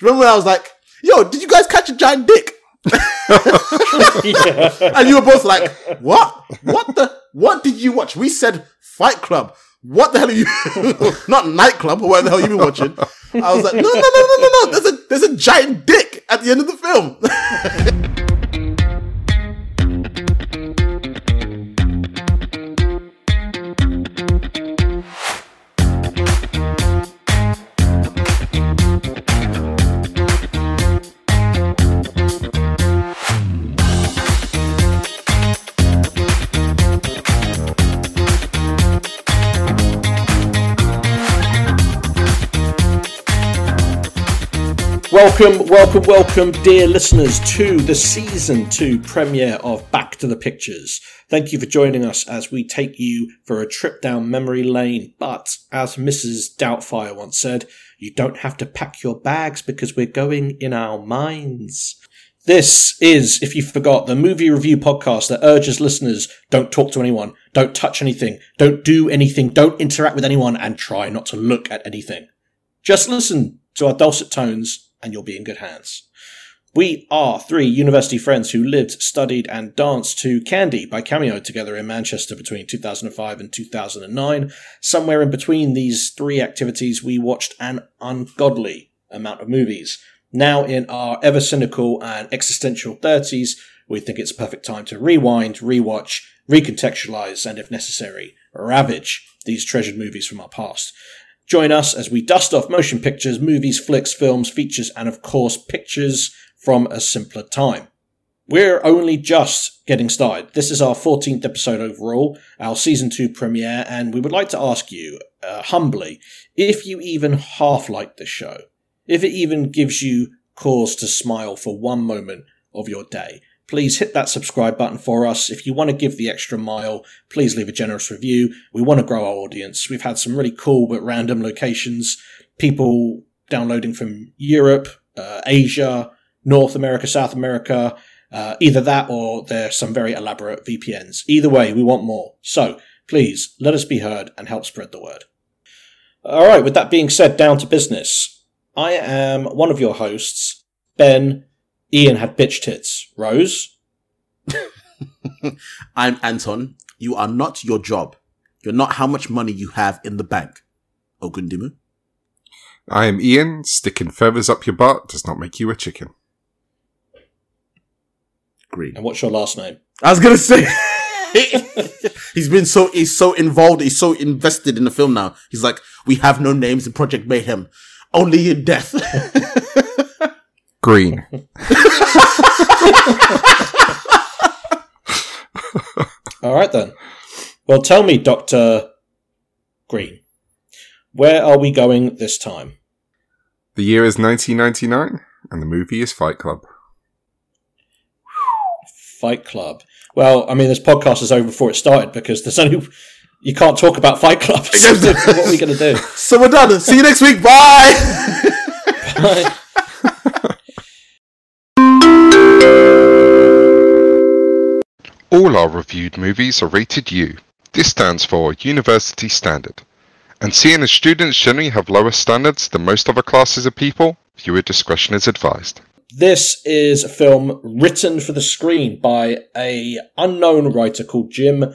remember when I was like, "Yo, did you guys catch a giant dick?" And you were both like, "What? What the? What did you watch?" We said Fight Club. What the hell are you? Not nightclub or whatever the hell you been watching. I was like, no, no, no, no, no, no. There's a there's a giant dick at the end of the film. Welcome, welcome, welcome, dear listeners, to the season two premiere of Back to the Pictures. Thank you for joining us as we take you for a trip down memory lane. But as Mrs. Doubtfire once said, you don't have to pack your bags because we're going in our minds. This is, if you forgot, the movie review podcast that urges listeners don't talk to anyone, don't touch anything, don't do anything, don't interact with anyone, and try not to look at anything. Just listen to our dulcet tones and you'll be in good hands. We are three university friends who lived, studied, and danced to Candy by Cameo together in Manchester between 2005 and 2009. Somewhere in between these three activities, we watched an ungodly amount of movies. Now, in our ever cynical and existential 30s, we think it's a perfect time to rewind, rewatch, recontextualize, and if necessary, ravage these treasured movies from our past. Join us as we dust off motion pictures, movies, flicks, films, features, and of course, pictures from a simpler time. We're only just getting started. This is our 14th episode overall, our season 2 premiere, and we would like to ask you, uh, humbly, if you even half like this show, if it even gives you cause to smile for one moment of your day please hit that subscribe button for us. If you want to give the extra mile, please leave a generous review. We want to grow our audience. We've had some really cool but random locations, people downloading from Europe, uh, Asia, North America, South America, uh, either that or there's some very elaborate VPNs. Either way, we want more. So please let us be heard and help spread the word. All right, with that being said, down to business. I am one of your hosts, Ben Ian had bitch tits. Rose? I'm Anton. You are not your job. You're not how much money you have in the bank. Ogundimu. I am Ian. Sticking feathers up your butt does not make you a chicken. Green. And what's your last name? I was gonna say. he's been so he's so involved, he's so invested in the film now. He's like, we have no names in Project Mayhem, only in death. Green. All right then. Well, tell me, Doctor Green, where are we going this time? The year is 1999, and the movie is Fight Club. Fight Club. Well, I mean, this podcast is over before it started because there's only you can't talk about Fight Club. So what are we going to do? so we're done. See you next week. Bye. Bye. All our reviewed movies are rated U. This stands for University Standard. And seeing as students generally have lower standards than most other classes of people, viewer discretion is advised. This is a film written for the screen by a unknown writer called Jim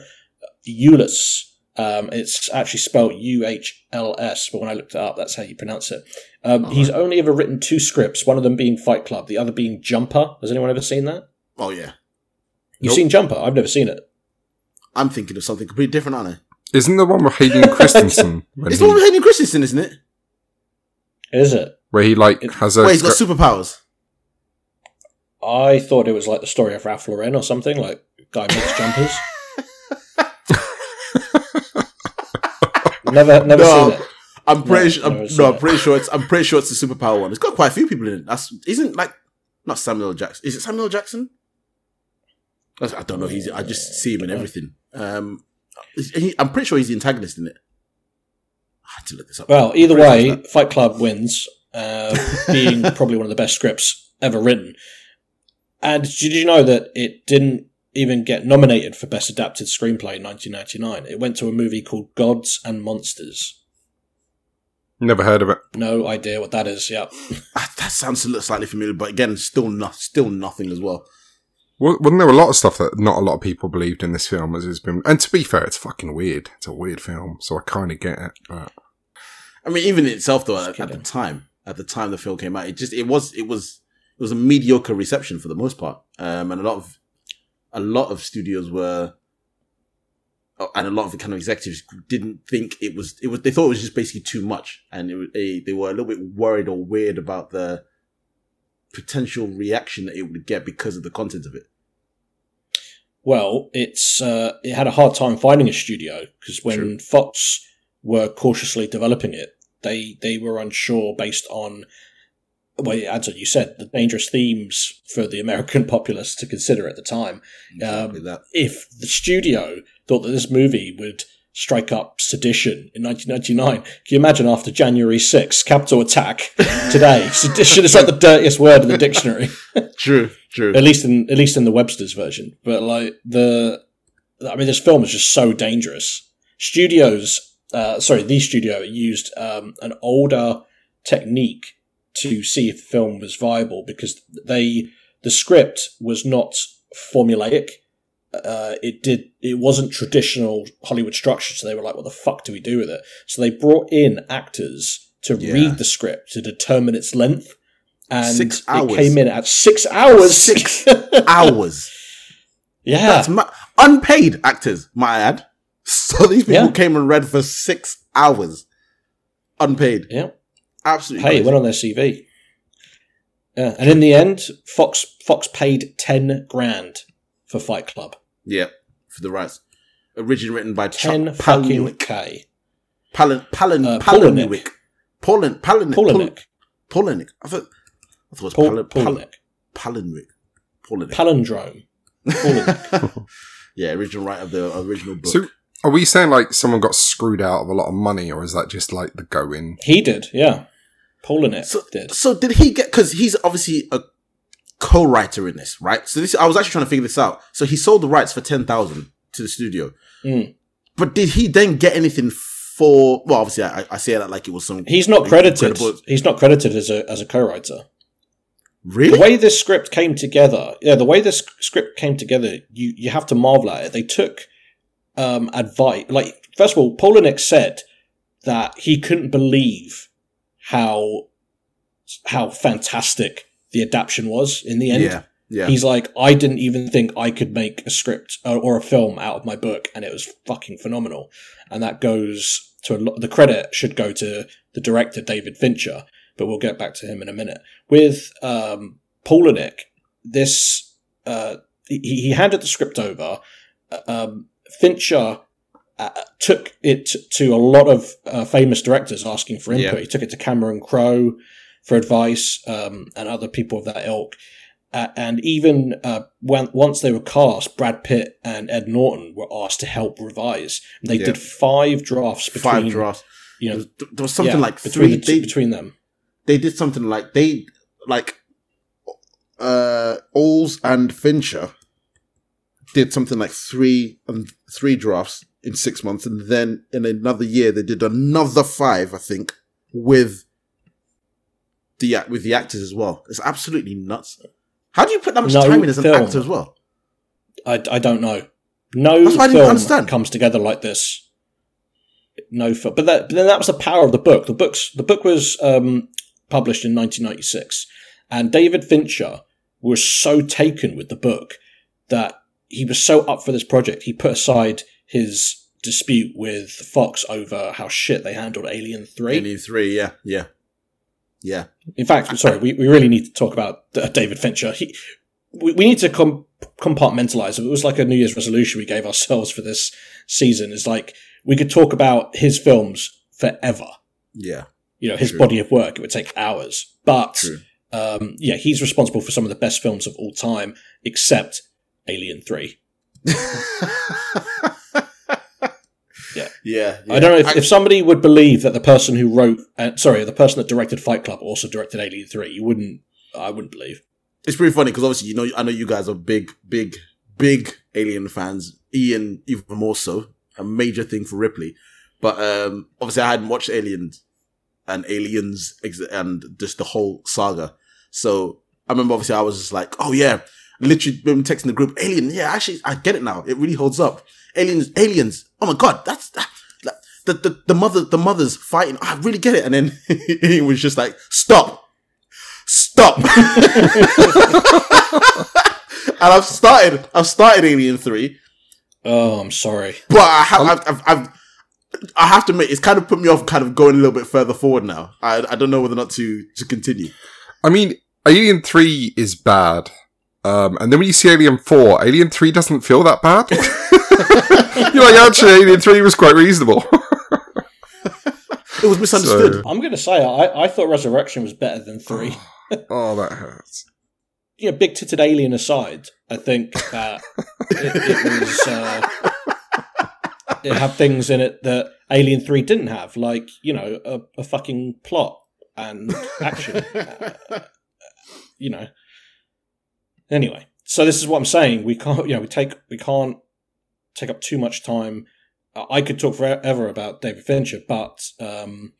Uhls. Um, it's actually spelled U H L S, but when I looked it up, that's how you pronounce it. Um, he's only ever written two scripts, one of them being Fight Club, the other being Jumper. Has anyone ever seen that? Oh yeah. You've Nope. seen Jumper? I've never seen it. I'm thinking of something completely different, aren't I? Isn't the one with Hayden Christensen when It's the one with Hayden Christensen, isn't it? Is it? where he like It- has a Wait, he's got superpowers. I thought it was like the story of Ralph Lauren or something, like guy makes jumpers. never, never No. seen it. I'm pretty No, sure. I'm, no, I'm pretty sure it's. I'm pretty sure it's the superpower one. It's got quite a few people in it. That's isn't like not Samuel Jackson. Is it Samuel Jackson? That's- I don't know. He's. I just see him in everything. Um, he, I'm pretty sure he's the antagonist in it. I had to look this up. Well, either way, Fight Club wins, uh, being probably one of the best scripts ever written. And did you know that it didn't even get nominated for Best Adapted Screenplay in 1999? It went to a movie called Gods and Monsters. Never heard of it. No idea what that is. Yeah. Ah, That sounds a little slightly familiar, but again, still not, still nothing as well. Wa- Wasn't there a lot of stuff that not a lot of people believed in this film as it's been? And to be fair, it's fucking weird. It's a weird film, so I kind of get it. But I mean, even itself, though, at, at the time, at the time the film came out, it just it was it was it was a mediocre reception for the most part, um, and a lot of a lot of studios were, oh, and a lot of the kind of executives didn't think it was it was they thought it was just basically too much, and it, was- they they were a little bit worried or weird about the potential reaction that it would get because of the content of it. Well, it's uh, it had a hard time finding a studio because when True. Fox were cautiously developing it, they they were unsure based on well, as you said, the dangerous themes for the American populace to consider at the time. Exactly that. If the studio thought that this movie would strike up sedition in 1999, can you imagine after January 6th, Capitol Attack today? sedition is like the dirtiest word in the dictionary True, true. at least in at least in the Webster's version. But like the, I mean, this film is just so dangerous. Studios, uh, sorry, the studio used um, an older technique to see if the film was viable because they the script was not formulaic. Uh, it did. It wasn't traditional Hollywood structure, so they were like, "What the fuck do we do with it?" So they brought in actors to Yeah. read the script to determine its length, and Six hours. it came in at six hours. Six hours. yeah, That's ma- unpaid actors, might I add. So these people Yeah. came and read for six hours, unpaid. yeah. Absolutely. Hey, went on their CV. Yeah, and in the end, Fox Fox paid ten grand for Fight Club. Yeah, for the rights. Originally written by Ten Chuck fucking Palahniuk. k. Palin, Palin, Uh, Palahniuk. Palin, Palin, Polinick. Palahniuk. I thought, I thought it was Paul, Palin, Palin, Polinick. Palahniuk. Palahniuk. Palindrome. Polinick. yeah, original writer of the original book. so, are we saying like someone got screwed out of a lot of money, or is that just like the go in? he did, yeah. Polinick So, did. so did he get? Because he's obviously a co-writer in this, right? So this, I was actually trying to figure this out. So he sold the rights for ten thousand to the studio, Mm. but did he then get anything for? Well, obviously, I, I say that like it was some. He's not credited. He's not credited as a as a co-writer. Really? The way this script came together, yeah, the way this script came together, you you have to marvel at it. They took um, advice. Like first of all, Palahniuk said that he couldn't believe how how fantastic the adaptation was in the end. yeah, yeah. He's like, I didn't even think I could make a script or, or a film out of my book, and it was fucking phenomenal. And that goes to a lot. The credit should go to the director David Fincher, but we'll get back to him in a minute. With um, Palahniuk, this uh, he, he handed the script over. Uh, Um, Fincher uh, took it to a lot of uh, famous directors asking for input. Yeah. He took it to Cameron Crowe for advice um, and other people of that ilk. Uh, and even uh, when once they were cast, Brad Pitt and Ed Norton were asked to help revise. They Yeah. did five drafts between Five drafts. You know, There was- something yeah, like between three. the two- They, between them. they did something like they like uh Uhls and Fincher did something like three and three drafts in six months, and then in another year they did another five, I think, with the with the actors as well. It's absolutely nuts. How do you put that much No time in as an film. actor as well? I, I don't know. No That's film understand. comes together like this. No film, but that but then that was the power of the book. The books the book was um, published in 1996, and David Fincher was so taken with the book that he was so up for this project. He put aside his dispute with Fox over how shit they handled Alien Three. Alien three, yeah, yeah, yeah. In fact, sorry, we, we really need to talk about uh, David Fincher. He, we, we need to com- compartmentalize. It was like a New Year's resolution we gave ourselves for this season. Is like we could talk about his films forever. Yeah, You know, his True. body of work. It would take hours. But um, yeah, he's responsible for some of the best films of all time, except Alien Three. Yeah. yeah, I don't know if, I- if somebody would believe that the person who wrote, uh, sorry, the person that directed Fight Club also directed Alien Three. You wouldn't. I wouldn't believe. it's pretty funny because obviously you know I know you guys are big, big, big Alien fans. Ian even more so. A major thing for Ripley, but um obviously I hadn't watched Aliens and aliens ex- and just the whole saga. So I remember obviously I was just like, oh yeah, literally been texting the group, alien. Yeah, actually I get it now. It really holds up. Aliens, aliens. Oh my god, that's that. That- The, the, the mother, the mothers fighting. I really get it. And then he was just like, stop, stop. and I've started, I've started Alien 3, Oh, I'm sorry. but I have, I've, I've, I've, I have to admit, it's kind of put me off kind of going a little bit further forward now. I, I don't know whether or not to, to continue. I mean, Alien 3 is bad. Um, and then when you see Alien 4, Alien 3 doesn't feel that bad. You're like, actually, Alien 3 was quite reasonable. It was misunderstood. So- I'm going to say I, I thought Resurrection was better than three. oh, that hurts. you know, big titted alien aside, I think that it, it was uh, it had things in it that Alien Three didn't have, like you know, a, a fucking plot and action. Uh, you know. Anyway, so this is what I'm saying. We can't, you know, we take we can't take up too much time. I could talk forever about David Fincher, but um,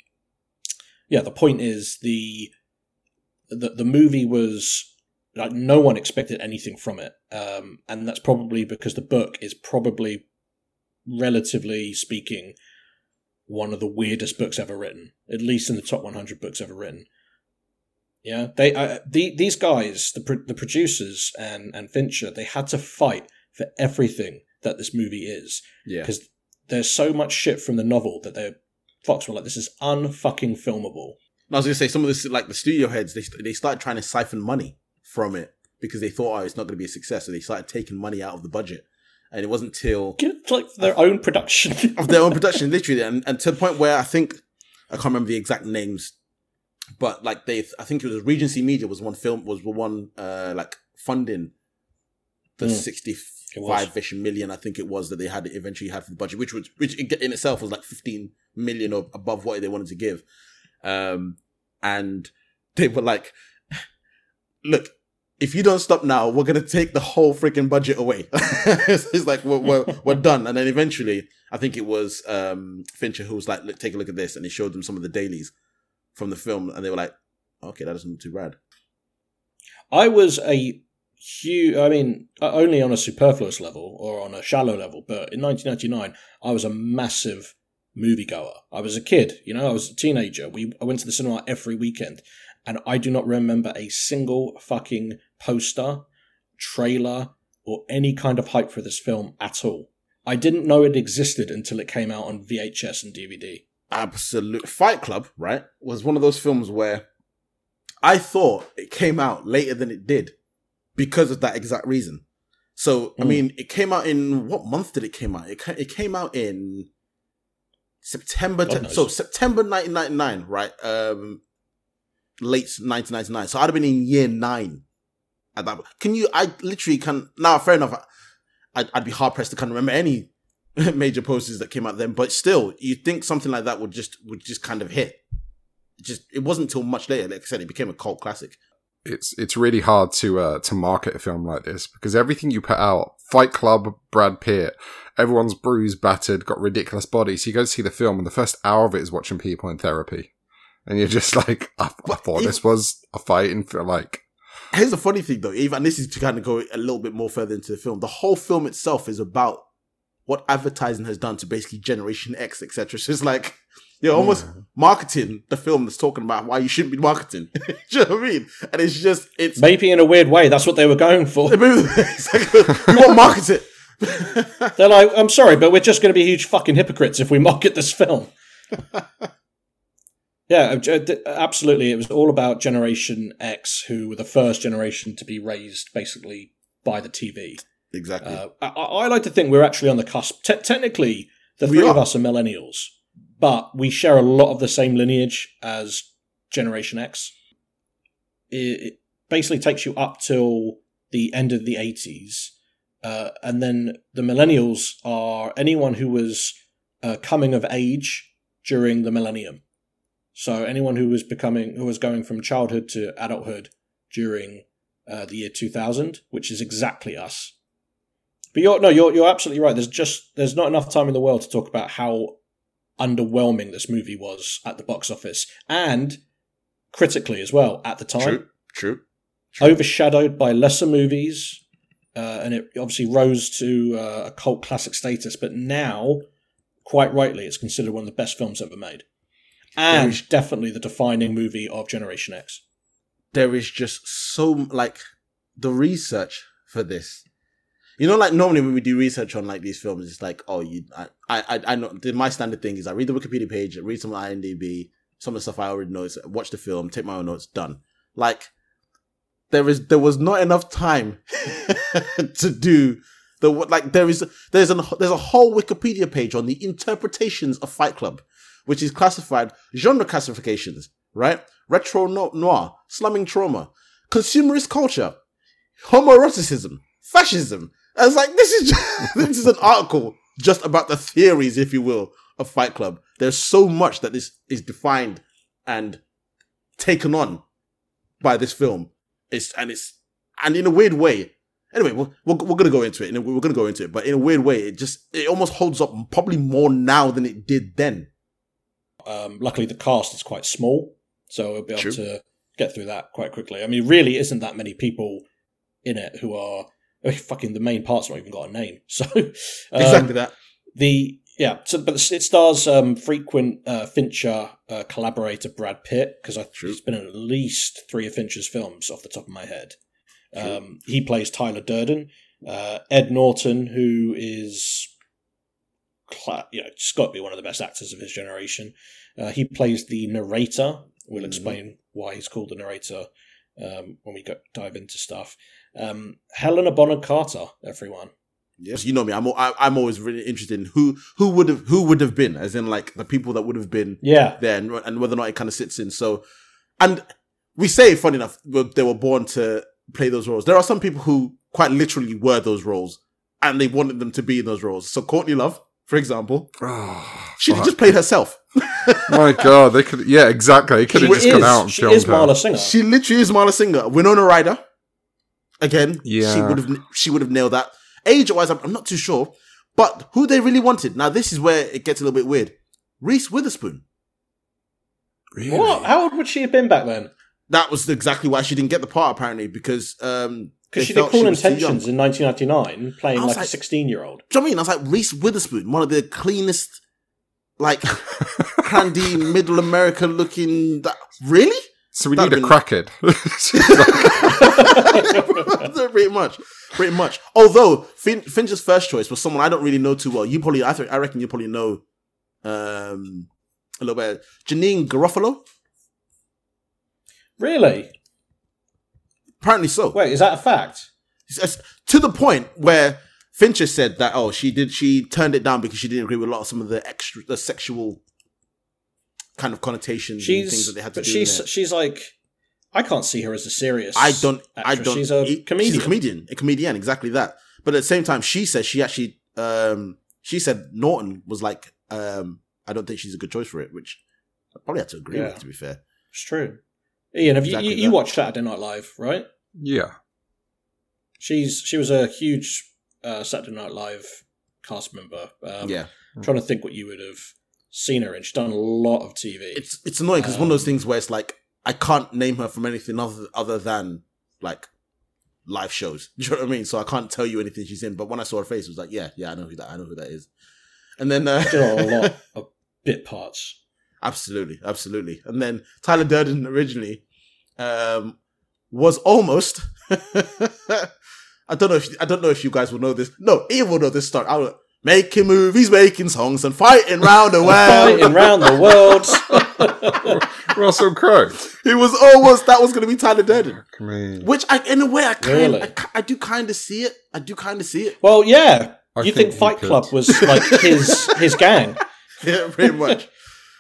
yeah, the point is the the the movie was like no one expected anything from it, um, and that's probably because the book is probably, relatively speaking, one of the weirdest books ever written, at least in the top 100 books ever written. Yeah, they uh, the, these guys, the pro- the producers and and Fincher, they had to fight for everything that this movie is yeah. because there's so much shit from the novel that they're Fox were like, this is unfucking filmable. I was gonna say some of this, like the studio heads, they they started trying to siphon money from it because they thought, oh, it's not gonna be a success, so they started taking money out of the budget, and it wasn't till Get like their own production. of their own production, literally, and, and to the point where I think I can't remember the exact names, but like they, I think it was Regency Media was one film was the one uh like funding the Mm. sixty five ish million I think it was that they had eventually had for the budget, which was which in itself was like fifteen million or above what they wanted to give, um, and they were like, look. If you don't stop now, we're gonna take the whole freaking budget away. it's, it's like we're, we're we're done, and then eventually, I think it was um, Fincher who was like, "Look, take a look at this," and he showed them some of the dailies from the film, and they were like, "Okay, that doesn't look too bad." I was a huge, I mean, only on a superfluous level or on a shallow level, but in 1999, I was a massive moviegoer. I was a kid, you know, I was a teenager. We I went to the cinema every weekend, and I do not remember a single fucking poster, trailer, or any kind of hype for this film at all. I didn't know it existed until it came out on VHS and DVD. Absolute Fight Club, right, was one of those films where I thought it came out later than it did because of that exact reason. So, I Mm. mean, it came out in what month did it came out? It ca- it came out in September. Te- knows. so September 1999, right? Um, late 1999. So I'd have been in year nine at that. Can you? I literally can now. Fair enough. I'd, I'd be hard pressed to kind of remember any major posters that came out then, but still, you think something like that would just would just kind of hit. Just it wasn't until much later. Like I said, it became a cult classic. It's it's really hard to uh, to market a film like this because everything you put out, Fight Club, Brad Pitt, everyone's bruised, battered, got ridiculous bodies. You go to see the film, and the first hour of it is watching people in therapy, and you're just like, I, I thought this was a fighting for like Here's the funny thing though, even and this is to kind of go a little bit more further into the film. The whole film itself is about what advertising has done to basically Generation X, etc. So it's like you're almost marketing the film that's talking about why you shouldn't be marketing. Do you know what I mean? And it's just it's Maybe in a weird way, that's what they were going for. we won't market it. They're like, I'm sorry, but we're just going to be huge fucking hypocrites if we market this film. yeah, uh, absolutely. It was all about Generation X, who were the first generation to be raised basically by the TV. exactly. Uh, I, I like to think we're actually on the cusp. Te- technically, the We three of us are millennials, but we share a lot of the same lineage as Generation X. It, basically takes you up till the end of the 80s. Uh, and then the millennials are anyone who was uh, coming of age during the millennium. So anyone who was becoming, who was going from childhood to adulthood during uh, the year 2000, which is exactly us. But you're no, you're you're absolutely right. There's just there's not enough time in the world to talk about how underwhelming this movie was at the box office and critically as well at the time. True. True. Overshadowed by lesser movies, uh, and it obviously rose to uh, a cult classic status. But now, quite rightly, it's considered one of the best films ever made, and is- definitely the defining movie of Generation X. There is just so like the research for this. You know, like normally when we do research on like these films, it's like, oh, you, I, I, I know. My standard thing is I read the Wikipedia page, read some IMDb, some of the stuff I already know, watch the film, take my own notes, done. Like there is, there was not enough time to do the like. There is, there's an, there's a whole Wikipedia page on the interpretations of Fight Club, which is classified genre classifications, right? Retro noir, slumming trauma, consumerist culture, homoeroticism, fascism. I was like, this is just, this is an article just about the theories, if you will, of Fight Club. There's so much that this is defined and taken on by this film. It's and it's and in a weird way. Anyway, we're, we're, we're gonna go into it. and We're gonna go into it, but in a weird way, it just it almost holds up probably more now than it did then. Um, luckily, the cast is quite small, so we'll be able True. to get through that quite quickly. I mean, really, isn't that many people in it who are I mean, fucking the main part's not even got a name. So um, exactly that. the yeah, so but it stars um, frequent uh, Fincher uh, collaborator Brad Pitt because True. he's been in at least three of Fincher's films off the top of my head. Um, he plays Tyler Durden. Uh, Ed Norton, who is, cla- you know, just got to be one of the best actors of his generation. Uh, he plays the narrator. We'll Mhm. explain why he's called the narrator um, when we go dive into stuff. Um, Helena Bonham Carter, everyone. Yes, you know me. I'm I, I'm always really interested in who who would have who would have been, as in like the people that would have been Yeah, there, and, and whether or not it kind of sits in. So, and we say, funny enough, they were born to play those roles. There are some people who quite literally were those roles, and they wanted them to be in those roles. So Courtney Love, for example, Oh, she fuck. just played herself. my god, they could. Yeah, exactly. They could have she just is, gone out and she filmed is her. Marla Singer. She literally is Marla Singer. Winona Ryder, again, she would have she would have nailed that. Age wise, I'm, I'm not too sure, but who they really wanted. Now this is where it gets a little bit weird. Reese Witherspoon. Really? What? How old would she have been back then? That was exactly why she didn't get the part, apparently, because um, Because she did felt Cruel was too young. Intentions in 1999, playing I was like, a 16 year old. Do you know what I mean? I was like Reese Witherspoon, one of the cleanest, like handy middle America looking. That really? So we That'd need a been- crackhead. pretty much, pretty much. Although fin- Finch's first choice was someone I don't really know too well. You probably, I think, I reckon you probably know um, a little bit. Janeane Garofalo. Really? Apparently so. Wait, is that a fact? It's- to the point where Fincher said that oh she did she turned it down because she didn't agree with a lot of some of the extra the sexual kind of connotations and things She's, that they had to but do. in she's she's like, I can't see her as a serious. I don't I don't She's a he- comedian. She's a comedian, a comedian, exactly that. But at the same time, she says she actually um she said Norton was like um I don't think she's a good choice for it, which I probably had to agree Yeah. with to be fair. It's true. Ian, have you, Exactly you, you that. watched Saturday Night Live, right? yeah. She's she was a huge uh, Saturday Night Live cast member. Um, yeah. I'm trying to think what you would have seen her in. She's done a lot of TV. It's it's annoying because it's one of those Um, things where it's like I can't name her from anything other other than like live shows. Do you know what I mean? So I can't tell you anything she's in. But when I saw her face, it was like, yeah, yeah, I know who that. I know who that is. And then uh, a lot of bit parts. absolutely, absolutely. And then Tyler Durden originally um, was almost. I don't know if I don't know if you guys will know this. No, Ian will know this story. I will, making movies, making songs, and fighting round the world. Fighting round the world. Russell Crowe. It was almost that was going to be Tyler Durden. Come. Which I, in a way, I kind, Really? I, I do kind of see it. I do kind of see it. Well, yeah. I you think think, you Fight could. Club was like his his gang? Yeah, pretty much. Do you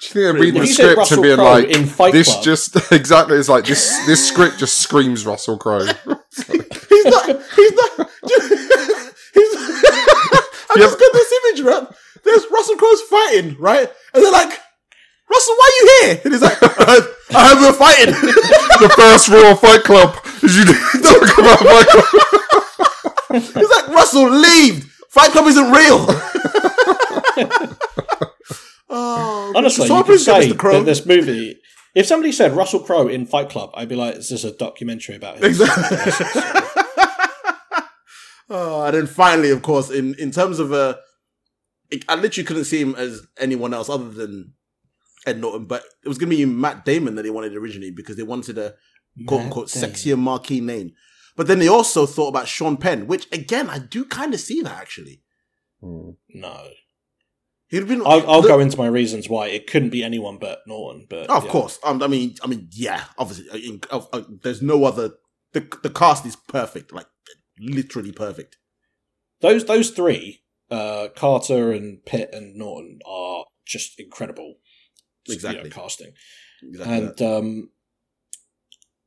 think they're reading the script Russell and being Crowe like, in Fight this Club- just exactly? is like this. This script just screams Russell Crowe. He's not. He's not. He's. I Yeah. just got this image, right? There's Russell Crowe's fighting, right? And they're like, Russell, why are you here? And he's like, I heard, I heard we're fighting. the first rule of Fight Club is you don't talk about Fight Club. he's like, Russell, leave. Fight Club isn't real. oh Honestly, So you could say Mr. Crowe. that this movie. If somebody said Russell Crowe in Fight Club, I'd be like, "Is this a documentary about him?" Exactly. Oh, and then finally, of course, in in terms of uh, it, I literally couldn't see him as anyone else other than Ed Norton, but it was going to be Matt Damon that they wanted originally because they wanted a quote unquote sexier marquee name. But then they also thought about Sean Penn, which again I do kind of see that actually. Mm. No, He'd have been. I'll, I'll the- go into my reasons why it couldn't be anyone but Norton. But Oh, of yeah. course. Um, I mean, I mean, yeah. Obviously, in, uh, there's no other. The the cast is perfect, like literally perfect. those those three, uh, Carter and Pitt and Norton, are just incredible. you know, Exactly. casting. Exactly. that. and um,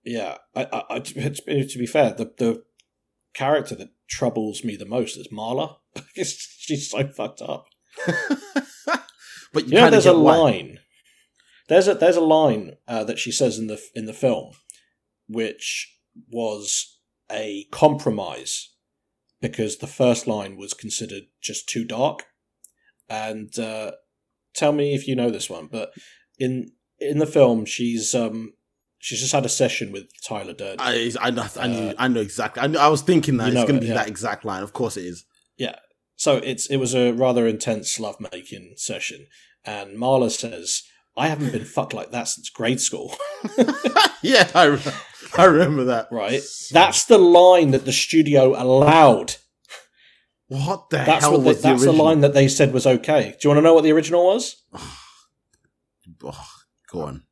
yeah, I, I, I, to be fair, the the character that troubles me the most is Marla. She's so fucked up. but you, You know, there's a why. line. There's a there's a line uh, that she says in the in the film, which was a compromise because the first line was considered just too dark. And uh, tell me if you know this one, but in in the film, she's um she's just had a session with Tyler Durden. I, I, know, I, knew, Uh, I know exactly. I, knew, I was thinking that you it's going to be yeah. that exact line. Of course, it is. Yeah. So it's it was a rather intense lovemaking session, and Marla says, "I haven't been fucked like that since grade school." yeah, I, I remember that. right? That's the line that the studio allowed. What the That's hell what the, was the that's the line that they said was okay. Do you want to know what the original was? Oh, go on.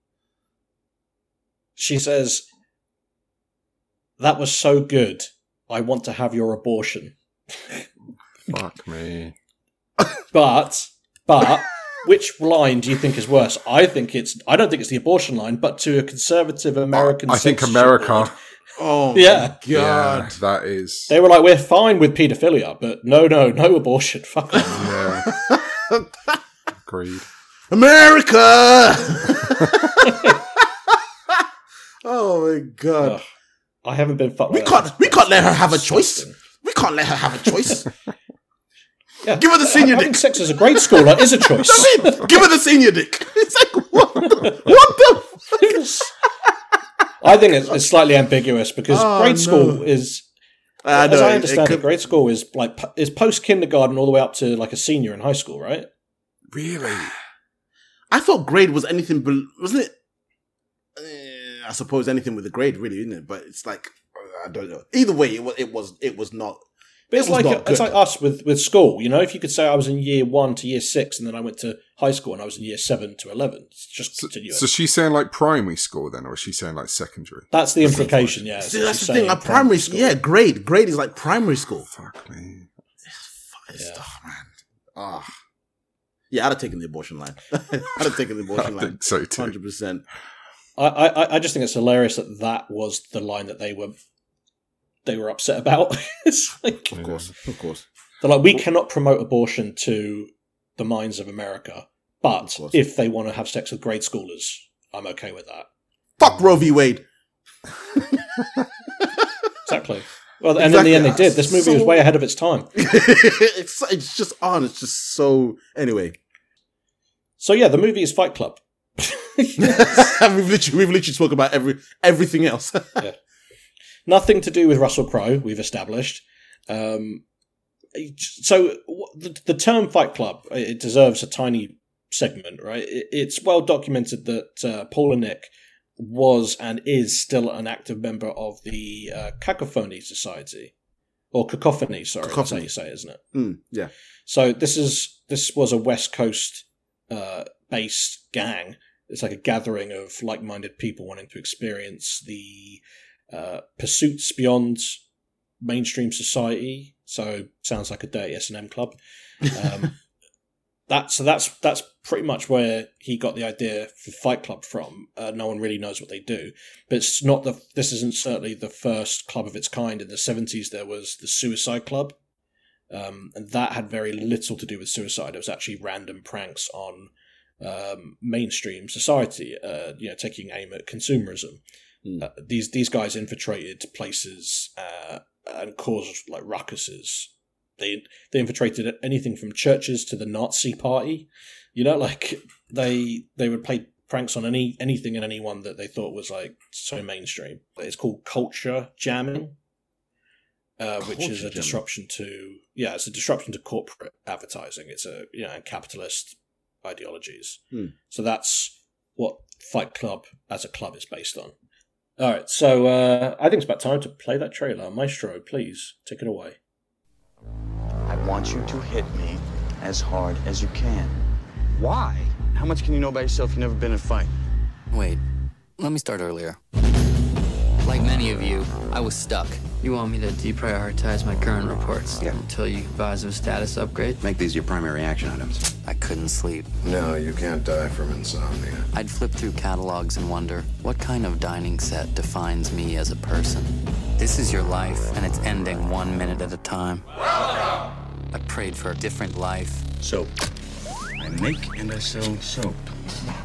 She says, "That was so good. I want to have your abortion." Fuck me. But but which line do you think is worse? I think it's I don't think it's the abortion line, but to a conservative American I think America. board, Oh, Yeah. my Yeah, God. that is. They were like, "We're fine with paedophilia, but no, no, no abortion. Fuck off." Yeah. Agreed. America! oh, my God. Ugh. I haven't been fucked. We can't- we can't let her have a choice. We can't let her have a choice. Yeah. Give her the senior Having dick. sex as a grade schooler is a choice. Give her the senior dick. It's like, what the, what the fuck? I think it's, it's slightly ambiguous because Oh, grade no. school is, I as know, I understand it it, could- grade school is like is post kindergarten all the way up to like a senior in high school, right? Really? I thought grade was anything, wasn't it? Eh, I suppose anything with a grade, really, isn't it? But it's like I don't know. Either way, it was it was it was not. But it's like it's like us with with school. You know, if you could say I was in year one to year six, and then I went to high school and I was in year seven to eleven, it's just So, continuous. so she's saying like primary school then, or is she saying like secondary? that's the implication. Yeah, See, so that's she's the thing. saying A primary school, yeah, grade grade is like primary school. Fuck me. It's- Yeah. oh, man. Ah. Yeah, I'd have taken the abortion line. I'd have taken the I abortion line. think so too. Hundred percent. I, I I just think it's hilarious that that was the line that they were they were upset about. it's like Of course, of course. they're like we cannot promote abortion to the minds of America, but Of if they want to have sex with grade schoolers, I'm okay with that. Fuck Roe v. Wade. Exactly. Well, and in the end, they did. This movie was way ahead of its time. it's it's just on. It's just so. Anyway, So yeah, the movie is Fight Club. we've literally we've literally spoke about every everything else. Nothing to do with Russell Crowe. We've established. Um, so the, the term Fight Club it deserves a tiny segment, right? It, it's well documented that uh, Palahniuk was and is still an active member of the uh, Cacophony Society, or Cacophony. Sorry, that's how Cacophony. you say, it, isn't it? Mm, yeah, So this is this was a West Coast uh, based gang. It's like a gathering of like-minded people wanting to experience the uh, pursuits beyond mainstream society. So sounds like a dirty S and M club. Um, that so that's that's pretty much where he got the idea for Fight Club from. Uh, no one really knows what they do, but it's not the. This isn't certainly the first club of its kind. In the seventies, there was the Suicide Club, um, and that had very little to do with suicide. It was actually random pranks on um, mainstream society, uh, you know, taking aim at consumerism. Hmm. Uh, these these guys infiltrated places uh, and caused like ruckuses. They they infiltrated anything from churches to the Nazi party. You know, like they they would play pranks on any anything and anyone that they thought was like so mainstream. It's called culture jamming, uh, which is a jamming. disruption to yeah, it's a disruption to corporate advertising. It's a you know capitalist ideologies. Hmm. So that's what Fight Club as a club is based on. All right, so uh, I think it's about time to play that trailer. Maestro, please take it away. I want you to hit me as hard as you can. Why? How much can you know about yourself? You've never been in a fight. Wait, let me start earlier. Like many of you, I was stuck. You want me to deprioritize my current reports until you advise of a status upgrade? Make these your primary action items. I couldn't sleep. No, you can't die from insomnia. I'd flip through catalogs and wonder what kind of dining set defines me as a person. This is your life, and it's ending one minute at a time. I prayed for a different life. Soap. I make and I sell soap.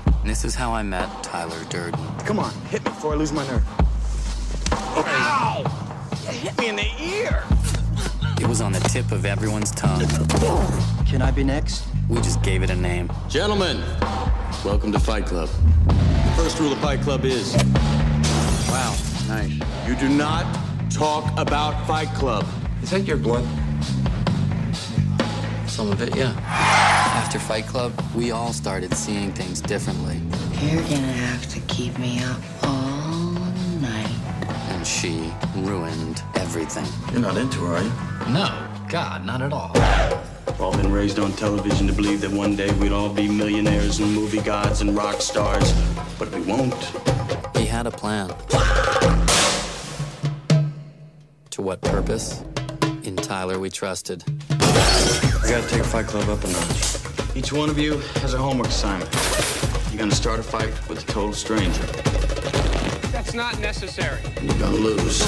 And this is how I met Tyler Durden. Come on, hit me before I lose my nerve. Ow! You hit me in the ear! It was on the tip of everyone's tongue. Can I be next? We just gave it a name. Gentlemen, welcome to Fight Club. The first rule of Fight Club is Wow, nice. you do not talk about Fight Club. Is that your blood? Some of it, yeah. After Fight Club, we all started seeing things differently. You're gonna have to keep me up all night. And she ruined everything. You're not into her, are you? No, God, not at all. We've all been raised on television to believe that one day we'd all be millionaires and movie gods and rock stars, but we won't. He had a plan. To what purpose? In Tyler, we trusted. I gotta take Fight Club up a notch. Each one of you has a homework assignment. You're gonna start a fight with a total stranger. That's not necessary. You're gonna lose.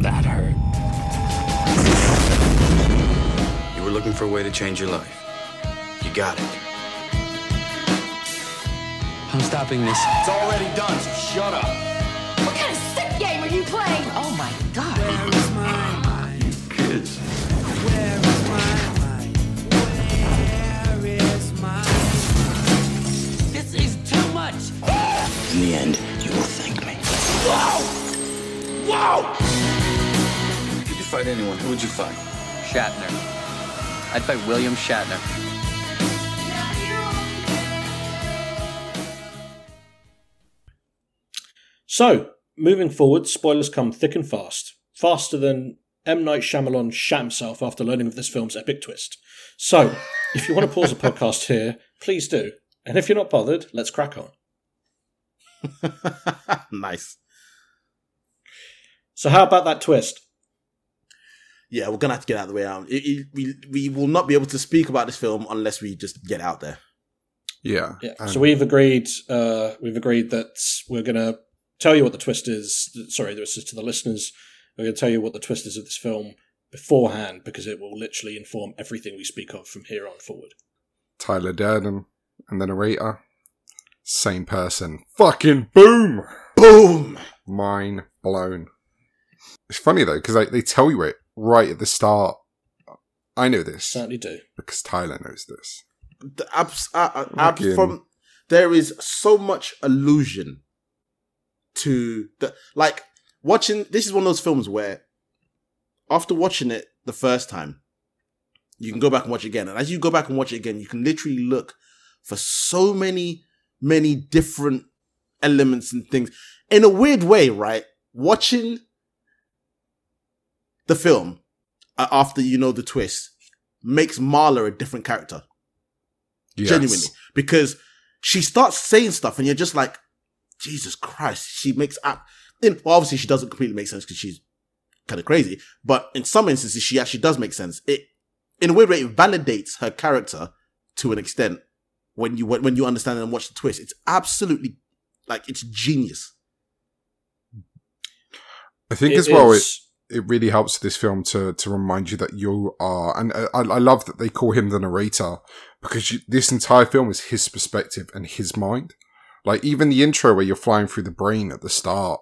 That hurt. You were looking for a way to change your life. You got it. I'm stopping this. It's already done, so shut up. What kind of sick game are you playing? Oh my god. You Kids. This is too much. In the end, you will thank me. If you could fight anyone, who would you fight? Shatner. I'd fight William Shatner. So, moving forward, spoilers come thick and fast. Faster than M. Night Shyamalan shat himself after learning of this film's epic twist. So, if you want to pause the podcast here, please do. And if you're not bothered, let's crack on. nice. So, how about that twist? Yeah, we're gonna have to get out of the way. Um, it, it, we we will not be able to speak about this film unless we just get out there. Yeah. Yeah. and- so we've agreed. Uh, we've agreed that we're going to tell you what the twist is. Sorry, this is to the listeners. We're going to tell you what the twist is of this film beforehand because it will literally inform everything we speak of from here on forward. Tyler Durden and the narrator, same person. Fucking boom! Boom. Mind blown. It's funny though because they, they tell you it right at the start. I know this Certainly do. because Tyler knows this. The abs- uh, uh, ab- from there is so much allusion to the like watching. This is one of those films where after watching it the first time, you can go back and watch it again, and as you go back and watch it again, you can literally look for so many, many different elements and things in a weird way. Right, watching the film uh, after you know the twist makes Marla a different character. Yes. genuinely. Because she starts saying stuff and you're just like jesus christ she makes up in well obviously she doesn't completely make sense because she's kind of crazy but in some instances she actually does make sense. It in a weird way it validates her character to an extent when you when you understand and watch the twist. It's absolutely like it's genius. I think It as well, it, is- it really helps this film to to remind you that you are, and I, I love that they call him the narrator because you, this entire film is his perspective and his mind. Like even the intro where you're flying through the brain at the start,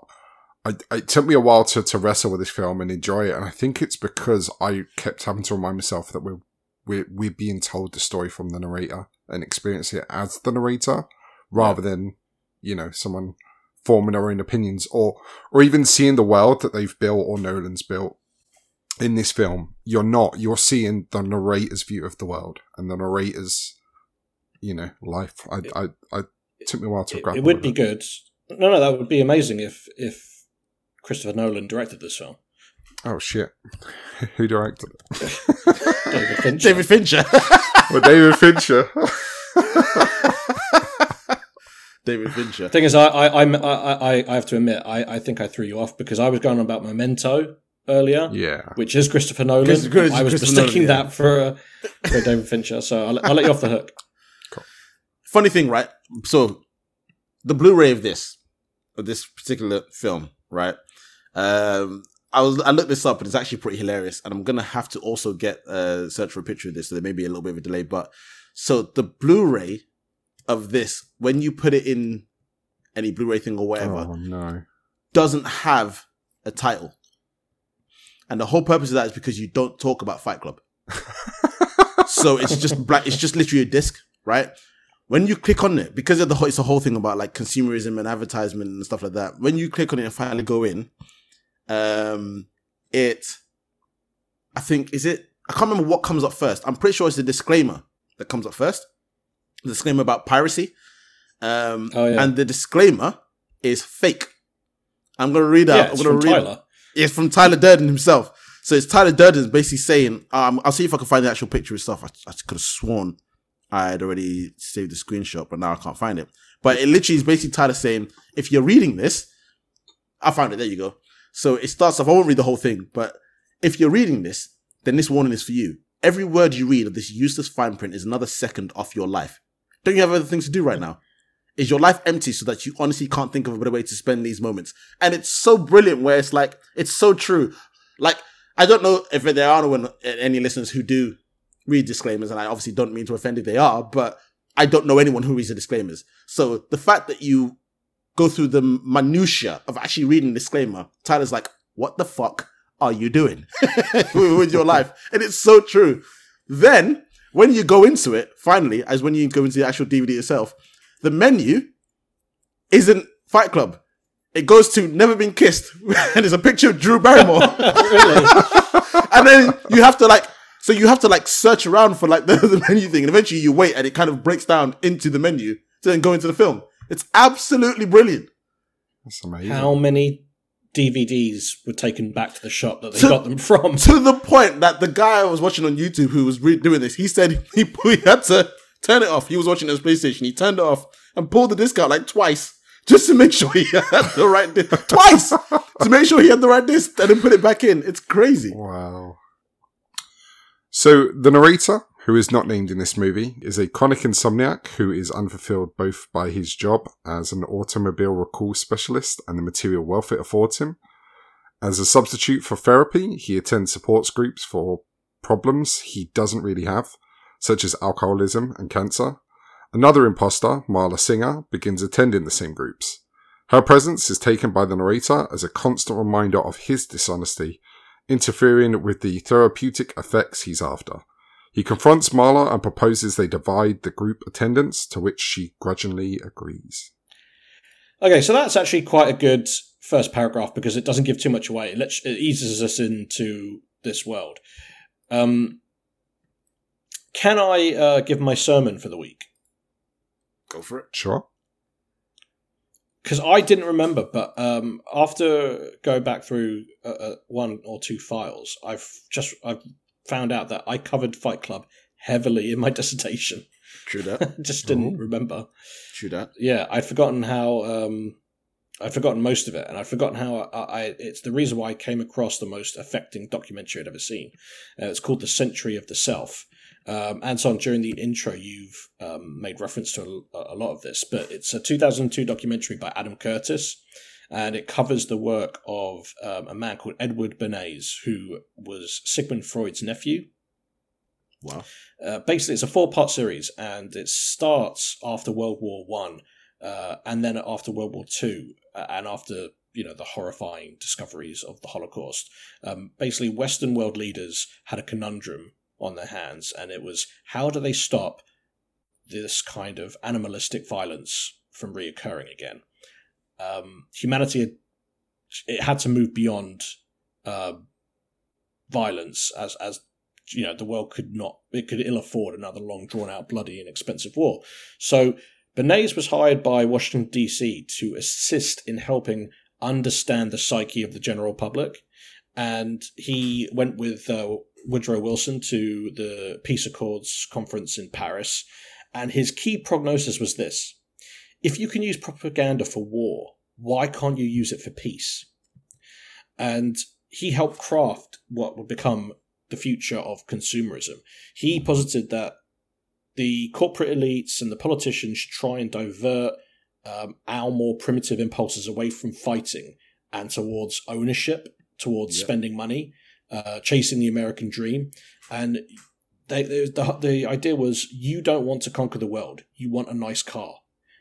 I, it took me a while to to wrestle with this film and enjoy it, and I think it's because I kept having to remind myself that we're we're we're being told the story from the narrator. and experience it as the narrator rather than, you know, someone forming their own opinions or, or even seeing the world that they've built or Nolan's built in this film. You're not, you're seeing the narrator's view of the world and the narrator's, you know, life. I, I, I, it took me a while to It, grapple it would be good. No, no, that would be amazing if if Christopher Nolan directed this film. Oh shit! Who directed it? David Fincher. David Fincher. well, David Fincher. David Fincher. Thing is, I I I I, I have to admit, I, I think I threw you off because I was going on about Memento earlier, Yeah. which is Christopher Nolan. Chris- Chris- I was mistaking yeah. that for uh, for David Fincher, so I'll, I'll let you off the hook. Funny thing, right? So the Blu-ray of this, of this particular film, right? Um, I was I looked this up and it's actually pretty hilarious. And I'm gonna have to also get uh search for a picture of this, so there may be a little bit of a delay. But so the Blu-ray of this, when you put it in any Blu-ray thing or whatever, Oh no. doesn't have a title. And the whole purpose of that is because you don't talk about Fight Club. so it's just black. It's just literally a disc, right? When you click on it, because of the whole, it's a whole thing about like consumerism and advertisement and stuff like that. When you click on it and finally go in, um, it, I think, is it? I can't remember what comes up first. I'm pretty sure it's the disclaimer that comes up first. The disclaimer about piracy. Um, Oh, yeah. and the disclaimer is fake. I'm gonna read out. Yeah, I'm it's gonna from read. Tyler. It's from Tyler Durden himself. So it's Tyler Durden basically saying, um, I'll see if I can find the actual picture and stuff. I, I could have sworn I had already saved the screenshot, but now I can't find it. But it literally is basically Tyler saying, if you're reading this, I found it. There you go. So it starts off. I won't read the whole thing, but if you're reading this, then this warning is for you. Every word you read of this useless fine print is another second off your life. Don't you have other things to do right now? Is your life empty so that you honestly can't think of a better way to spend these moments? And it's so brilliant where it's like, it's so true. Like, I don't know if there are any listeners who do read disclaimers, and I obviously don't mean to offend if they are, but I don't know anyone who reads the disclaimers. So the fact that you go through the minutia of actually reading disclaimer, Tyler's like, what the fuck are you doing with your life? And it's so true. Then, when you go into it, finally, as when you go into the actual DVD itself, the menu isn't Fight Club. It goes to Never Been Kissed, and it's a picture of Drew Barrymore. and then you have to like, so you have to like search around for like the, the menu thing, and eventually you wait, and it kind of breaks down into the menu to then go into the film. It's absolutely brilliant. That's amazing. How many DVDs were taken back to the shop that they To- got them from? To the point that the guy I was watching on YouTube who was re- doing this, he said he, he had to turn it off. He was watching his PlayStation. He turned it off and pulled the disc out like twice just to make sure he had the right disc. twice to make sure he had the right disc and then put it back in. It's crazy. Wow. So the narrator, who is not named in this movie, is a chronic insomniac who is unfulfilled both by his job as an automobile recall specialist and the material wealth it affords him. As a substitute for therapy, he attends support groups for problems he doesn't really have, such as alcoholism and cancer. Another imposter, Marla Singer, begins attending the same groups. Her presence is taken by the narrator as a constant reminder of his dishonesty, interfering with the therapeutic effects he's after. He confronts Marla and proposes they divide the group attendance, to which she grudgingly agrees. Okay, so that's actually quite a good first paragraph because it doesn't give too much away. It, lets, it eases us into this world. Um, can I uh, give my sermon for the week? Go for it. Sure. Because I didn't remember, but um, after going back through uh, uh, one or two files, I've just I've found out that I covered Fight Club heavily in my dissertation. True that. just didn't remember. True that. Yeah, I'd forgotten how. Um, I'd forgotten most of it, and I'd forgotten how I, I. It's the reason why I came across the most affecting documentary I'd ever seen. Uh, it's called "The Century of the Self." Um, Anton, during the intro, you've um, made reference to a, a lot of this, but it's a 2002 documentary by Adam Curtis, and it covers the work of um, a man called Edward Bernays, who was Sigmund Freud's nephew. Wow. Uh, basically, it's a four-part series, and it starts after World War One, uh, and then after World War Two, uh, and after you know the horrifying discoveries of the Holocaust. Um, basically, Western world leaders had a conundrum on their hands, and it was how do they stop this kind of animalistic violence from reoccurring again. Um, humanity had, it had to move beyond uh, violence as as you know the world could not it could ill afford another long drawn out bloody and expensive war. So Bernays was hired by Washington D.C. to assist in helping understand the psyche of the general public, and he went with uh, Woodrow Wilson to the Peace Accords conference in Paris, and his key prognosis was this: if you can use propaganda for war, why can't you use it for peace? And he helped craft what would become the future of consumerism. He posited that the corporate elites and the politicians should try and divert um, our more primitive impulses away from fighting and towards ownership, towards spending money, uh, chasing the American dream. And they, they, the, the idea was you don't want to conquer the world, you want a nice car.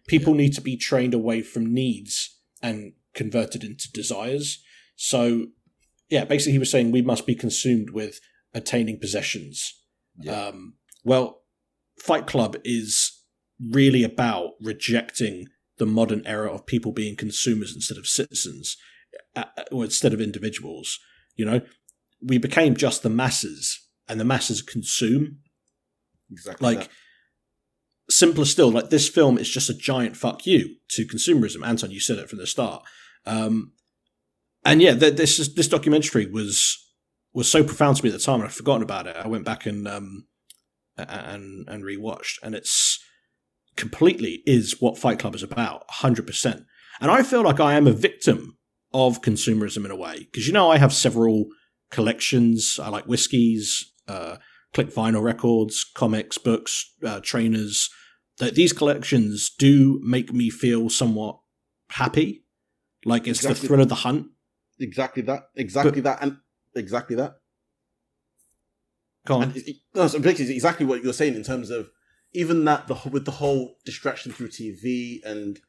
People need to be trained away from needs and converted into desires. So, yeah, basically, he was saying we must be consumed with attaining possessions. Um, well, Fight Club is really about rejecting the modern era of people being consumers instead of citizens, uh, or instead of individuals. You know, we became just the masses, and the masses consume. Exactly. Like, that. Simpler still, like this film is just a giant fuck you to consumerism. Anton, you said it from the start. Um, and yeah, th- this is, this documentary was was so profound to me at the time, I'd forgotten about it. I went back and um, and and rewatched, and it's completely is what Fight Club is about, hundred percent. And I feel like I am a victim of consumerism in a way because you know I have several collections. I like whiskies, uh, click vinyl records, comics, books, uh, trainers. That these collections do make me feel somewhat happy, like it's the thrill of the hunt. exactly that. Exactly that. And exactly that. Go on. And it- no, so it's exactly what you're saying in terms of even that the with the whole distraction through TV and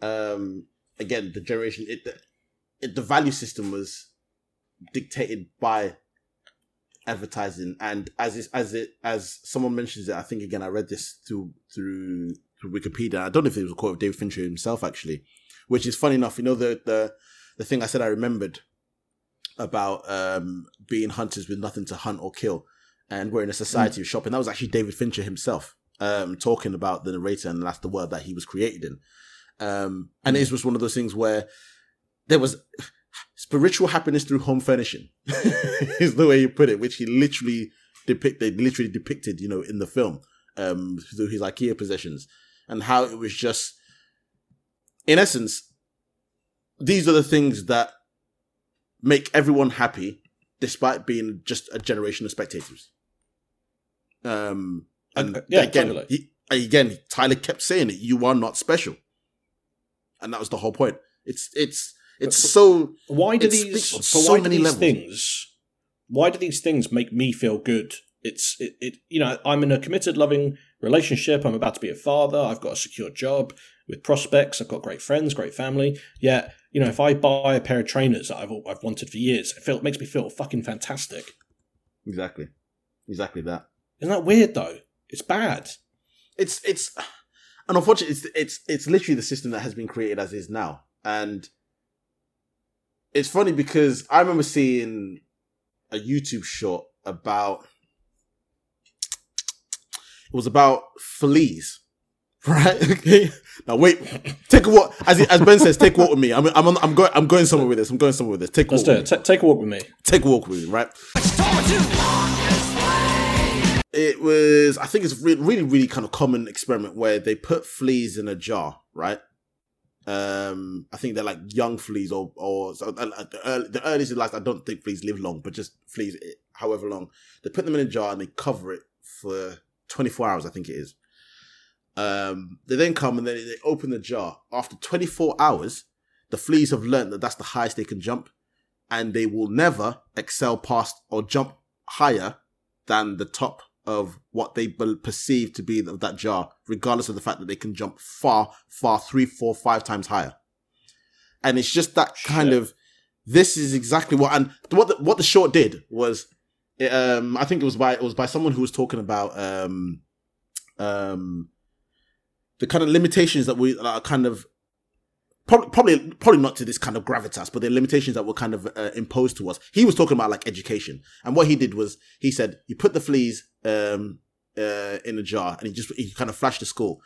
um again the generation it it, the value system was dictated by advertising and as is, as it as someone mentions it I think again I read this through through through Wikipedia I don't know if it was a quote of David Fincher himself actually which is funny enough you know the the the thing I said I remembered about um being hunters with nothing to hunt or kill and we're in a society of shopping. That was actually David Fincher himself um, talking about the narrator, and that's the world that he was created in. Um, and it was one of those things where there was spiritual happiness through home furnishing, is the way you put it, which he literally depicted, literally depicted, you know, in the film um, through his IKEA possessions, and how it was just, in essence, these are the things that make everyone happy, despite being just a generation of spectators. Um, and Uh, yeah, again, totally. he, again, Tyler kept saying it. You are not special, and that was the whole point. It's it's it's so. why do these on so why do many these levels. things why do these things make me feel good? It's it, it you know i'm in a committed loving relationship. I'm about to be a father. I've got a secure job with prospects. I've got great friends great family. Yet, you know if i buy a pair of trainers that i've, i've wanted for years it, feel, it makes me feel fucking fantastic. Exactly, exactly that. isn't that weird though? It's bad. It's it's, and unfortunately, it's it's it's literally the system that has been created as is now, and it's funny because I remember seeing a YouTube short about it was about fleas, right? Okay. Now wait, take a walk. As as Ben says, take a walk with me. I'm I'm on, I'm going I'm going somewhere with this. I'm going somewhere with this. Take a let's walk do with it me. Ta take a walk with me Take a walk with me, right? It was, I think it's really, really kind of common experiment where they put fleas in a jar, right? Um, I think they're like young fleas or or so, uh, uh, the, early, the earliest life. I don't think fleas live long, but just fleas, eh, however long. They put them in a jar and they cover it for 24 hours. I think it is. Um, they then come and then they open the jar. After 24 hours, the fleas have learned that that's the highest they can jump, and they will never excel past or jump higher than the top of what they perceive to be of that jar, regardless of the fact that they can jump far, far, three, four, five times higher. And it's just that kind Shit. of. This is exactly what and what the, what the short did was, it, um, I think it was by it was by someone who was talking about um, um, the kind of limitations that we are kind of probably probably probably not to this kind of gravitas, but the limitations that were kind of uh, imposed to us. He was talking about like education, and what he did was he said you put the fleas um, uh, in a jar, and he just he kind of flashed the school.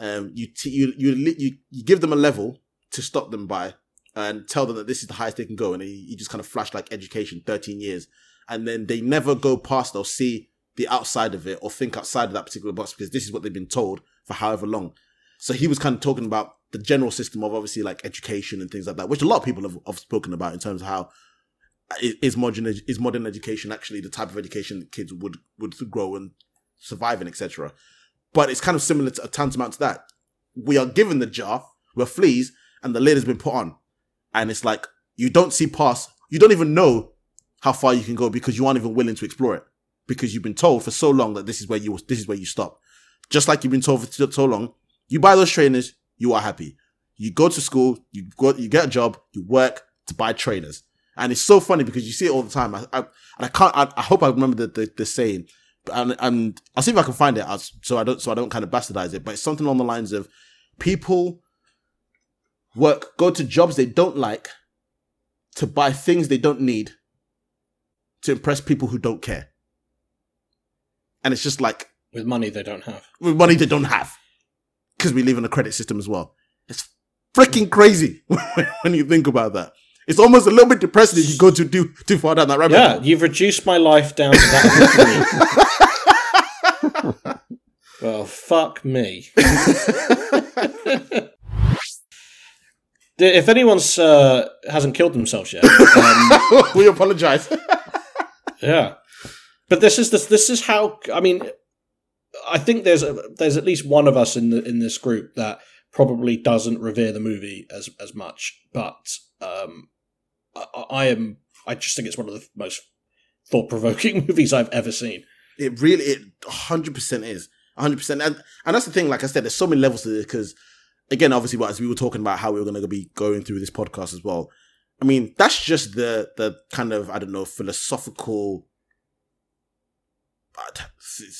Um, you, t- you you you you give them a level to stop them by, and tell them that this is the highest they can go, and he, he just kind of flashed like education, thirteen years, and then they never go past or see the outside of it or think outside of that particular box because this is what they've been told for however long. So he was kind of talking about the general system of obviously like education and things like that, which a lot of people have, have spoken about in terms of how is modern is modern education actually the type of education that kids would would grow and survive in, etc. But it's kind of similar to a tantamount to that. We are given the jar, we're fleas, and the lid has been put on, and it's like you don't see past, you don't even know how far you can go because you aren't even willing to explore it because you've been told for so long that this is where you this is where you stop. Just like you've been told for so long, you buy those trainers, you are happy. You go to school, you go, you get a job, you work to buy trainers, and it's so funny because you see it all the time. I, I, I can't. I, I, hope I remember the, the, the saying, and, and I'll see if I can find it so I don't so I don't kind of bastardize it. But it's something along the lines of people work go to jobs they don't like to buy things they don't need to impress people who don't care. And it's just like with money they don't have. With money they don't have because we live in a credit system as well. It's freaking crazy when you think about that. It's almost a little bit depressing if you go too too, too far down that rabbit yeah, you've reduced my life down to that. well, fuck me. if anyone's uh, hasn't killed themselves yet, um, we apologize. yeah, but this is this this is how I mean I think there's a, there's at least one of us in the in this group that probably doesn't revere the movie as as much, but um, I, I am I just think it's one of the most thought provoking movies I've ever seen. It really, it hundred percent is hundred percent, and and that's the thing. Like I said, there's so many levels to this because, again, obviously, as we were talking about how we were going to be going through this podcast as well. I mean, that's just the the kind of I don't know philosophical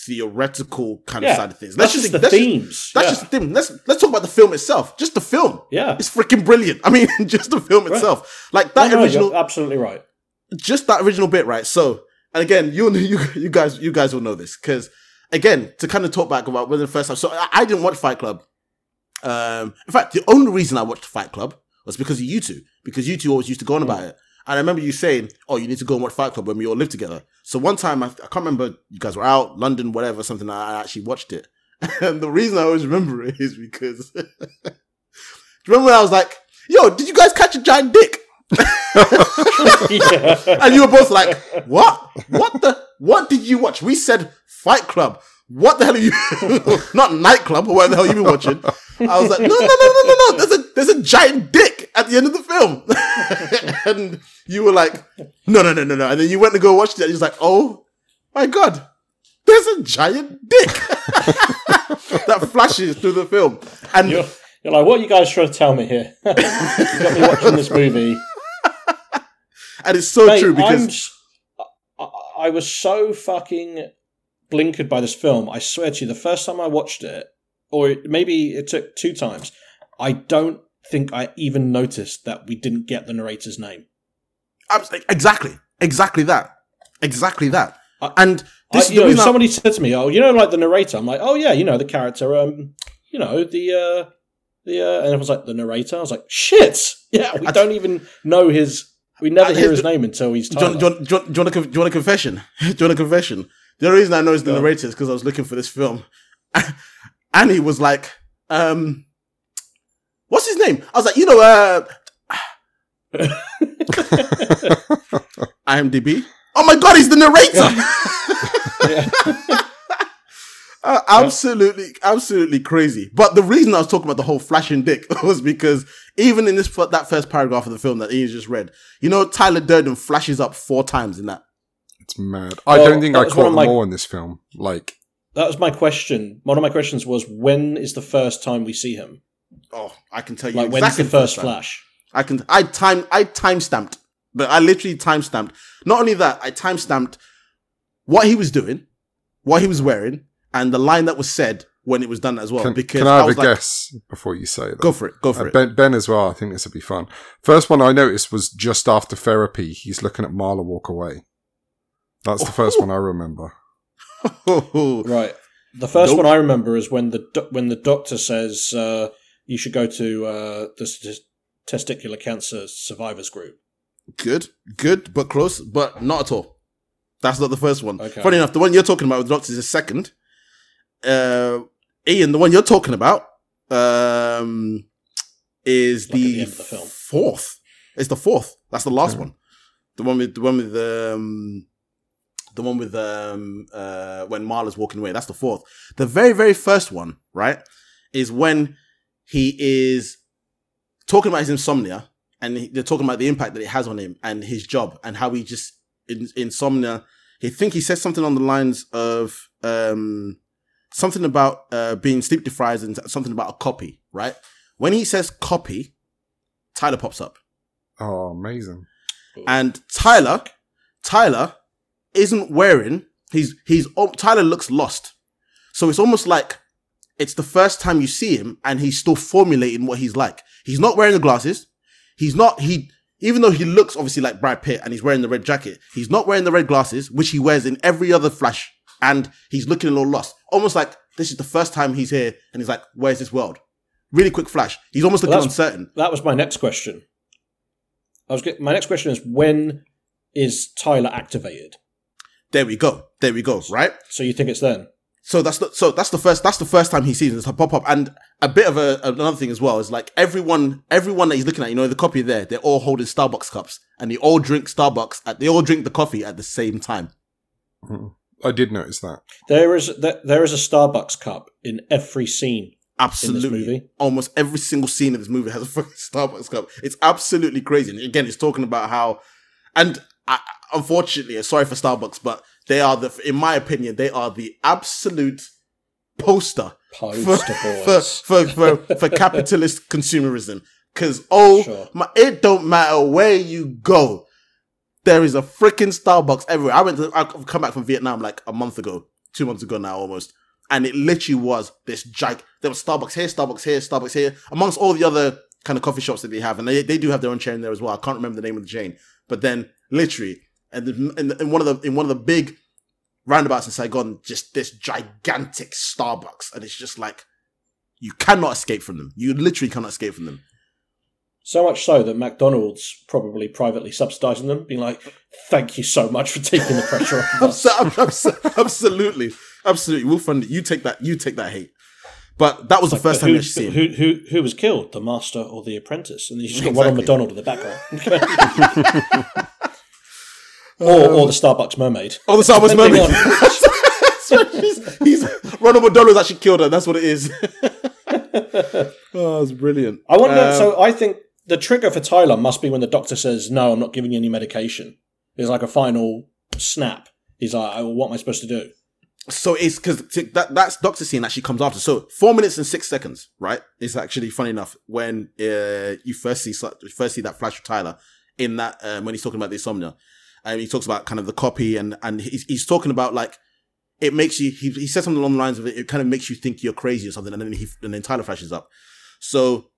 theoretical kind yeah, of side of things. That's, just the that's themes. Just, that's yeah. just the theme. Let's let's talk about the film itself. Just the film. Yeah, it's freaking brilliant. I mean, just the film right. itself. Like that no, no, original. absolutely right. Just that original bit, right? So, and again, you you you guys you guys will know this because again to kind of talk back about when the first time. So I, I didn't watch Fight Club. Um, in fact, the only reason I watched Fight Club was because of you two, because you two always used to go on about mm. it. And I remember you saying, "Oh, you need to go and watch Fight Club when we all live together." So one time, I, I can't remember you guys were out, London, whatever, something. I actually watched it, and the reason I always remember it is because do you remember when I was like, "Yo, did you guys catch a giant dick?" And you were both like, "What? What the? What did you watch?" We said Fight Club. What the hell are you? Not nightclub or whatever the hell you been watching. I was like, no, no, no, no, no, no. There's a there's a giant dick at the end of the film, and you were like, no, no, no, no, no. And then you went to go watch it, and you're like, oh my god, there's a giant dick that flashes through the film, and you're, you're like, what are you guys trying to tell me here? you got me watching this movie, and it's so Mate, true because I, I was so fucking blinkered by this film. I swear to you, the first time I watched it, or maybe it took two times, I don't think I even noticed that we didn't get the narrator's name. Exactly, exactly that, exactly that. And this I, you know, somebody I... said to me, "Oh, you know, like the narrator." I'm like, "Oh yeah, you know the character. Um, you know the uh, the uh," and it was like the narrator. I was like, "Shit, yeah, we I, don't even know his. We never hear his, name until he's." Do you, do, you, do, you, do, you want a, do you want a confession? do you want a confession? The only reason I know is the yeah. narrator is because I was looking for this film, and he was like, um, "What's his name?" I was like, "You know, uh, IMDb." Oh my god, he's the narrator. uh, absolutely, absolutely crazy. But the reason I was talking about the whole flashing dick was because even in this that first paragraph of the film that Ian just read, you know, Tyler Durden flashes up four times in that. It's mad. I don't think I caught them my, all in this film. Like that was my question. One of my questions was, when is the first time we see him? Oh, I can tell you. Like exactly when's the first, flash? I can. I time. I time stamped. But I literally time stamped. Not only that, I time stamped what he was doing, what he was wearing, and the line that was said when it was done as well. Can, because can I have was a like, guess before you say that? Go for it. Go for Uh, it. ben, ben as well. I think this would be fun. First one I noticed was just after therapy. He's looking at Marla walk away. That's the first one I remember. Right. The first Nope. one I remember is when the do- when the doctor says uh, you should go to uh, the st- testicular cancer survivors group. Good, good, but close, but not at all. That's not the first one. Okay. Funny enough, the one you're talking about with the doctors is the second. Uh, Ian, the one you're talking about um, is Like the, the the film. fourth. It's the fourth. That's the last Okay. one. The one with the one with um, the one with um, uh, when Marla's walking away. That's the fourth. The very very first one, right, is when he is talking about his insomnia and he- they're talking about the impact that it has on him and his job and how he just in, insomnia. He think he says something on the lines of um, something about uh, being sleep deprived and something about a copy. Right when he says copy, Tyler pops up Oh, amazing. and Tyler, Tyler isn't wearing. He's he's oh, Tyler looks lost. So it's almost like it's the first time you see him, and he's still formulating what he's like. He's not wearing the glasses. He's not he. Even though he looks obviously like Brad Pitt and he's wearing the red jacket, he's not wearing the red glasses, which he wears in every other flash. And he's looking a little lost. Almost like this is the first time he's here and he's like, where's this world? Really quick flash. He's almost looking that's- uncertain. That was my next question. I was my next question is when is Tyler activated? There we go. There we go. Right? So you think it's then? So that's the so that's the first that's the first time he sees it. It's a pop up, and a bit of a another thing as well is like everyone everyone that he's looking at, you know, the copy there, they're all holding Starbucks cups, and they all drink Starbucks. At, they all drink the coffee at the same time. Mhm. I did notice that. There is there, there is a Starbucks cup in every scene. Absolutely, movie? almost every single scene of this movie has a fucking Starbucks cup. It's absolutely crazy. And again, it's talking about how, and I, unfortunately, sorry for Starbucks, but they are the, in my opinion, they are the absolute poster for, Poster for, boys. for, for, for capitalist consumerism. Cause oh Sure. my, it don't matter where you go. There is a freaking Starbucks everywhere. I went to, I've come back from Vietnam like a month ago, two months ago now almost. And it literally was this gig. There was Starbucks here, Starbucks here, Starbucks here, amongst all the other kind of coffee shops that they have. And they, they do have their own chain there as well. I can't remember the name of the chain. But then literally, and the, in, the- one of the, in one of the big roundabouts in Saigon, just this gigantic Starbucks. And it's just like, you cannot escape from them. You literally cannot escape from them. So much so that McDonald's probably privately subsidizing them, being like, "Thank you so much for taking the pressure off us." Abso- abso- absolutely, absolutely. We'll fund it. You take that. You take that hate. But that was the first time who, actually see who, who, who was killed, the master or the apprentice? And you just got Exactly. Ronald McDonald in the background, or, or the Starbucks mermaid. Oh, the Starbucks Depending mermaid. So he's, he's Ronald McDonald's actually killed her. That's what it is. oh, it's brilliant. I wonder. Um, so I think the trigger for Tyler must be when the doctor says, "No, I'm not giving you any medication." It's like a final snap. He's like, oh, "What am I supposed to do?" So it's because that that's Doctor Scene actually comes after. So four minutes and six seconds, right? It's actually funny enough when uh, you first see you first see that flash of Tyler in that um, when he's talking about the insomnia, and he talks about kind of the copy and and he's, he's talking about like it makes you. He, he says something along the lines of it. It kind of makes you think you're crazy or something, and then he and then Tyler flashes up. So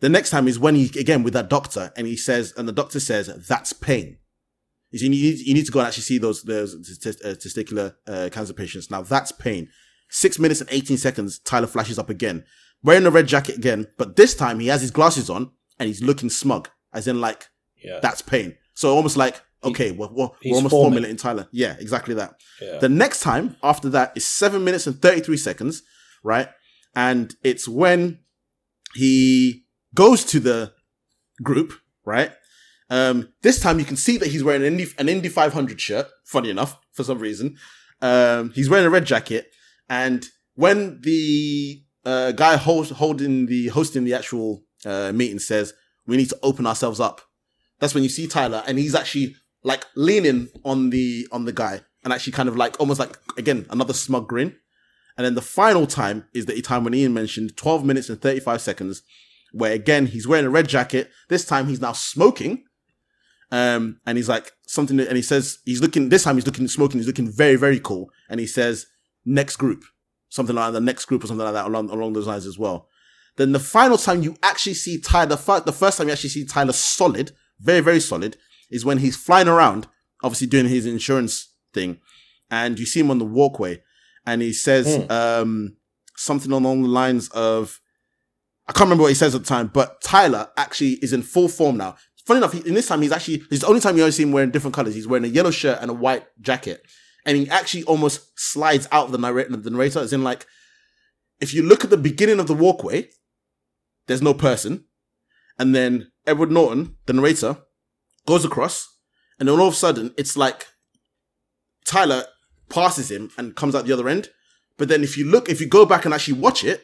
the next time is when he again with that doctor, and he says, and the doctor says that's pain. Is you need you need to go and actually see those those uh, testicular uh, cancer patients. Now that's pain. Six minutes and eighteen seconds. Tyler flashes up again, wearing a red jacket again, but this time he has his glasses on and he's looking smug, as in like Yeah. that's pain. So almost like okay, we're, we're, he's we're almost forming. Tyler. Yeah, exactly that. Yeah. The next time after that is seven minutes and thirty three seconds, right? And it's when he goes to the group, right? Um, this time you can see that he's wearing an Indy, an Indy 500 shirt. Funny enough, for some reason, um, he's wearing a red jacket. And when the uh, guy hold, holding the hosting the actual uh, meeting says we need to open ourselves up, that's when you see Tyler, and he's actually like leaning on the on the guy, and actually kind of like almost like again another smug grin. And then the final time is the time when Ian mentioned 12 minutes and 35 seconds, where again he's wearing a red jacket. This time he's now smoking. Um, and he's like something, and he says he's looking. This time he's looking smoking. He's looking very, very cool. And he says, "Next group." something like the next group or something like that along along those lines as well. Then the final time you actually see Tyler, the, fir- the first time you actually see Tyler solid, very very solid, is when he's flying around, obviously doing his insurance thing, and you see him on the walkway, and he says Hmm. um, something along the lines of, I can't remember what he says at the time, but Tyler actually is in full form now. Funny enough, he, in this time he's actually it's the only time you ever see him wearing different colors. He's wearing a yellow shirt and a white jacket, and he actually almost slides out of the narrator. The narrator is in like, if you look at the beginning of the walkway, there's no person, and then Edward Norton, the narrator, goes across, and then all of a sudden it's like Tyler passes him and comes out the other end. But then if you look, if you go back and actually watch it,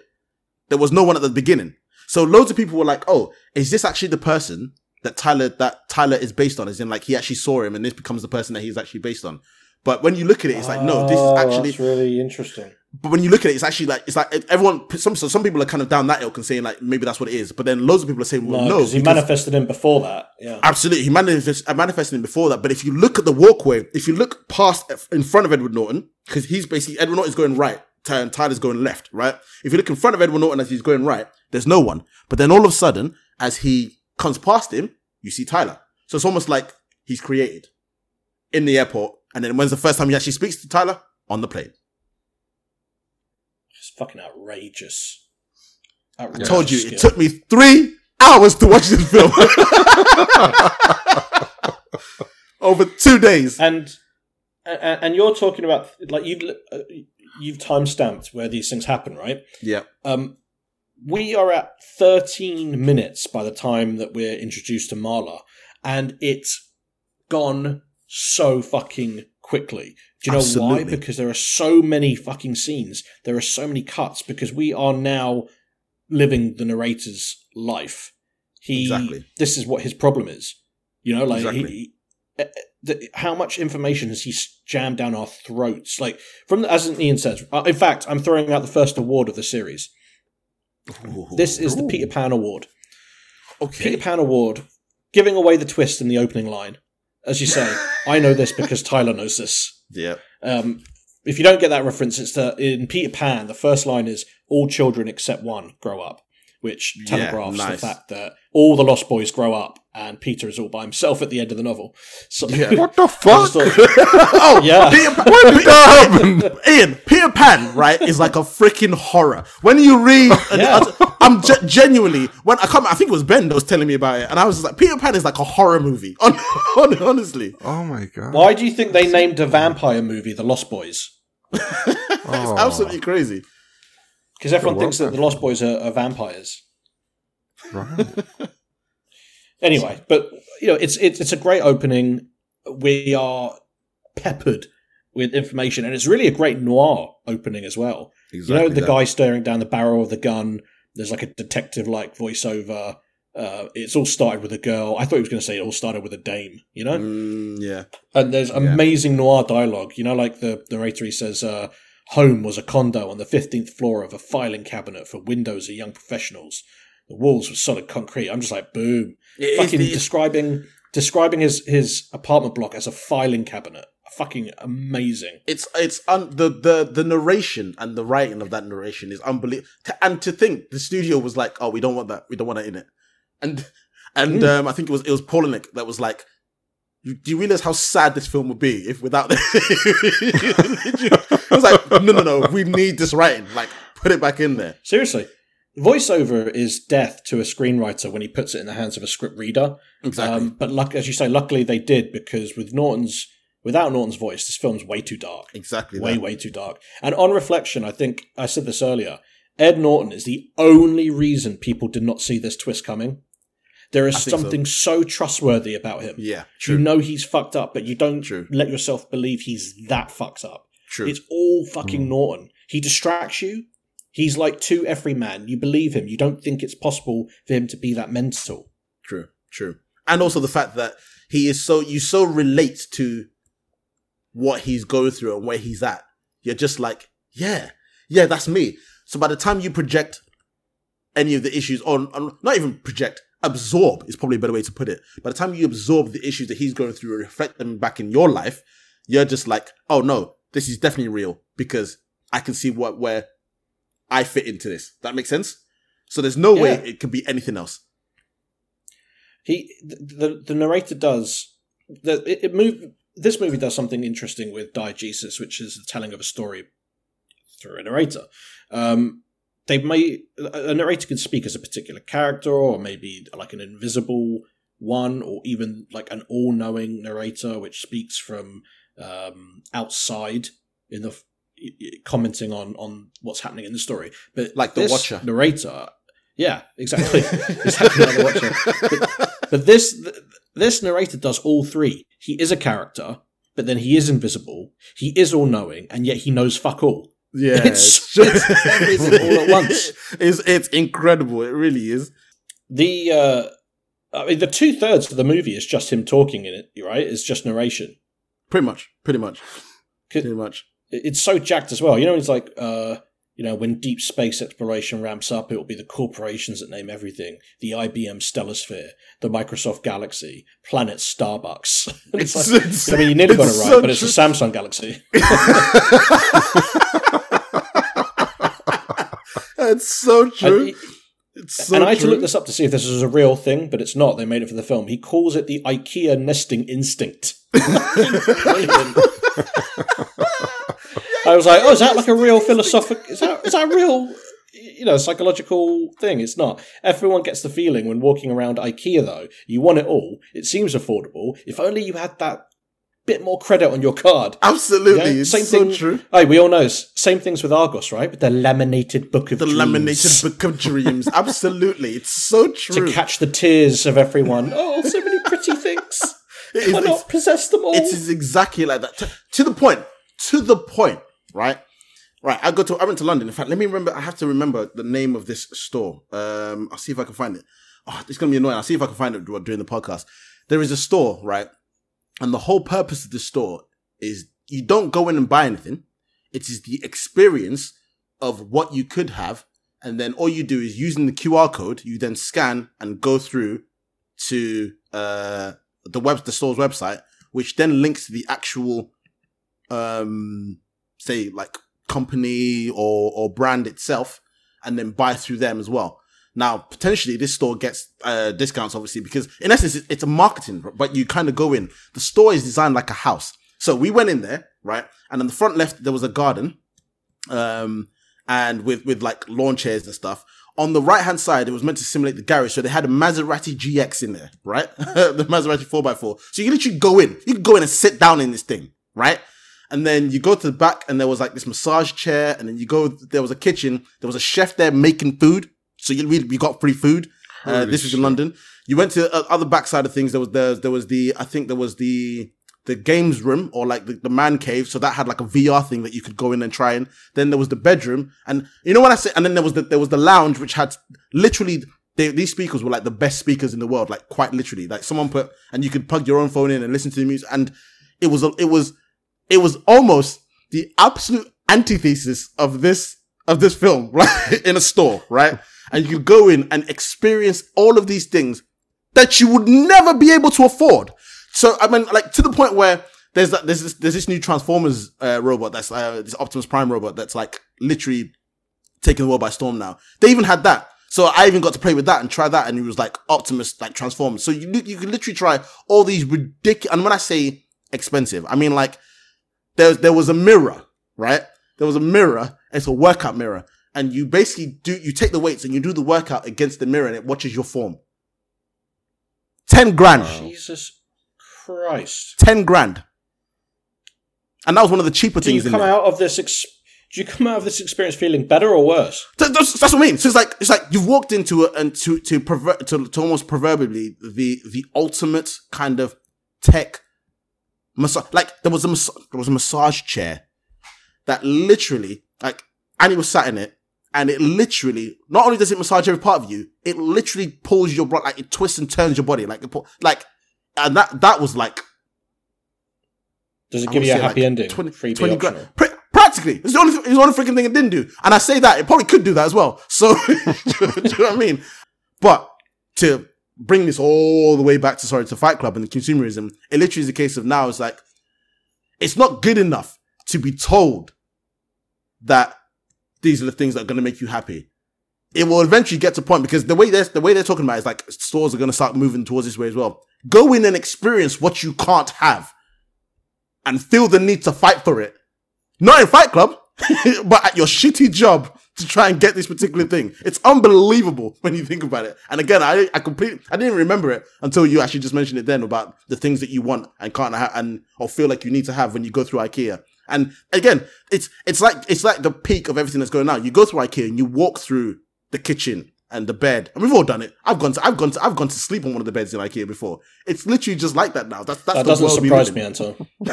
there was no one at the beginning. So loads of people were like, "Oh, is this actually the person that Tyler that Tyler is based on?" As in, like he actually saw him, and this becomes the person that he's actually based on. But when you look at it, it's like, no, this is Oh, actually. that's really interesting. But when you look at it, it's actually like it's like everyone. Some so some people are kind of down that ilk and saying like maybe that's what it is. But then loads of people are saying, well, No, no, because he manifested him before that. Yeah. Absolutely, he manifest, uh, manifested him before that. But if you look at the walkway, if you look past in front of Edward Norton, because he's basically Edward Norton is going right, and Tyler's going left, right. If you look in front of Edward Norton as he's going right, there's no one. But then all of a sudden, as he comes past him, you see Tyler. So it's almost like he's created in the airport, and then when's the first time he actually speaks to Tyler on the plane? It's fucking outrageous. I told you, skill. it took me three hours to watch this film. Over two days. And and, and you're talking about like you've uh, you've time stamped where these things happen, right? Yeah. Um, we are at 13 minutes by the time that we're introduced to Marla, and it's gone so fucking quickly. Do you know why? Because there are so many fucking scenes. There are so many cuts because we are now living the narrator's life. He, Exactly. This is what his problem is. You know, like Exactly. he, uh, the, how much information has he jammed down our throats? Like from the, as Ian says. Uh, in fact, I'm throwing out the first award of the series. This is the Peter Pan Award. Okay. Peter Pan Award, giving away the twist in the opening line. As you say, I know this because Tyler knows this. Yeah. Um, if you don't get that reference, it's the in Peter Pan. The first line is "All children except one grow up," which Yeah, telegraphs nice. the fact that all the Lost Boys grow up and Peter is all by himself at the end of the novel. So, What the fuck? thought- oh, Yeah. Peter Pan, when Peter, Ian, Peter Pan, right, is like a freaking horror. When you read, Yeah. I'm ge- genuinely when I come, I think it was Ben that was telling me about it, and I was just like, Peter Pan is like a horror movie. Hon- hon- honestly, Oh my god. Why do you think they named a vampire movie The Lost Boys? it's Oh. absolutely crazy. Because everyone thinks that the Lost Boys are, are vampires. Right. Anyway, but you know, it's it's it's a great opening. We are peppered with information, and it's really a great noir opening as well. you know, the that. guy staring down the barrel of the gun. There's like a detective like voiceover. Uh, it's all started with a girl. I thought he was going to say it all started with a dame. You know, Mm, yeah, and there's amazing noir dialogue. You know, like the narrator he says, uh, "Home was a condo on the fifteenth floor of a filing cabinet for windows of young professionals. The walls were solid concrete." I'm just like, boom, It is fucking the- describing describing his his apartment block as a filing cabinet. Fucking amazing. it's it's un- the the the narration and the writing of that narration is unbelievable. And to think the studio was like, oh, we don't want that, we don't want that in it, and and Mm. um, I think it was it was Palahniuk that was like. "You- Do you realize how sad this film would be if without it was like, no, no, no, we need this writing. Like, put it back in there. Seriously. Voiceover is death to a screenwriter when he puts it in the hands of a script reader. Exactly. Um, but luck, as you say, luckily they did because with Norton's, without Norton's voice, this film's way too dark. Exactly. Way, that. way too dark. And on reflection, I think I said this earlier. Ed Norton is the only reason people did not see this twist coming. There is think so. something so. trustworthy about him. Yeah, true. You know he's fucked up, but you don't True. let yourself believe he's that fucked up. True. It's all fucking Norton. He distracts you. He's like too every man. You believe him. You don't think it's possible for him to be that mental. True, true. And also the fact that he is so you so relate to what he's going through and where he's at. You're just like, yeah, yeah, that's me. So by the time you project any of the issues on, on not even project, absorb is probably a better way to put it. By the time you absorb the issues that he's going through and reflect them back in your life, you're just like, oh no, this is definitely real because I can see what where I fit into this. That makes sense. So there's no way it could be anything else. he the the narrator does the it, it move this movie does something interesting with diegesis which is the telling of a story through a narrator um they may a a narrator can speak as a particular character or maybe like an invisible one or even like an all-knowing narrator which speaks from um outside in the commenting on on what's happening in the story but Like The this Watcher. narrator yeah exactly exactly like the watcher but, but this this narrator does all three he is a character but then he is invisible he is all knowing and yet he knows fuck all Yeah, It's- it's everything all at once. It's it's incredible. It really is. the uh I mean, the two thirds of the movie is just him talking in it, right? It's just narration. Pretty much. Pretty much. Pretty much. It- It's so jacked as well. You know, it's like, uh, you know, when deep space exploration ramps up, it will be the corporations that name everything: the IBM Stellarsphere, the Microsoft Galaxy, Planet Starbucks. It's It's- like- it's- I mean, you nearly got it right, but it's the true. Samsung Galaxy. It's so true. And, it's so and I had to look this up to see if this was a real thing, but it's not. They made it for the film. He calls it the IKEA nesting instinct. I was like, oh, is that like a real philosophical? Is that is that a real, you know, psychological thing? It's not. Everyone gets the feeling when walking around IKEA, though. You want it all. It seems affordable. If only you had that bit more credit on your card. Absolutely. Same so thing. true. Hey, we all know. Same things with Argos, right? With the laminated book of The dreams. laminated book of dreams. Absolutely. It's so true. to catch the tears of everyone. Oh, so many pretty things. It is- why not possess them all? It is exactly like that. To, to the point. To the point. Right. Right. I go to. I went to London. In fact, let me remember. I have to remember the name of this store. Um. I'll see if I can find it. Oh, it's gonna be annoying. I'll see if I can find it during the podcast. There is a store, right? And the whole purpose of the store is you don't go in and buy anything. It is the experience of what you could have, and then all you do is using the QR code. You then scan and go through to uh the web the store's website, which then links to the actual um say like company or or brand itself, and then buy through them as well. Now, potentially, this store gets uh, discounts, obviously, because in essence, it's, a marketing, but you kind of go in. The store is designed like a house. So we went in there, right? And on the front left, there was a garden, um, and with, with like lawn chairs and stuff. On the right hand side, it was meant to simulate the garage. So they had a Maserati GX in there, right? the Maserati 4x4. So you literally go in. You can go in and sit down in this thing, right? And then you go to the back and there was like this massage chair. And then you go, there was a kitchen. There was a chef there making food. So you really, you got free food. Uh, this was in. London. You went to uh, other backside of things. There was the, there was the, I think there was the, the games room or like the, the man cave. So that had like a VR thing that you could go in and try in. Then there was the bedroom. And you know what I said? And then there was the, there was the lounge, which had literally, they, these speakers were like the best speakers in the world, like quite literally. Like someone put, and you could plug your own phone in and listen to the music. And it was, a, it was, it was almost the absolute antithesis of this, of this film, right? in a store, right? And you go in and experience all of these things that you would never be able to afford. So I mean, like to the point where there's that there's this there's this new Transformers uh, robot that's uh, this Optimus Prime robot that's like literally taking the world by storm now. They even had that. So I even got to play with that and try that, and it was like Optimus like Transformers. So you you can literally try all these ridiculous. And when I say expensive, I mean like there there was a mirror, right? There was a mirror. It's a workout mirror, and you basically do you take the weights and you do the workout against the mirror, and it watches your form. Ten grand. Jesus Christ! Ten grand. And that was one of the cheaper Do you things in come there. out of this? Ex- do you come out of this experience feeling better or worse? That's, that's what I mean. So it's like it's like you've walked into it and to to, perver- to to almost proverbially the the ultimate kind of tech massage. Like there was a mas- there was a massage chair that literally like Annie was sat in it, and it literally not only does it massage every part of you, it literally pulls your blood like it twists and turns your body like it pull, like and that that was like Does it I give you a happy like ending? 20, 20 optional. grand. Pra- practically. It's the only, it's the only freaking thing it didn't do. And I say that, it probably could do that as well. So, do, you know what I mean? But to bring this all the way back to, sorry, to Fight Club and the consumerism, it literally is a case of now it's like, it's not good enough to be told that these are the things that are going to make you happy. It will eventually get to a point because the way they're, the way they're talking about it is like stores are going to start moving towards this way as well. Go in and experience what you can't have and feel the need to fight for it. Not in Fight Club, but at your shitty job to try and get this particular thing. It's unbelievable when you think about it. And again, I I completely I didn't remember it until you actually just mentioned it then about the things that you want and can't have and or feel like you need to have when you go through IKEA. And again, it's it's like it's like the peak of everything that's going on. You go through IKEA and you walk through the kitchen and the bed, and we've all done it. I've gone to I've gone to I've gone to sleep on one of the beds in IKEA before. It's literally just like that now. That's that's That doesn't surprise me. Anton.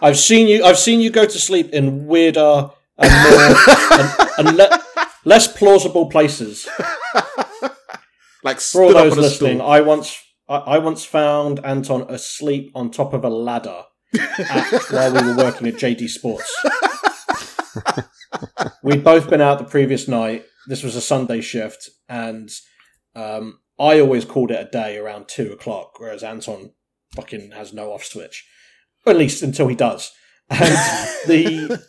I've seen you. I've seen you go to sleep in weirder and more and, and le- less plausible places. Like For all those listening, stool. I once I, I once found Anton asleep on top of a ladder at, while we were working at JD Sports. We'd both been out the previous night. This was a Sunday shift, and um, I always called it a day around two o'clock, whereas Anton fucking has no off switch, at least until he does. And the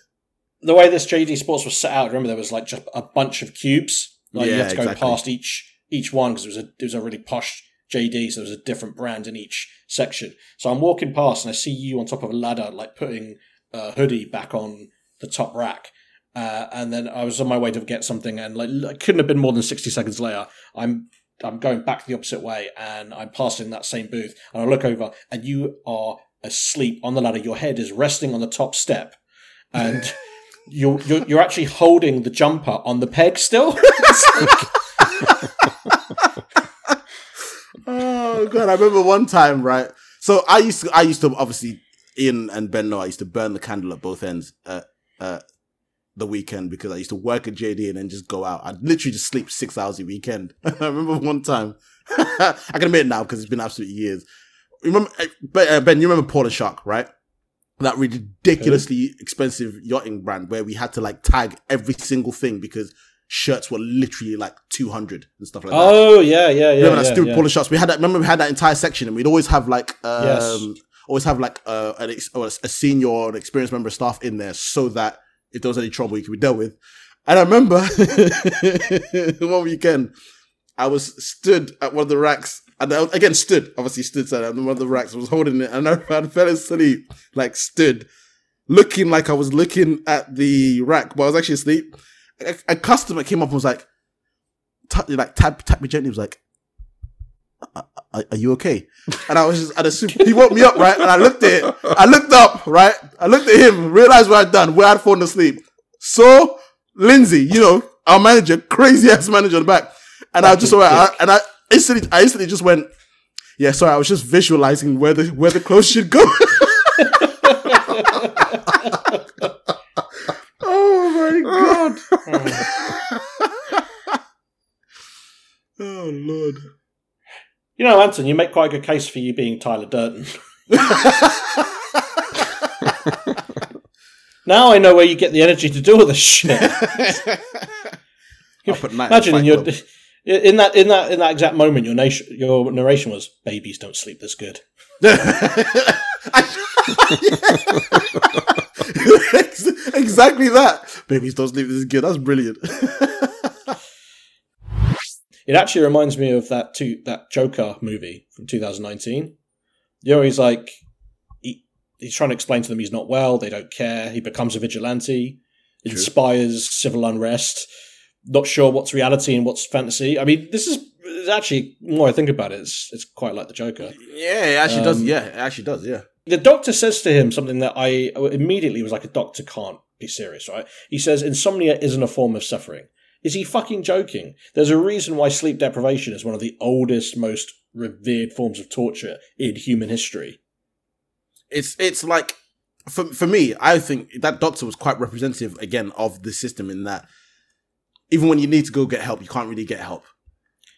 the way this JD Sports was set out, remember there was like just a bunch of cubes. Like you Yeah, had to go exactly. past each each one because it was a it was a really posh JD, so there was a different brand in each section. So I'm walking past and I see you on top of a ladder, like putting a hoodie back on the top rack. Uh, and then I was on my way to get something, and like it couldn't have been more than sixty seconds later. I'm I'm going back the opposite way, and I'm passing that same booth, and I look over, and you are asleep on the ladder. Your head is resting on the top step, and you're you're, you're actually holding the jumper on the peg still. Oh god, I remember one time, right? So I used to, I used to obviously Ian and Ben know I used to burn the candle at both ends at uh, the weekend because I used to work at JD and then just go out. I'd literally just sleep six hours a weekend. I remember one time, I can admit it now because it's been absolutely years. Remember, uh, Ben, uh, Ben, you remember Paul and Shark, right? That ridiculously expensive yachting brand where we had to like tag every single thing because shirts were literally like 200 and stuff like that. oh yeah, yeah, yeah. Remember that stupid yeah. polo shots? We had that. Remember we had that entire section, and we'd always have like, um, Yes. always have like uh, an ex- or a senior or an experienced member of staff in there, so that if there was any trouble, you could be dealt with. And I remember one weekend, I was stood at one of the racks, and I, again stood, obviously stood at one of the racks. I was holding it, and I, I fell asleep, like stood, looking like I was looking at the rack, but I was actually asleep. A, a customer came up and was like, tap, like tap tap me gently. Was like, "Are- are, you okay? And I was just, and as soon, he woke me up, right? And I looked at it. I looked up, right? I looked at him, realized what I'd done, where I'd fallen asleep. So Lindsay, you know, our manager, crazy ass manager on the back, and I just saw it, I- and I instantly, I instantly just went, yeah, sorry, I was just visualizing where the where the clothes should go. oh my god. oh lord. You know, Anton, you make quite a good case for you being Tyler Durden. now I know where you get the energy to do all this shit. I'll put night Imagine in your Club. In that in that in that exact moment, your nation, your narration was "Babies don't sleep this good." exactly that. Babies don't sleep. This good. That's brilliant. It actually reminds me of that two, that Joker movie from 2019. You know, he's like he, he's trying to explain to them he's not well. They don't care. He becomes a vigilante, inspires civil unrest. Not sure what's reality and what's fantasy. I mean, this is it's actually more I think about it, it's it's quite like the Joker. yeah, it actually does. Um, Yeah, it actually does. Yeah. The doctor says to him something that I immediately was like, a doctor can't be serious, right? He says, insomnia isn't a form of suffering. Is he fucking joking? There's a reason why sleep deprivation is one of the oldest, most revered forms of torture in human history. It's it's like for for me, I think that doctor was quite representative again of the system in that even when you need to go get help, you can't really get help.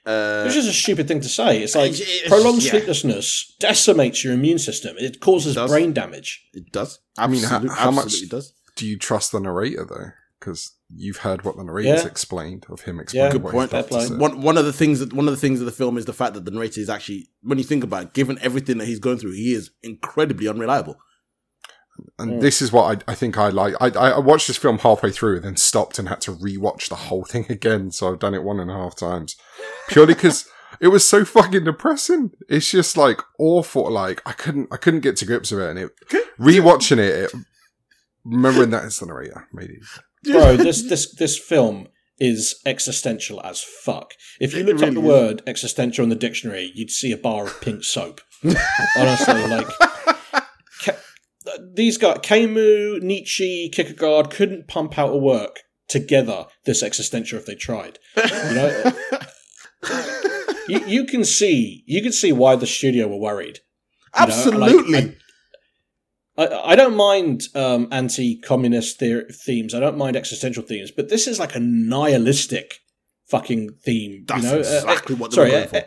Uh, Which is a stupid thing to say. It's like It's- prolonged yeah. sleeplessness decimates your immune system. It causes does. brain damage. it does. I mean, how, Absolute- how much absolutely does. do you trust the narrator though? Because you've heard what the narrator's Yeah. explained of him explaining Yeah, good point. his doctor Fair play. said. One one of the things that one of the things of the film is the fact that the narrator is actually, when you think about it, given everything that he's going through, he is incredibly unreliable. And Mm. this is what I, I think I like. I, I watched this film halfway through and then stopped and had to rewatch the whole thing again. So I've done it one and a half times. Purely because it was so fucking depressing. It's just like awful. Like I couldn't, I couldn't get to grips with it. And it, rewatching it, it, remembering that it's the narrator made it. bro. This this this film is existential as fuck. If you It looked up the is. word existential in the dictionary, you'd see a bar of pink soap. Honestly, like Ka- these guys, Camus, Nietzsche, Kierkegaard couldn't pump out a work together this existential if they tried. You know, you, you can see you can see why the studio were worried. You know, like, Absolutely. I, I don't mind um, anti-communist the- themes. I don't mind existential themes, but this is like a nihilistic fucking theme. That's you know? Uh, exactly what they sorry, were going uh, for.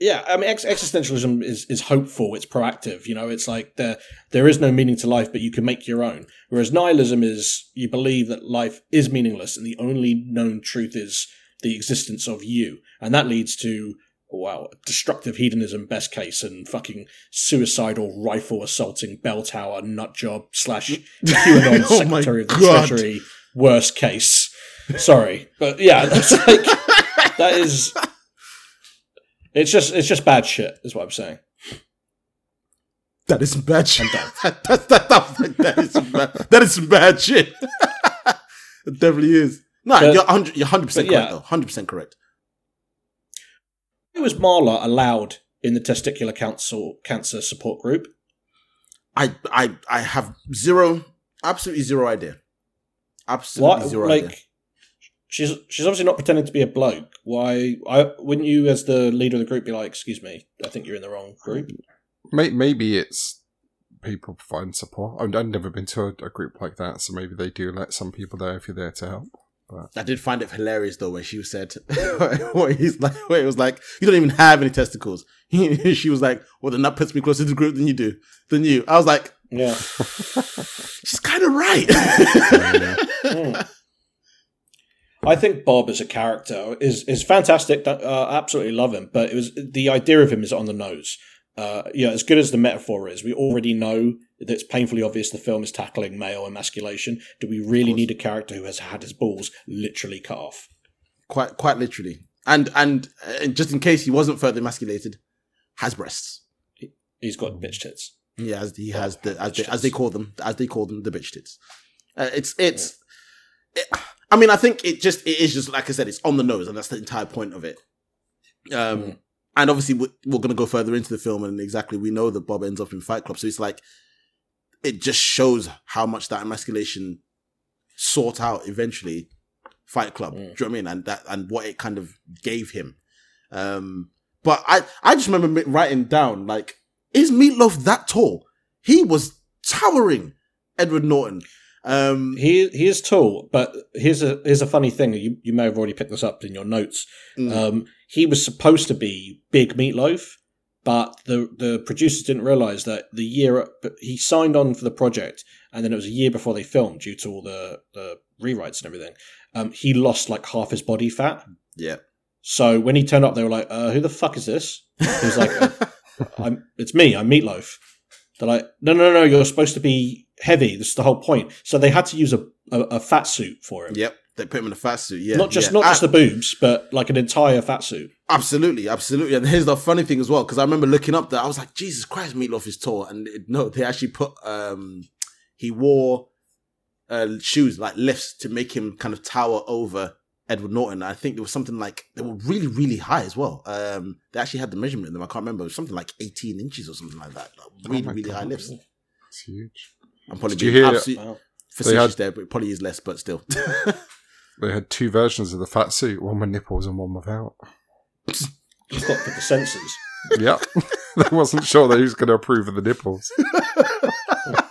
Yeah, I mean, ex- existentialism is, is hopeful. It's proactive. You know, it's like there there is no meaning to life, but you can make your own. Whereas nihilism is you believe that life is meaningless, and the only known truth is the existence of you, and that leads to wow, destructive hedonism, best case, and fucking suicidal rifle assaulting bell tower nut job slash oh QAnon Oh secretary of the God. treasury, worst case. Sorry, but yeah, that's like that is. It's just it's just bad shit, is what I'm saying. That is some bad shit. That, that, that, that, is some bad, that is some bad shit. it definitely is. No, But- you're 100 you're 100% but correct yeah. though. 100% correct. Why was Marla allowed in the testicular cancer cancer support group? I I I have zero absolutely zero idea. Absolutely Why, zero like, idea. She's she's obviously not pretending to be a bloke. Why? I wouldn't you, as the leader of the group, be like, "Excuse me, I think you're in the wrong group." Maybe it's people providing support. I've, I've never been to a, a group like that, so maybe they do let some people there if you're there to help. But. I did find it hilarious though, when she said, where he's like, where it was like, you don't even have any testicles. she was like, well, then that puts me closer to the group than you do, than you. I was like, Yeah. she's kind of right. Hmm. I think Bob as a character is is fantastic. That- Uh, absolutely love him, but it was the idea of him is on the nose. Uh, yeah, as good as the metaphor is, we already know that it's painfully obvious the film is tackling male emasculation. Do we really need a character who has had his balls literally cut off? quite, quite literally. And and uh, just in case he wasn't further emasculated, has breasts. He's got bitch tits. He has, he has the as they, as they call them, as they call them, the bitch tits. Uh, it's it's. It, I mean, I think it just it is just like I said, it's on the nose, and that's the entire point of it. Um, Mm. and obviously we're, we're going to go further into the film, and exactly we know that Bob ends up in Fight Club, so it's like it just shows how much that emasculation sought out eventually Fight Club. Mm. Do you know what I mean? And that and what it kind of gave him. Um, but I I just remember writing down like, is Meatloaf that tall? He was towering, Edward Norton. Um, He he is tall, but here's a here's a funny thing. You you may have already picked this up in your notes. Mm. Um, he was supposed to be Big Meatloaf, but the the producers didn't realize that the year he signed on for the project, and then it was a year before they filmed due to all the the rewrites and everything. Um, he lost like half his body fat. yeah. So when he turned up, they were like, uh, "Who the fuck is this?" He was like, uh, I'm, "It's me. I'm Meatloaf." They're like, "No, no, no. You're supposed to be heavy. This is the whole point." So they had to use a a, a fat suit for him. Yep. They put him in a fat suit. Yeah. not just yeah. not just I- the boobs, but like an entire fat suit. Absolutely, absolutely. And here's the funny thing as well, because I remember looking up that I was like, Jesus Christ, Meatloaf is tall. And it, no, they actually put um he wore uh shoes like lifts to make him kind of tower over Edward Norton. I think there was something like they were really, really high as well. Um they actually had the measurement in them. I can't remember. It was something like 18 inches or something like that. Like really, my really high God. lifts. It's huge. I'm probably Did you being hear- absolute Wow. facetious had- there, but it probably is less, but still. They had two versions of the fat suit, one with nipples and one without. You've for the censors. yeah, they wasn't sure they was going to approve of the nipples. that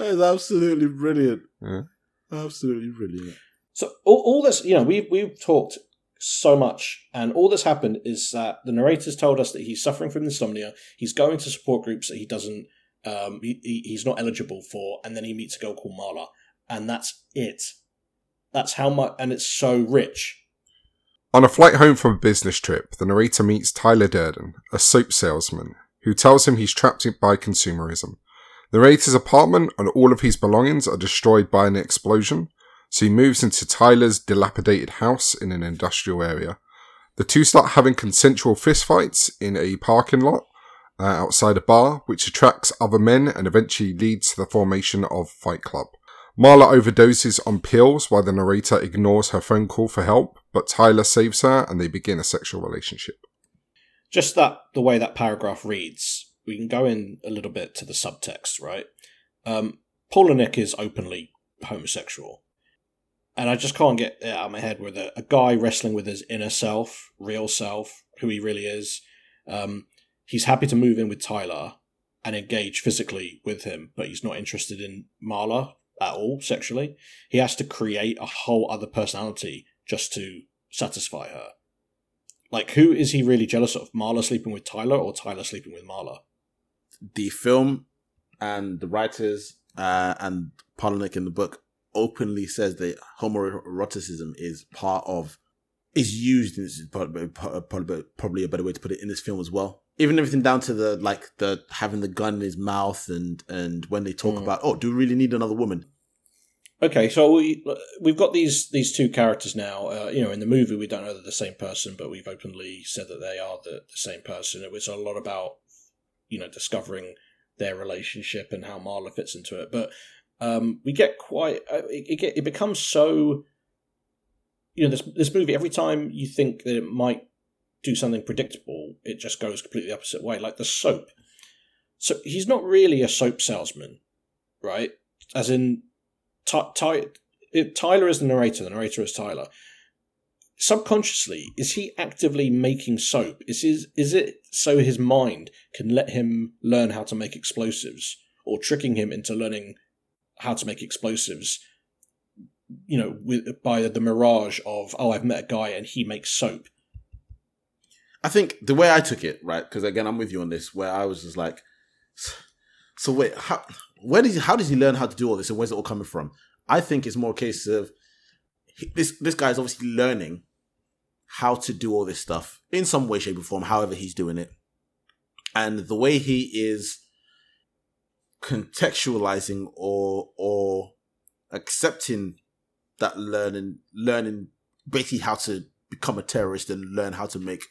is absolutely brilliant. Yeah. Absolutely brilliant. So all, all this, you know, we've we've talked so much, and all that's happened is that the narrator's told us that he's suffering from insomnia. He's going to support groups that he doesn't, um, he, he- he's not eligible for, and then he meets a girl called Marla, and that's it. That's how much, and it's so rich. On a flight home from a business trip, the narrator meets Tyler Durden, a soap salesman, who tells him he's trapped by consumerism. The narrator's apartment and all of his belongings are destroyed by an explosion, so he moves into Tyler's dilapidated house in an industrial area. The two start having consensual fistfights in a parking lot uh, outside a bar, which attracts other men and eventually leads to the formation of Fight Club. Marla overdoses on pills while the narrator ignores her phone call for help, but Tyler saves her and they begin a sexual relationship. Just that, the way that paragraph reads, we can go in a little bit to the subtext, right? Um, Palahniuk is openly homosexual. And I just can't get it out of my head with a, a guy wrestling with his inner self, real self, who he really is. Um, he's happy to move in with Tyler and engage physically with him, but he's not interested in Marla at all sexually. He has to create a whole other personality just to satisfy her. Like, who is he really jealous of? Marla sleeping with Tyler or Tyler sleeping with Marla? The film and the writers uh, and Palahniuk in the book openly says that homoeroticism is part of is used in this is probably, probably probably a better way to put it in this film as well. Even everything down to the like the having the gun in his mouth and and when they talk Mm. about oh do we really need another woman? Okay, so we we've got these these two characters now. Uh, you know, in the movie, we don't know they're the same person, but we've openly said that they are the, the same person. It was a lot about you know discovering their relationship and how Marla fits into it. But um, we get quite uh, it, it, get, it becomes so you know this this movie every time you think that it might do something predictable, it just goes completely the opposite way. Like the soap. So he's not really a soap salesman, right? As in Tyler is the narrator. The narrator is Tyler. Subconsciously, is he actively making soap? Is his is it so his mind can let him learn how to make explosives, or tricking him into learning how to make explosives? You know, with by the mirage of oh, I've met a guy and he makes soap. I think the way I took it, right? Because again, I'm with you on this. Where I was just like, so wait, how? Where did he, how does he learn how to do all this, and where's it all coming from? I think it's more a case of this. This guy is obviously learning how to do all this stuff in some way, shape, or form. However, he's doing it, and the way he is contextualizing or or accepting that learning, learning basically how to become a terrorist and learn how to make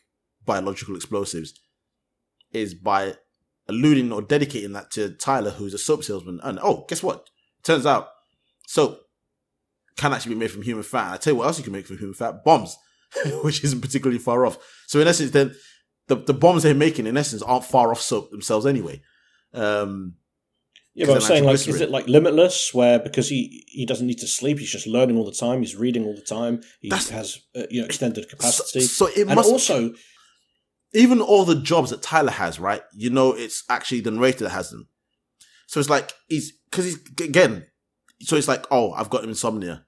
biological explosives is by alluding or dedicating that to Tyler, who's a soap salesman. And oh, guess what? Turns out soap can actually be made from human fat. And I tell you what else you can make from human fat: bombs, which isn't particularly far off. So in essence, then the the bombs they're making, in essence, aren't far off soap themselves anyway. Um, Yeah, but I'm saying, like, is it like limitless, where because he he doesn't need to sleep, he's just learning all the time, he's reading all the time, he has uh, you know extended capacity, so it and must also even all the jobs that Tyler has, right? You know, it's actually the narrator that has them. So it's like he's because he's again. So it's like, oh, I've got insomnia.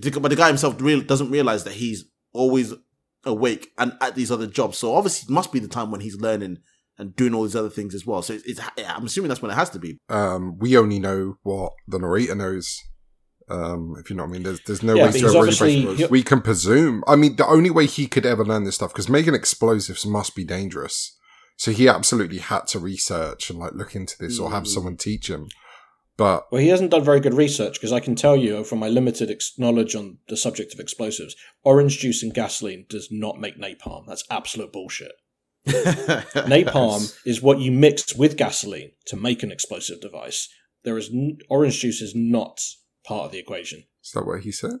But the guy himself real doesn't realize that he's always awake and at these other jobs. So obviously, it must be the time when he's learning and doing all these other things as well. So it's, it's I'm assuming that's when it has to be. Um, we only know what the narrator knows. Um, if you know what I mean, there's there's no Yeah, way to he's really obviously- break- We can presume. I mean, the only way he could ever learn this stuff because making explosives must be dangerous. So he absolutely had to research and like look into this or have Mm. someone teach him. But well, he hasn't done very good research because I can tell you from my limited ex- knowledge on the subject of explosives, orange juice and gasoline does not make napalm. That's absolute bullshit. Napalm is what you mix with gasoline to make an explosive device. There is n- orange juice is not part of the equation. is that what he said?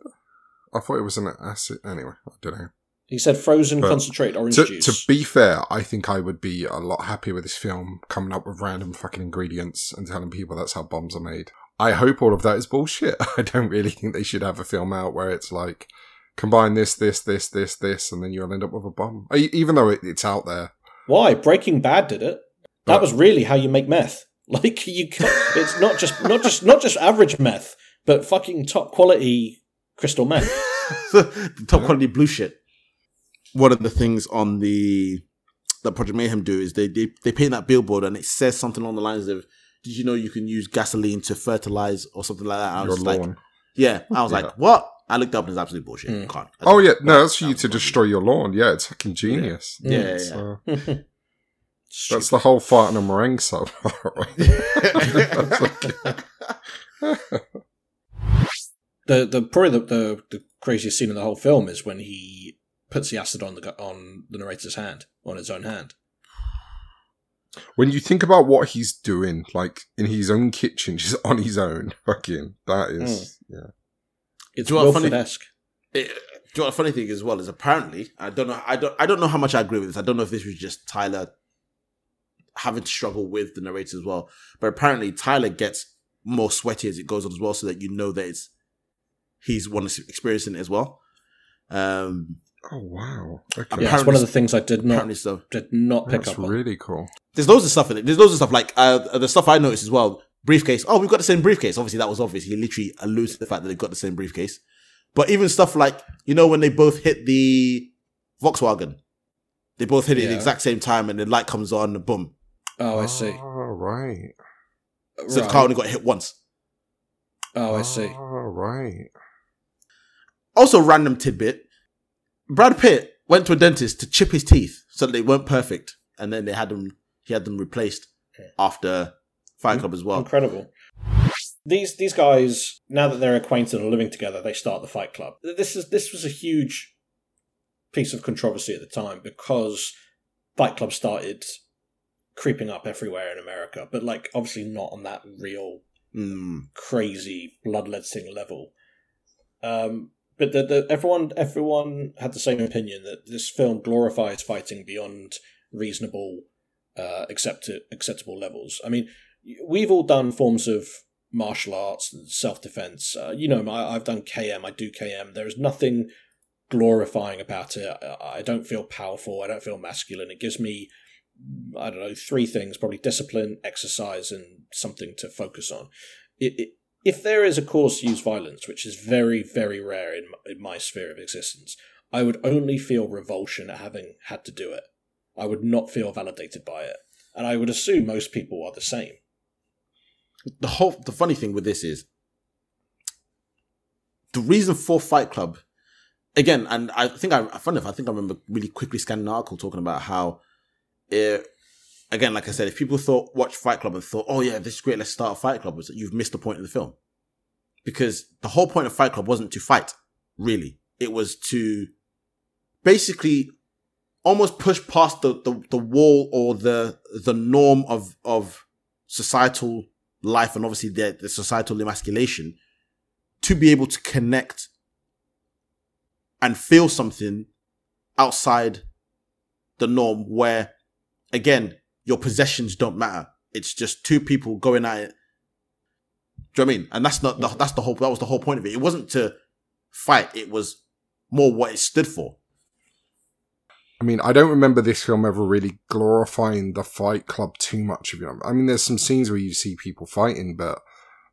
I thought it was an acid. Anyway, I don't know. He said frozen But concentrated orange to, juice. to be fair, I think I would be a lot happier with this film coming up with random fucking ingredients and telling people that's how bombs are made. I hope all of that is bullshit. I don't really think they should have a film out where it's like combine this, this, this, this, this, and then you'll end up with a bomb. Even though it, it's out there. Why? Breaking Bad did it. That was really how you make meth. Like you, can it's not just not just not just average meth, but fucking top quality crystal meth. the top quality blue shit. One of the things on the that Project Mayhem do is they they they paint that billboard and it says something along the lines of, "Did you know you can use gasoline to fertilize or something like that?" I Your was like, lawn. "Yeah." I was Yeah. like, "What?" I looked up and it's absolute bullshit. You can't. Oh yeah, no, that's for you to destroy your lawn. Yeah, it's fucking genius. Yeah, yeah, So- uh, That's the whole fight on a meringue sub. the the probably the, the the craziest scene in the whole film is when he puts the acid on the on the narrator's hand on his own hand. when you think about what he's doing, like in his own kitchen, just on his own, fucking, that is, hmm. yeah. It's Do you know what funny- Wilford-esque. Do you know what the funny thing as well is apparently I don't know I don't I don't know how much I agree with this. I don't know if this was just Tyler having to struggle with the narrator as well. But apparently Tyler gets more sweaty as it goes on as well, so that you know that it's he's one experiencing it as well. Um Oh wow! Okay. Yeah, it's one of the things I did not so. did not pick That's up on. really cool. There's loads of stuff in it. There's loads of stuff like uh, the stuff I noticed as well. Briefcase. Oh, we've got the same briefcase. Obviously, that was obvious. He literally alludes to the fact that they've got the same briefcase. But even stuff like you know when they both hit the Volkswagen, they both hit it at the exact same time, and the light comes on. and Boom. Oh, I see. Oh right. So the car only got hit once. Oh, I see. Oh right. Also, random tidbit: Brad Pitt went to a dentist to chip his teeth so that they weren't perfect, and then they had them. He had them replaced after Fight Club as well. Incredible. These these guys, now that they're acquainted and living together, they start the Fight Club. This is this was a huge piece of controversy at the time because Fight Club started creeping up everywhere in America, but like obviously not on that real Mm. crazy bloodletting level. Um, but the, the, everyone everyone had the same opinion that this film glorifies fighting beyond reasonable, uh, accept- acceptable levels. I mean, we've all done forms of martial arts and self defense. Uh, you know, I, I've done KM. I do KM. There is nothing glorifying about it. I, I don't feel powerful. I don't feel masculine. It gives me I don't know, three things probably discipline, exercise, and something to focus on. It, it, if there is a cause to use violence, which is very, very rare in, in my sphere of existence, I would only feel revulsion at having had to do it. I would not feel validated by it. And I would assume most people are the same. The whole the funny thing with this is the reason for Fight Club again, and I think I funny enough, I think I remember really quickly scanning an article talking about how it, again, like I said, if people thought watch Fight Club and thought, oh yeah, this is great, let's start a Fight Club, it's that you've missed the point of the film. Because the whole point of Fight Club wasn't to fight, really. It was to basically almost push past the, the, the wall or the the norm of of societal life and obviously the, the societal emasculation to be able to connect and feel something outside the norm where again your possessions don't matter it's just two people going at it do you know what I mean? And that's not the, that's the whole that was the whole point of it. It wasn't to fight. It was more what it stood for. I mean, I don't remember this film ever really glorifying the Fight Club too much. If you know, I mean, there's some scenes where you see people fighting, but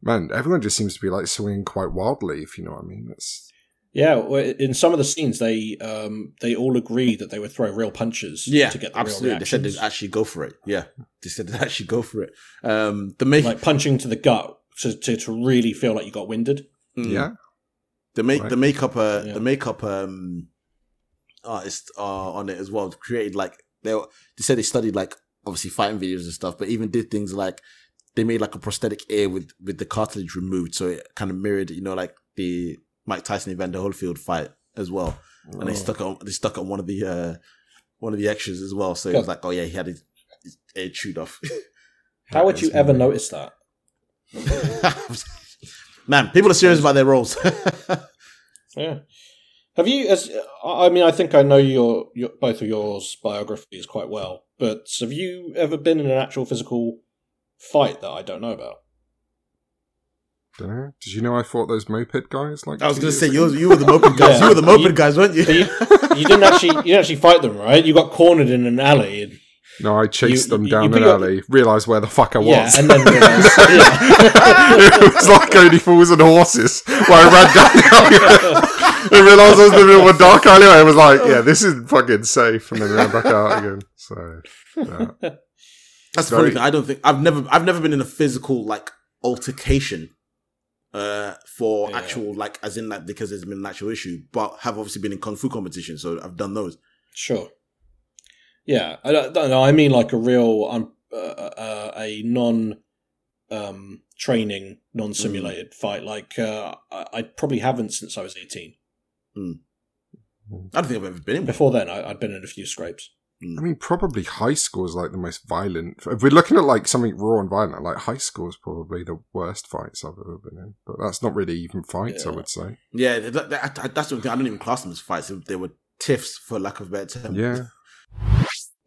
man, everyone just seems to be like swinging quite wildly. If you know what I mean, it's Yeah, in some of the scenes, they um, they all agreed that they would throw real punches to get the absolutely. real They said they'd actually go for it. Yeah, they said they'd actually go for it. Um, the make like punching to the gut to, to, to really feel like you got winded. Mm. yeah. the make Right. the makeup uh, Yeah. the makeup um artist uh, on it as well created like they were- they said they studied like obviously fighting videos and stuff, but even did things like they made like a prosthetic ear with with the cartilage removed, so it kind of mirrored you know like the Mike Tyson Evander Holyfield fight as well, and they Oh. stuck on they stuck on one of the uh one of the extras as well, so it was like oh yeah he had his, his ear chewed off. How would you ever notice that? Man, people are serious about their roles. Yeah. Have you? As I mean, I think I know your, your both of yours biographies quite well, but have you ever been in an actual physical fight that I don't know about? Dunno. Did you know I fought those moped guys? Like I was gonna say you you were the moped guys. Yeah. You were the moped You- guys, weren't you? You, you didn't actually you didn't actually fight them, right? You got cornered in an alley. And, No, I chased You- them you- down you an alley, realised where the fuck I was. yeah, and then realised, yeah. it was like only fools and horses where I ran down the alley. I realised I was in the middle of dark alleyway. I was like, yeah, this is fucking safe. And then ran back out again. So, yeah. That's the Very- funny thing. I don't think I've never I've never been in a physical like altercation uh for Yeah. actual like as in like because there's been an actual issue, but have obviously been in kung fu competitions, so I've done those. Sure. Yeah, I don't, don't know. I mean, like a real, um, uh, uh, a non um, training, non simulated fight. Like uh, I, I probably haven't since I was eighteen. I don't think I've ever been in. Before then, I, I'd been in a few scrapes. I mean, probably high school is like the most violent. If we're looking at like something raw and violent, like high school is probably the worst fights I've ever been in. But that's not really even fights, I would say. Yeah, that, that, that's the thing. I don't even class them as fights. They were tiffs, for lack of a better term. Yeah.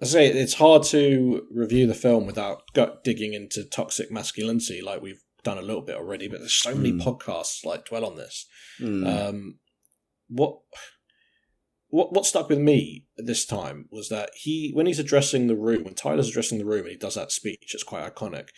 I say it's hard to review the film without gut digging into toxic masculinity, like we've done a little bit already. But there's so many Mm. podcasts like dwell on this. Mm. Um, what what what stuck with me this time was that he when he's addressing the room when Tyler's addressing the room and he does that speech, it's quite iconic.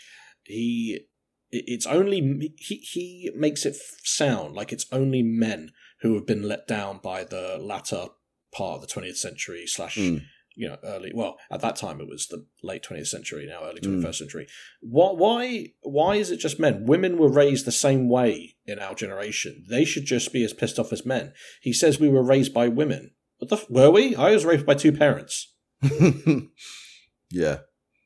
He it's only he he makes it sound like it's only men who have been let down by the latter part of the 20th century slash Mm. You know early well at that time it was the late 20th century now early Mm. 21st century. Why why why is it just men? Women were raised the same way in our generation. They should just be as pissed off as men. He says we were raised by women. What the f- were we? I was raised by two parents. Yeah,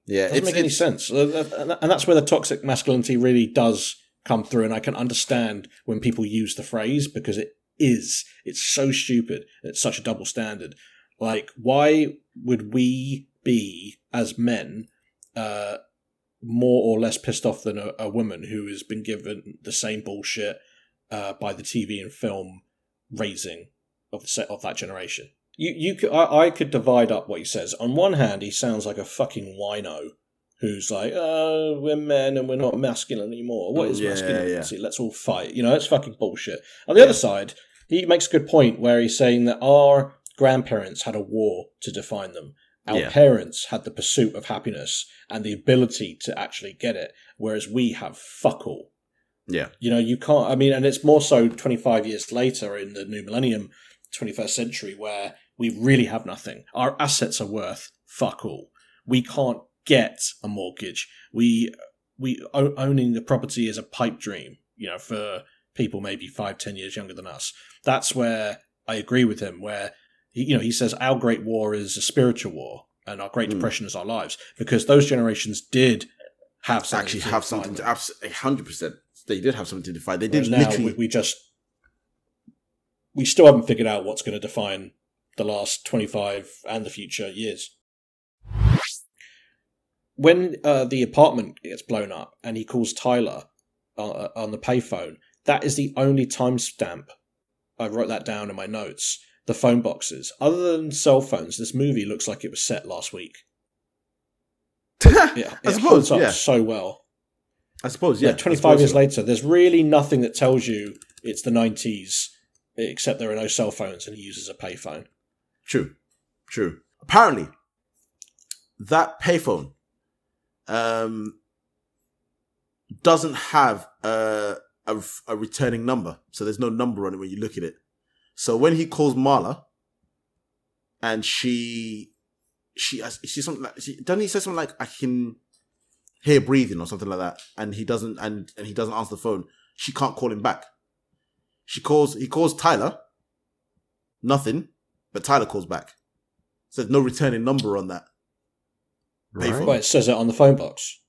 yeah. It doesn't make any sense. Uh, uh, and that's where the toxic masculinity really does come through and i can understand when people use the phrase because it is. It's so stupid. It's such a double standard like why would we be as men uh more or less pissed off than a, a woman who has been given the same bullshit uh, by the TV and film raising of the set of that generation. You you could, I, I could divide up what he says. On one hand, he sounds like a fucking wino who's like, "Oh, we're men and we're not masculine anymore. What is Yeah, masculinity? Let's all fight." You know, it's fucking bullshit. On the other side, he makes a good point where he's saying that our grandparents had a war to define them. Our Yeah. parents had the pursuit of happiness and the ability to actually get it, whereas we have fuck all. Yeah, You know, you can't. I mean, and it's more so 25 years later in the new millennium, 21st century, where we really have nothing. Our assets are worth fuck all. We can't get a mortgage. We we owning the property is a pipe dream. You know, for people maybe five, ten years younger than us. That's where I agree with him. Where he, you know he says our great war is a spiritual war, and our Great Mm. Depression is our lives, because those generations did have something actually have something to absolutely hundred percent. They did have something to define. They did now literally. we, we just we still haven't figured out what's going to define the last 25 and the future years. When uh, the apartment gets blown up and he calls Tyler uh, on the payphone, that is the only timestamp. I wrote that down in my notes. The phone boxes. Other than cell phones, this movie looks like it was set last week. Yeah, I it suppose. holds up Yeah, so well. I suppose. Yeah, Yeah, 25 years so. later, there's really nothing that tells you it's the 90s, except there are no cell phones and he uses a payphone. True, true. Apparently, that payphone um, doesn't have a, a a returning number, so there's no number on it when you look at it. So when he calls Marla, and she she uh, she something like she, doesn't he say something like I can hear breathing or something like that, and he doesn't and and he doesn't answer the phone. She can't call him back. She calls. He calls Tyler. Nothing, but Tyler calls back. So there's no returning number on that. Payphone. Well, it says it on the phone box.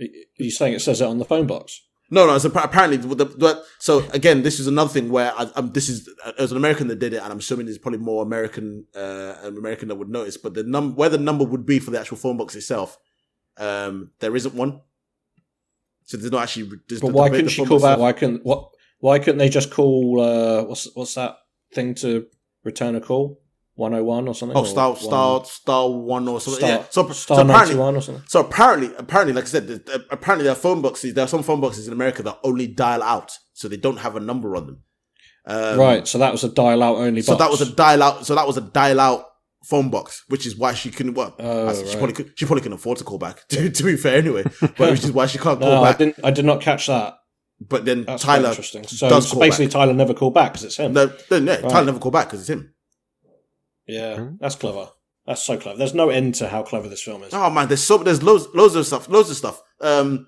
Are you saying it says it on the phone box? No, no. So apparently, the, the, so again, this is another thing where I, I'm, this is as an American that did it, and I'm assuming there's probably more American, uh, an American that would notice. But the num where the number would be for the actual phone box itself, um, there isn't one. So there's not actually. There's But the- why couldn't the she call back? Why couldn't what? Why couldn't they just call? Uh, what's what's that thing to return a call? One hundred one or something? Oh, Or star, one- star, star one or something. Star- yeah. So, star so apparently, 91 or something. So apparently, apparently, like I said, the- apparently there are phone boxes. There are some phone boxes in America that only dial out, so they don't have a number on them. Um, right. So that was a dial out only. So box. that was a dial out. So that was a dial out phone box, which is why she couldn't work. Oh, she right. probably could, she probably couldn't afford to call back. To, to be fair, anyway, but which is why she can't call No, I back. didn't. I did not catch that. But then That's Tyler interesting. So, does so call basically, back. Tyler never called back because it's him. No, no, no, Right. Tyler never called back because it's him. Yeah, that's clever. That's so clever. There's no end to how clever this film is. Oh man, there's so there's loads loads of stuff, loads of stuff. Um,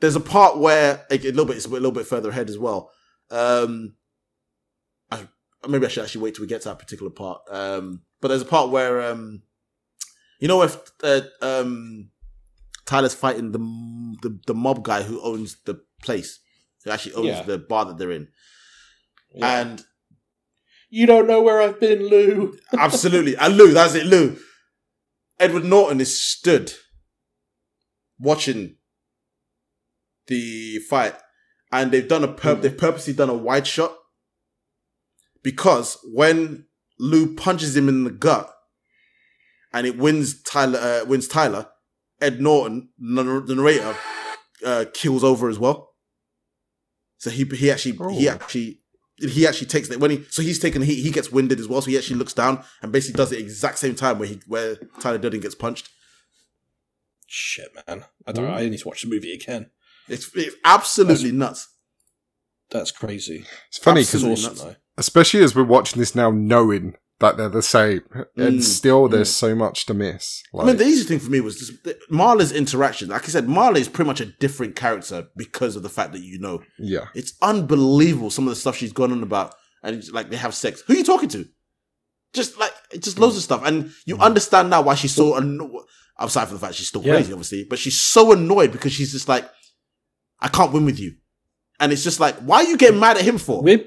there's a part where a, a little bit, it's a little bit further ahead as well. Um, I, maybe I should actually wait till we get to that particular part. Um, but there's a part where um, you know if uh, um, Tyler's fighting the, the the mob guy who owns the place, who actually owns Yeah. the bar that they're in, Yeah. and You don't know where I've been, Lou. absolutely, and Lou, that's it, Lou. Edward Norton is stood watching the fight, and they've done a pur- they've purposely done a wide shot because when Lou punches him in the gut and it wins Tyler uh, wins Tyler, Ed Norton, the narrator, uh, kills over as well. So he he actually he Oh. actually he actually takes it when he so he's taken he he gets winded as well. So he actually looks down and basically does the exact same time where he where Tyler Durden gets punched. Shit, man. I don't. I need to watch the movie again. It's, it's absolutely nuts. That's crazy. It's funny because, awesome especially as we're watching this now, knowing that they're the same, and Mm, still there's so much to miss. I mean, the easy thing for me was just Marla's interaction. Like I said, Marla is pretty much a different character because of the fact that you know yeah, it's unbelievable some of the stuff she's gone on about, and like they have sex. Who are you talking to? Just like just loads of stuff, and you understand now why she's so annoyed. Aside from the fact she's still Yeah. crazy, obviously, but she's so annoyed because she's just like, I can't win with you, and it's just like, why are you getting mad at him for? We're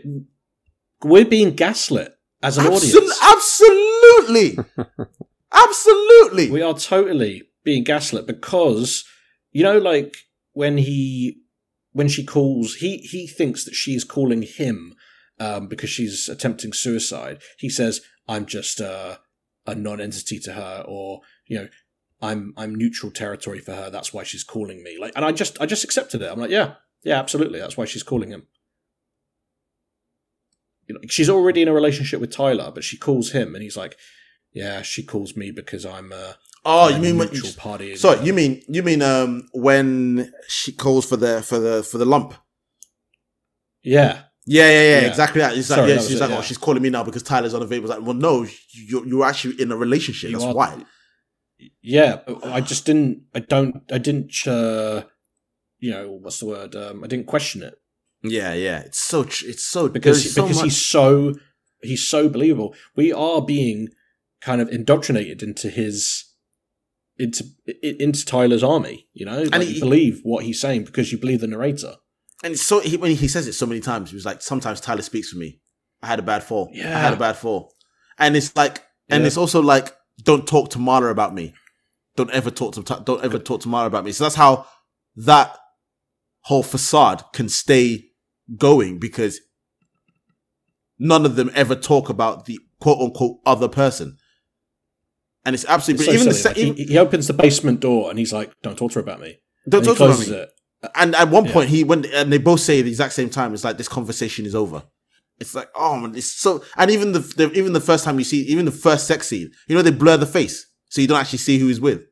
we're being gaslit as an Absol- audience. absolutely, absolutely. We are totally being gaslit because you know, like when he when she calls, he he thinks that she's calling him um, because she's attempting suicide. He says, "I'm just uh, a non-entity to her," or you know. I'm I'm neutral territory for her. That's why she's calling me. Like, and I just I just accepted it. I'm like, yeah, yeah, absolutely. That's why she's calling him. You know, she's already in a relationship with Tyler, but she calls him, and he's like, yeah, she calls me because I'm uh, Oh, I'm you mean a when, party? sorry? You mean you mean um when she calls for the for the for the lump? yeah, Yeah, yeah, yeah, Yeah. exactly that. It's like, Sorry, yeah, that she's it, like, yeah. oh, she's calling me now because Tyler's on unavailable. It's like, well, no, you're, you're actually in a relationship. You That's are- why. yeah. I just didn't. I don't. I didn't. Uh, you know, what's the word? Um, I didn't question it Yeah, yeah. It's so, tr- it's so because so because much- he's so he's so believable. We are being kind of indoctrinated into his into into Tyler's army. You know, like he- you believe what he's saying because you believe the narrator. and so he, when he says it so many times, he was like, sometimes Tyler speaks for me. I had a bad fall. Yeah. I had a bad fall, and it's like, and Yeah. it's also like, don't talk to Marla about me. Don't ever talk to don't ever talk to Mara about me. So that's how that whole facade can stay going because none of them ever talk about the quote unquote other person. And it's absolutely It's so even the Like, he, he opens the basement door and he's like, "Don't talk to her about me." Don't talk to about closes me. it. And at one Yeah. point, he when and they both say at the exact same time, it's like this conversation is over. It's like oh man, it's so. And even the, the even the first time you see, even the first sex scene, you know, they blur the face, so you don't actually see who he's with.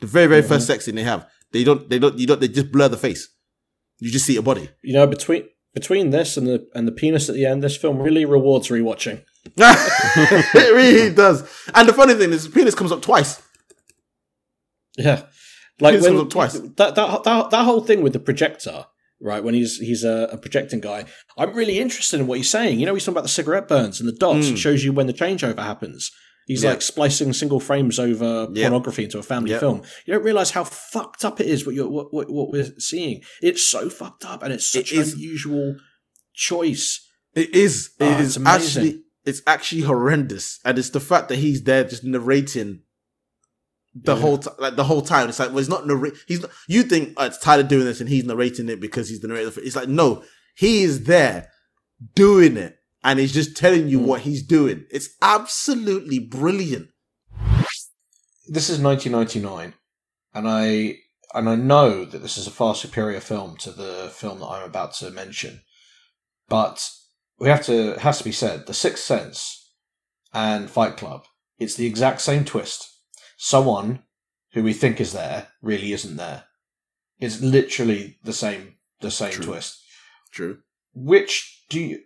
The very very mm-hmm. first sex scene they have, they don't they don't you don't they just blur the face. You just see a body. You know, between between this and the and the penis at the end, this film really rewards rewatching. it really does. And the funny thing is, the penis comes up twice. Yeah, like Penis when comes up twice. that, that that that whole thing with the projector, right? When he's he's a, a projecting guy, I'm really interested in what he's saying. You know, he's talking about the cigarette burns and the dots. Mm. It shows you when the changeover happens. He's Yeah. like splicing single frames over Yeah. pornography into a family Yeah. film. You don't realize how fucked up it is. What you're what, what, what we're seeing. It's so fucked up, and it's such It an unusual choice. It is. Ah, it Oh, is it's actually. It's actually horrendous, and it's the fact that he's there just narrating the Yeah. whole t- like the whole time. It's like well, he's not narrating. He's not, you think oh, it's Tyler doing this, and he's narrating it because he's the narrator. It's like no, he is there doing it, and he's just telling you hmm. what he's doing. It's absolutely brilliant. this is 1999, and I and I know that this is a far superior film to the film that I'm about to mention, but we have to it has to be said: The Sixth Sense and Fight Club. It's the exact same twist. Someone who we think is there really isn't there. It's literally the same the same True. twist. True. Which do you?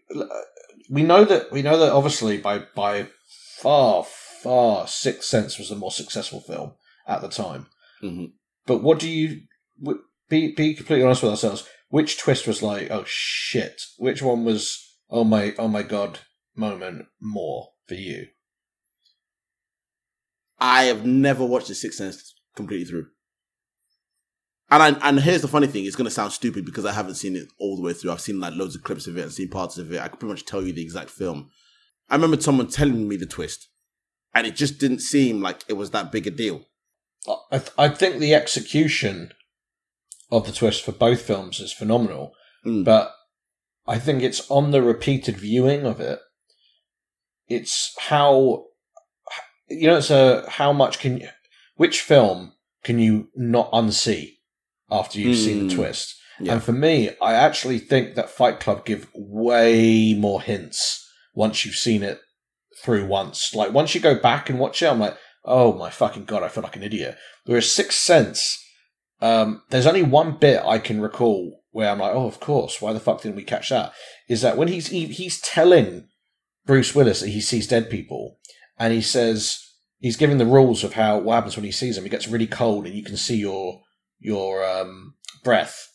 We know that we know that obviously by by far far Sixth Sense was the more successful film at the time. Mhm. But what do you be be completely honest with ourselves? Which twist was like oh shit? Which one was oh my oh my god moment more for you? I have never watched The Sixth Sense completely through. And I, and here's the funny thing: it's going to sound stupid because I haven't seen it all the way through. I've seen like loads of clips of it and seen parts of it. I could pretty much tell you the exact film. I remember someone telling me the twist, and it just didn't seem like it was that big a deal. I, th- I think the execution of the twist for both films is phenomenal, Mm. but I think it's on the repeated viewing of it. It's how you know. It's a how much can you, which film can you not unsee after you've seen the Mm. twist? Yeah. And for me, I actually think that Fight Club give way more hints once you've seen it through once. Like once you go back and watch it, I'm like, oh my fucking god, I feel like an idiot. Whereas Sixth Sense, um, there's only one bit I can recall where I'm like, oh, of course, why the fuck didn't we catch that? Is that when he's he, he's telling Bruce Willis that he sees dead people, and he says he's giving the rules of how what happens when he sees them. It gets really cold, and you can see your your um, breath.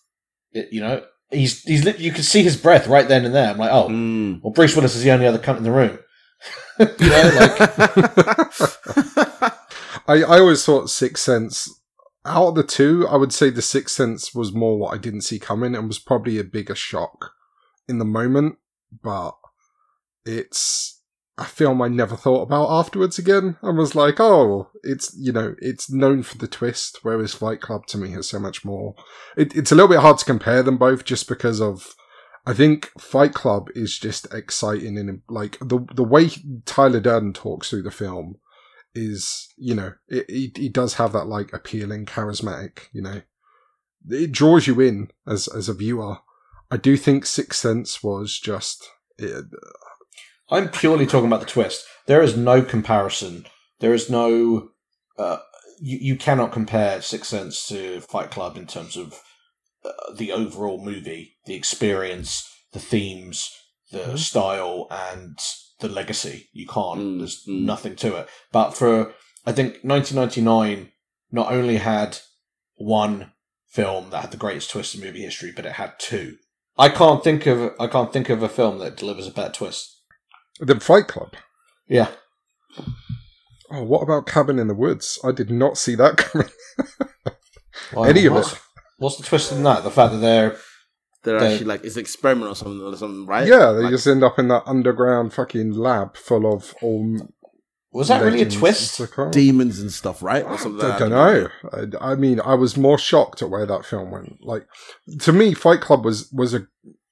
It, you know, he's he's you can see his breath right then and there. I'm like, oh, Mm. well, Bruce Willis is the only other cunt in the room. you know, like I, I always thought Sixth Sense, out of the two, I would say the Sixth Sense was more what I didn't see coming and was probably a bigger shock in the moment, but it's a film I never thought about afterwards again. I was like, oh, it's, you know, it's known for the twist, whereas Fight Club to me has so much more. It, it's a little bit hard to compare them both just because of I think Fight Club is just exciting and like the the way Tyler Durden talks through the film is you know it, he, he does have that like appealing charismatic you know it draws you in as as a viewer i do think sixth sense was just it, I'm purely talking about the twist. There is no comparison. There is no. Uh, you, you cannot compare Sixth Sense to Fight Club in terms of uh, the overall movie, the experience, the themes, the style, and the legacy. You can't. Mm, There's mm. nothing to it. But for I think 1999 not only had one film that had the greatest twist in movie history, but it had two. I can't think of I can't think of a film that delivers a better twist. The fight club Yeah. oh what about cabin in the woods i did not see that coming Why- any of what's, it What's the twist in that? The fact that they're They're They- actually like it's an experiment or something or something, right? yeah they Like- just end up in that underground fucking lab full of all was that really a legends and twist? demons and stuff, right? Or something like don't that. know. I, I mean, I was more shocked at where that film went. Like, to me, Fight Club was was a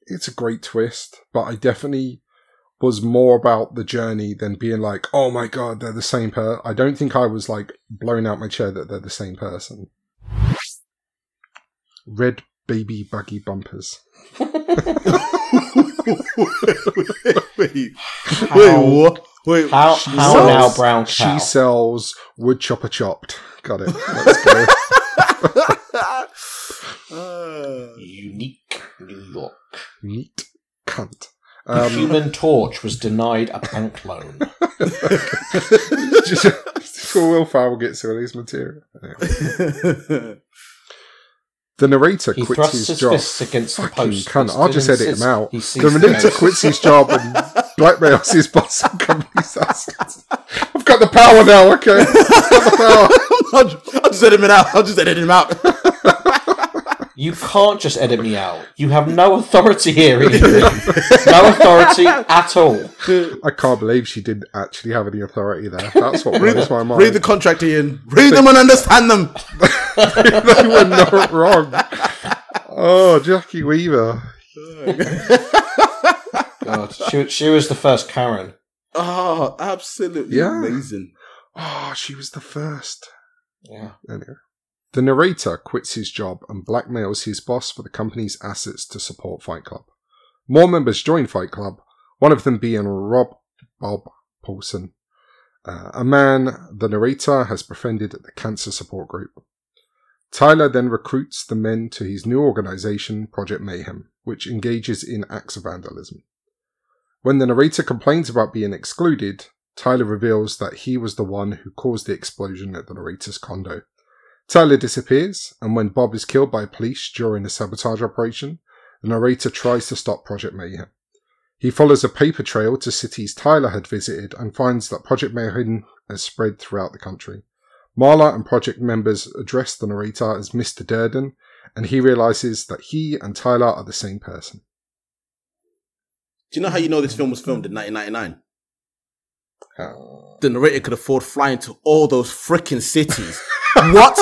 it's a great twist, but I definitely was more about the journey than being like, oh my god, they're the same per. I don't think I was like blown out my chair that they're the same person. Red baby buggy bumpers. wait, How- wait, what? Wait, How She how sells- now brown cow? She sells wood chopper chopped. Got it. Let's go. Uh, Unique New York. Neat cunt. The Um, Human Torch was denied a bank loan. just, before Will Ferrell gets to release material. Anyway. The narrator He quits his, his job. fists against the post. cunt. I'll just still edit him out. The sees the narrator quits his job and blackmails his boss and company's assets. I've got the power now, okay? I've got the power. I'll, I'll just edit him out. I'll just edit him out. You can't just edit me out. You have no authority here, Ian. no authority at all. I can't believe she didn't actually have any authority there. That's what blows my mind. Read the contract, Ian. Read them and understand them. they were not wrong. Oh, Jackie Weaver. God, she, she was the first Karen. Oh, absolutely Yeah. amazing. Oh, she was the first. Yeah. Anyway. The narrator quits his job and blackmails his boss for the company's assets to support Fight Club. More members join Fight Club, one of them being Rob Bob Paulson, uh, a man the narrator has befriended at the cancer support group. Tyler then recruits the men to his new organization, Project Mayhem, which engages in acts of vandalism. When the narrator complains about being excluded, Tyler reveals that he was the one who caused the explosion at the narrator's condo. Tyler disappears, and when Bob is killed by police during a sabotage operation, the narrator tries to stop Project Mayhem. He follows a paper trail to cities Tyler had visited and finds that Project Mayhem has spread throughout the country. Marla and project members address the narrator as Mr. Durden, and he realizes that he and Tyler are the same person. Do you know how you know this film was filmed in 1999? Uh, the narrator could afford flying to all those freaking cities. what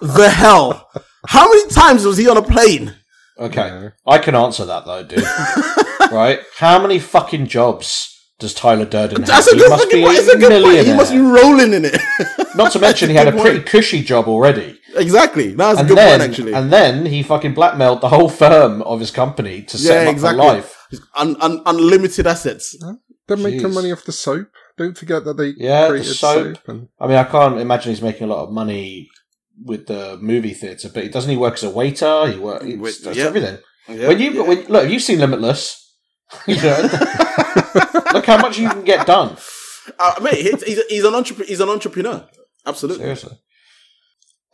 the hell? How many times was he on a plane? Okay, I can answer that though, dude. right? How many fucking jobs does Tyler Durden have? That's a he good must fucking be point. a It's a good point. He must be rolling in it. Not to mention he had a pretty cushy job already. Exactly. That's a good then, point, actually. And then he fucking blackmailed the whole firm of his company to set yeah, him up exactly. for life. Un- un- unlimited assets. They're making Jeez. money off the soap. Don't forget that they Yeah, the created soap. soap. and I mean, I can't imagine he's making a lot of money with the movie theatre, but doesn't he work as a waiter? He works Wait, does yeah. everything. Yeah, when you yeah. when, look, you've seen Limitless. You know, look how much you can get done. Uh, mate, he's, he's, he's an entrepreneur. He's an entrepreneur. Absolutely. Seriously.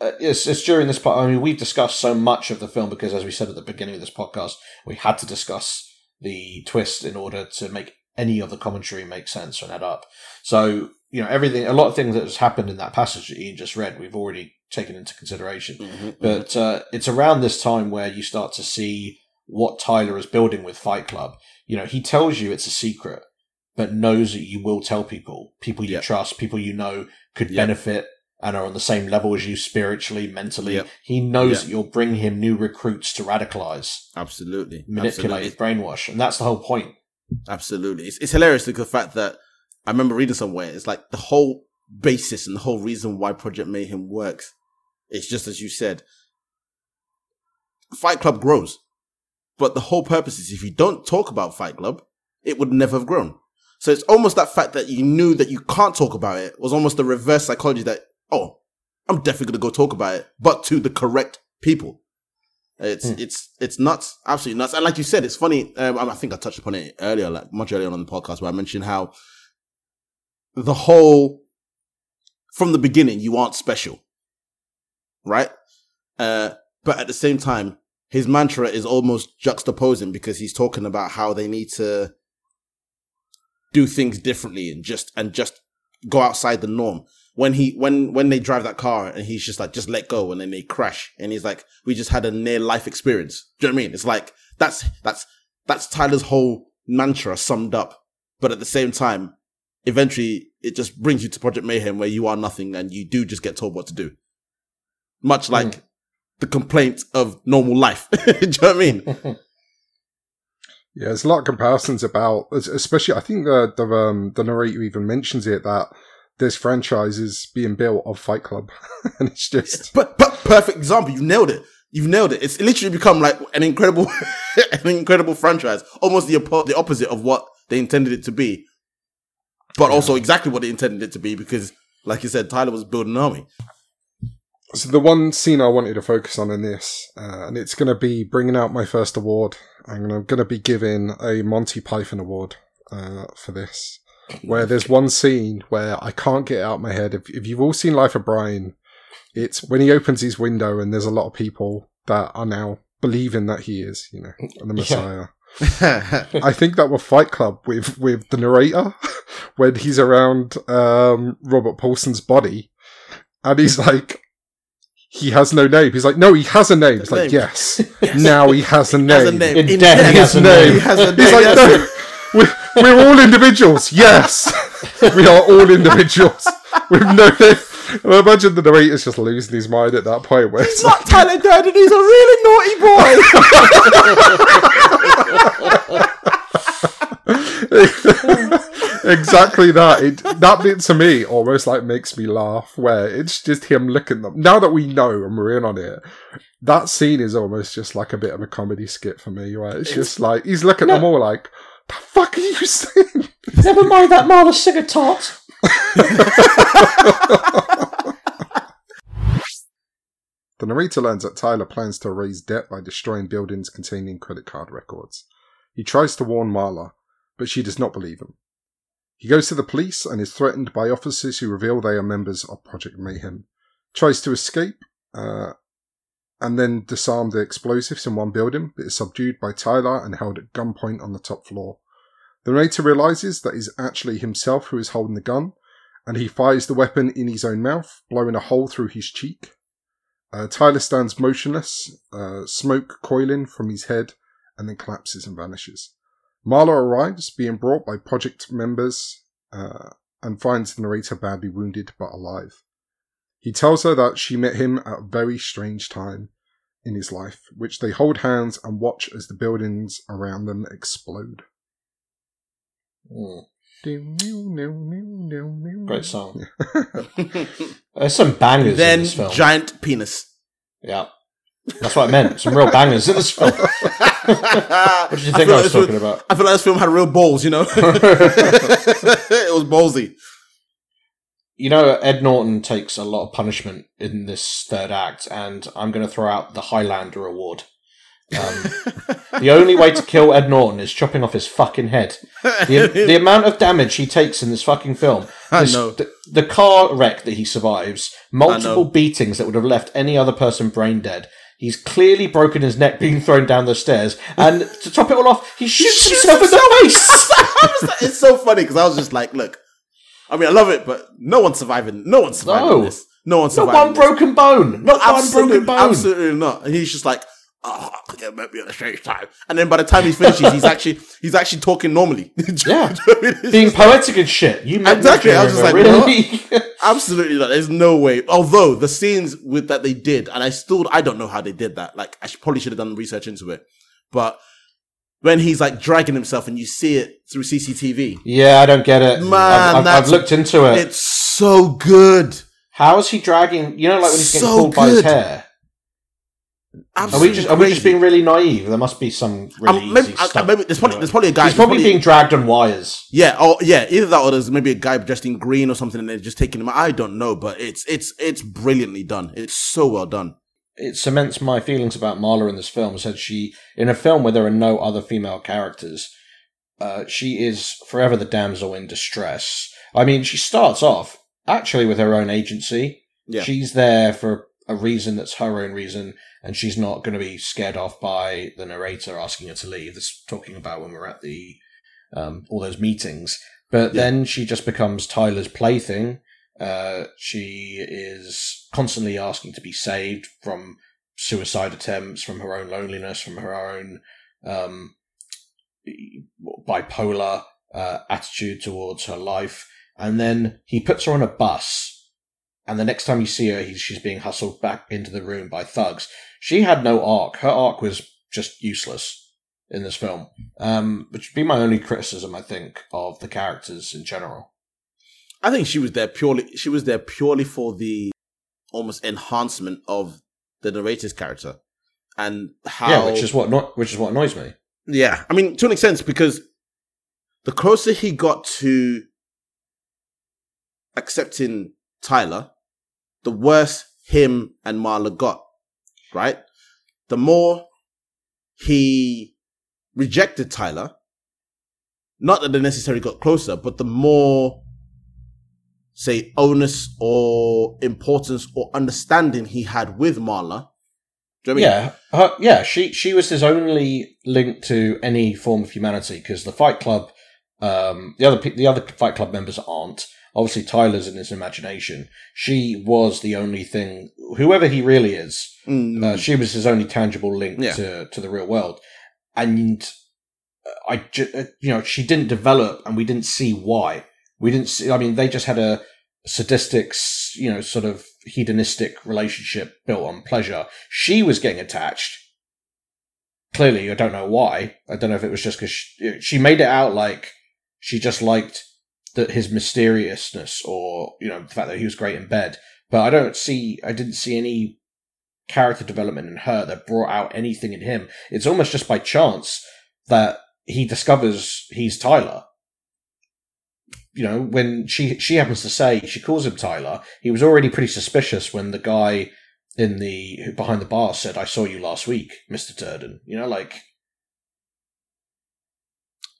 Uh, it's, it's during this part. I mean, we've discussed so much of the film because, as we said at the beginning of this podcast, we had to discuss the twist in order to make any of the commentary make sense and add up. So, you know, everything, a lot of things that has happened in that passage that Ian just read, we've already taken into consideration. Mhm, But uh, it's around this time where you start to see what Tyler is building with Fight Club. You know, he tells you it's a secret, but knows that you will tell people, people you Yep. trust, people you know could Yep. benefit and are on the same level as you spiritually, mentally. Yep. He knows that you'll bring him new recruits to radicalize, Absolutely. manipulate, Absolutely. brainwash. And that's the whole point. Absolutely. It's, it's hilarious the fact that I remember reading somewhere, it's like the whole basis and the whole reason why Project Mayhem works. It's just as you said. Fight Club grows. But the whole purpose is if you don't talk about Fight Club, it would never have grown. So it's almost that fact that you knew that you can't talk about it was almost the reverse psychology that, oh, I'm definitely going to go talk about it, but to the correct people. It's Hmm. it's it's nuts, absolutely nuts. And like you said, it's funny. Um, I think I touched upon it earlier, like much earlier on the podcast, where I mentioned how the whole from the beginning you aren't special, right? Uh, but at the same time, his mantra is almost juxtaposing because he's talking about how they need to do things differently and just and just go outside the norm. When he when when they drive that car and he's just like just let go and then they crash and he's like we just had a near life experience. Do you know what I mean? It's like that's that's that's Tyler's whole mantra summed up. But at the same time, eventually it just brings you to Project Mayhem where you are nothing and you do just get told what to do. Much like the complaint of normal life. do you know what I mean? Yeah, there's a lot of comparisons about, especially I think the the um, the narrator even mentions it that there's is being built of Fight Club, and it's just But but perfect example. You've nailed it. You've nailed it. It's literally become like an incredible, an incredible franchise. Almost the the opposite of what they intended it to be, but also exactly what they intended it to be. Because, like you said, Tyler was building an army. So the one scene I wanted to focus on in this, uh, and it's going to be bringing out my first award. I'm going to be giving a Monty Python award uh, for this, where there's one scene where I can't get it out of my head. If, if you've all seen Life of Brian, it's when he opens his window and there's a lot of people that are now believing that he is, you know, the Messiah. I think that will Fight Club with with the narrator when he's around um, Robert Paulson's body, and he's like, he has no name. He's like, no, he has a name. It's like, Name. yes, now he has a name. Has a name. In In death, death, he has a name. He has a name. He's like, yes. no, we're, all individuals. Yes, we are all individuals with no I imagine the narrator's just losing his mind at that point where it's like, Not Tyler Durden. He's a really naughty boy. exactly that. It, that bit to me almost like makes me laugh. Where it's just him looking them. Now that we know and we're in on it, that scene is almost just like a bit of a comedy skit for me. Where it's, just like he's looking at them all like, "The fuck are you saying?" Never mind that Marla Singer tot. The narrator learns that Tyler plans to raise debt by destroying buildings containing credit card records. He tries to warn Marla, but she does not believe him. He goes to the police and is threatened by officers who reveal they are members of Project Mayhem. Tries to escape, uh, and then disarm the explosives in one building, but is subdued by Tyler and held at gunpoint on the top floor. The narrator realizes that it's actually himself who is holding the gun, and he fires the weapon in his own mouth, blowing a hole through his cheek. Uh, Tyler stands motionless, uh, smoke coiling from his head, and then collapses and vanishes. Marla arrives, being brought by project members, uh, and finds the narrator badly wounded but alive. He tells her that she met him at a very strange time in his life, which they hold hands and watch as the buildings around them explode. Mm. Great Great song. There's some bangers in this film. giant penis. yeah. That's what I meant. Some real bangers in this film. what did you think I, was talking about? I feel like this film had real balls, you know? it was ballsy. You know, Ed Norton takes a lot of punishment in this third act, and I'm going to throw out the Highlander Award. Um, the only way to kill Ed Norton is chopping off his fucking head. The, the amount of damage he takes in this fucking film. This-. The, the car wreck that he survives, multiple beatings that would have left any other person brain dead. He's clearly broken his neck being thrown down the stairs, and to top it all off, he shoots himself in the face. I was like- it's so funny because I was just like, look, I mean, I love it, but no one's surviving. No one's surviving No. this. No one's Not surviving one this. broken bone. Not one broken bone. absolutely not. And he's just like, oh, met me at a strange time. And then by the time he finishes, he's actually he's actually talking normally. Yeah. Being poetic and shit. You Exactly. I was just like, really? Absolutely not. There's no way. Although the scenes with that they did, and I still I don't know how they did that. Like I should, probably should have done research into it. But when he's like dragging himself and you see it through CCTV, yeah, I don't get it. Man, I've, I've, that's- I've looked into it. it's so good. How is he dragging? You know, like when he's getting So pulled by his good. hair. Are we Absolutely just are we just being really naive? There must be some really Um, maybe, easy I- I- maybe there's probably there's probably a guy He's probably probably- being dragged on wires. Yeah, oh yeah, either that or there's maybe a guy dressed in green or something and they're just taking him. I don't know, but it's it's it's brilliantly done. It's so well done. It cements my feelings about Marla in this film. Said she in a film where there are no other female characters, uh, she is forever the damsel in distress. I mean, she starts off actually with her own agency. Yeah. She's there for a reason that's her own reason, and she's not going to be scared off by the narrator asking her to leave. This talking about when we're at the um, all those meetings. But Yeah. then she just becomes Tyler's plaything. Uh, she is constantly asking to be saved from suicide attempts, from her own loneliness, from her own um, bipolar uh, attitude towards her life. And then he puts her on a bus. And the next time you see her, he's, she's being hustled back into the room by thugs. She had no arc. Her arc was just useless in this film. Um, which would be my only criticism, I think, of the characters in general. I think she was there purely she was there purely for the almost enhancement of the narrator's character and how Yeah, which is what no- which is what annoys me. Yeah, I mean, to an extent, because the closer he got to accepting Tyler, the worse him and Marla got, right? The more he rejected Tyler, not that they necessarily got closer, but the more, say, onus or importance or understanding he had with Marla. Do you know what I mean? Yeah, her, yeah. She she was his only link to any form of humanity because the Fight Club, um, the other the other Fight Club members aren't. Obviously, Tyler's in his imagination. She was the only thing, whoever he really is. Mm. Uh, she was his only tangible link Yeah. to to the real world, and I, ju- uh, you know, she didn't develop, and we didn't see why. We didn't see. I mean, they just had a sadistic, you know, sort of hedonistic relationship built on pleasure. She was getting attached. Clearly, I don't know why. I don't know if it was just because she, she made it out like she just liked that his mysteriousness, or you know, the fact that he was great in bed. But I don't see. I didn't see any character development in her that brought out anything in him. It's almost just by chance that he discovers he's Tyler. You know, when she she happens to say she calls him Tyler, he was already pretty suspicious when the guy in the behind the bar said, "I saw you last week, Mister Durden." You know, like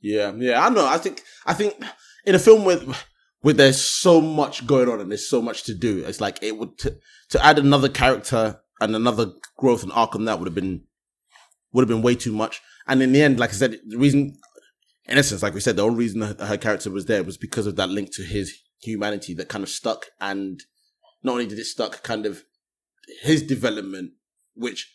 Yeah, yeah, I know. I think, I think in a film with, with there's so much going on and there's so much to do, it's like it would to, to add another character and another growth and arc on that would have been would have been way too much. And in the end, like I said, the reason in essence, like we said, the only reason her, her character was there was because of that link to his humanity that kind of stuck. And not only did it stuck, kind of his development, which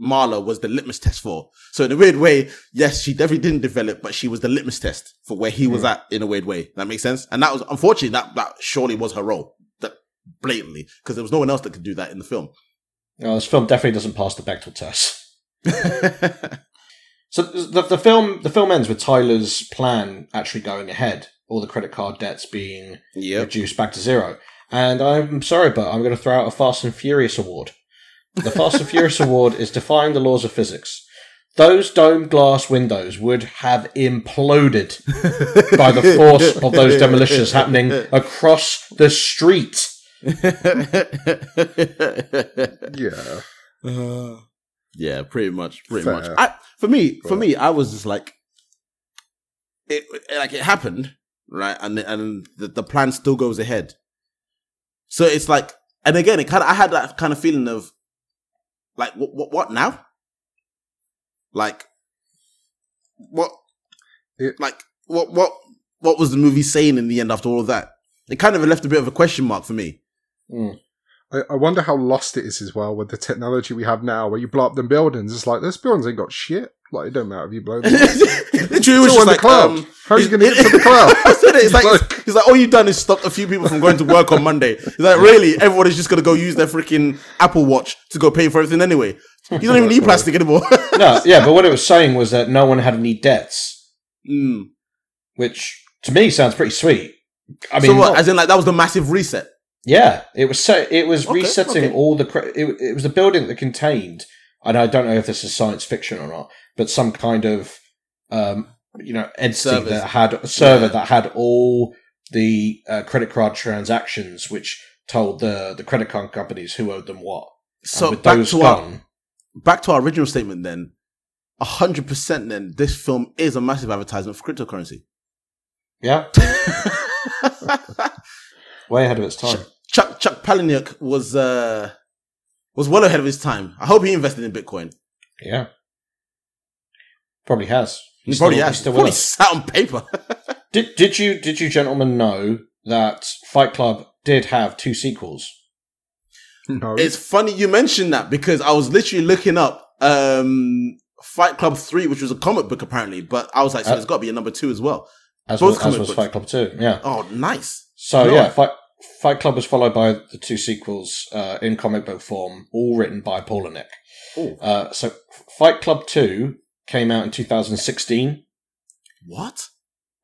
Marla was the litmus test for. So in a weird way, yes, she definitely didn't develop, but she was the litmus test for where he was Mm. at in a weird way. That makes sense. And that was unfortunately that that surely was her role. That blatantly because there was no one else that could do that in the film. No, this film definitely doesn't pass the Bechdel test. So the, the film the film ends with Tyler's plan actually going ahead, all the credit card debts being Yep. reduced back to zero. And I'm sorry, but I'm going to throw out a Fast and Furious award. The Fast and Furious award is defying the laws of physics. Those dome glass windows would have imploded by the force of those demolitions happening across the street. Yeah. Uh, yeah, pretty much, pretty Fair. much. I, for me, for me, I was just like, it like it happened, right? And and the, the plan still goes ahead. So it's like, and again, it kind of I had that kind of feeling of, like, what what, what now? Like, what? It- like what what what was the movie saying in the end after all of that? It kind of left a bit of a question mark for me. Mm. I, I wonder how lost it is as well with the technology we have now, where you blow up them buildings. It's like those buildings ain't got shit. Like it don't matter if you blow them. up. Literally, it was just in the like, cloud. um, How are you gonna get it- to the cloud? I said it. It's like, Like- it's, it's like all you've done is stopped a few people from going to work on Monday. It's like really, everyone is just gonna go use their freaking Apple Watch to go pay for everything anyway. You don't even need plastic anymore. No, yeah, but what it was saying was that no one had any debts, Mm. which to me sounds pretty sweet. I mean, so what? As in, like that was the massive reset. Yeah, it was so it was Okay, resetting okay. all the. cre- It, it was a building that contained, and I don't know if this is science fiction or not, but some kind of, um, you know, entity that had a server Yeah. that had all the uh, credit card transactions, which told the the credit card companies who owed them what. So back those to our back to our original statement. Then, hundred percent. Then this film is a massive advertisement for cryptocurrency. yeah, way ahead of its time. Chuck Chuck Palahniuk was uh was well ahead of his time. I hope he invested in Bitcoin. Yeah, probably has. He probably still- has. he's still probably sat on paper. Did did you did you gentlemen know that Fight Club did have two sequels? No. It's funny you mentioned that because I was literally looking up um Fight Club 3, which was a comic book apparently, but I was like, so Uh, there's got to be a number two as well. As Both was, as was. Fight Club Two. Yeah. Oh, nice. So No. yeah, Fight Fight Club was followed by the two sequels uh, in comic book form, all written by Palahniuk. Uh, so Fight Club Two came out in 2016, what?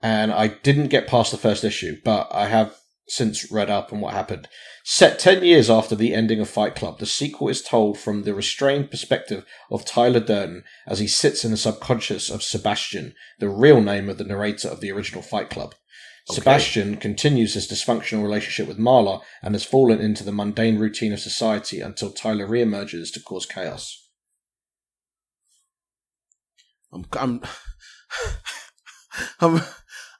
and I didn't get past the first issue, but I have since read up on what happened. Set 10 years after the ending of Fight Club, the sequel is told from the restrained perspective of Tyler Durden as he sits in the subconscious of Sebastian, the real name of the narrator of the original Fight Club. Okay. Sebastian continues his dysfunctional relationship with Marla and has fallen into the mundane routine of society until Tyler reemerges to cause chaos. I'm I'm I'm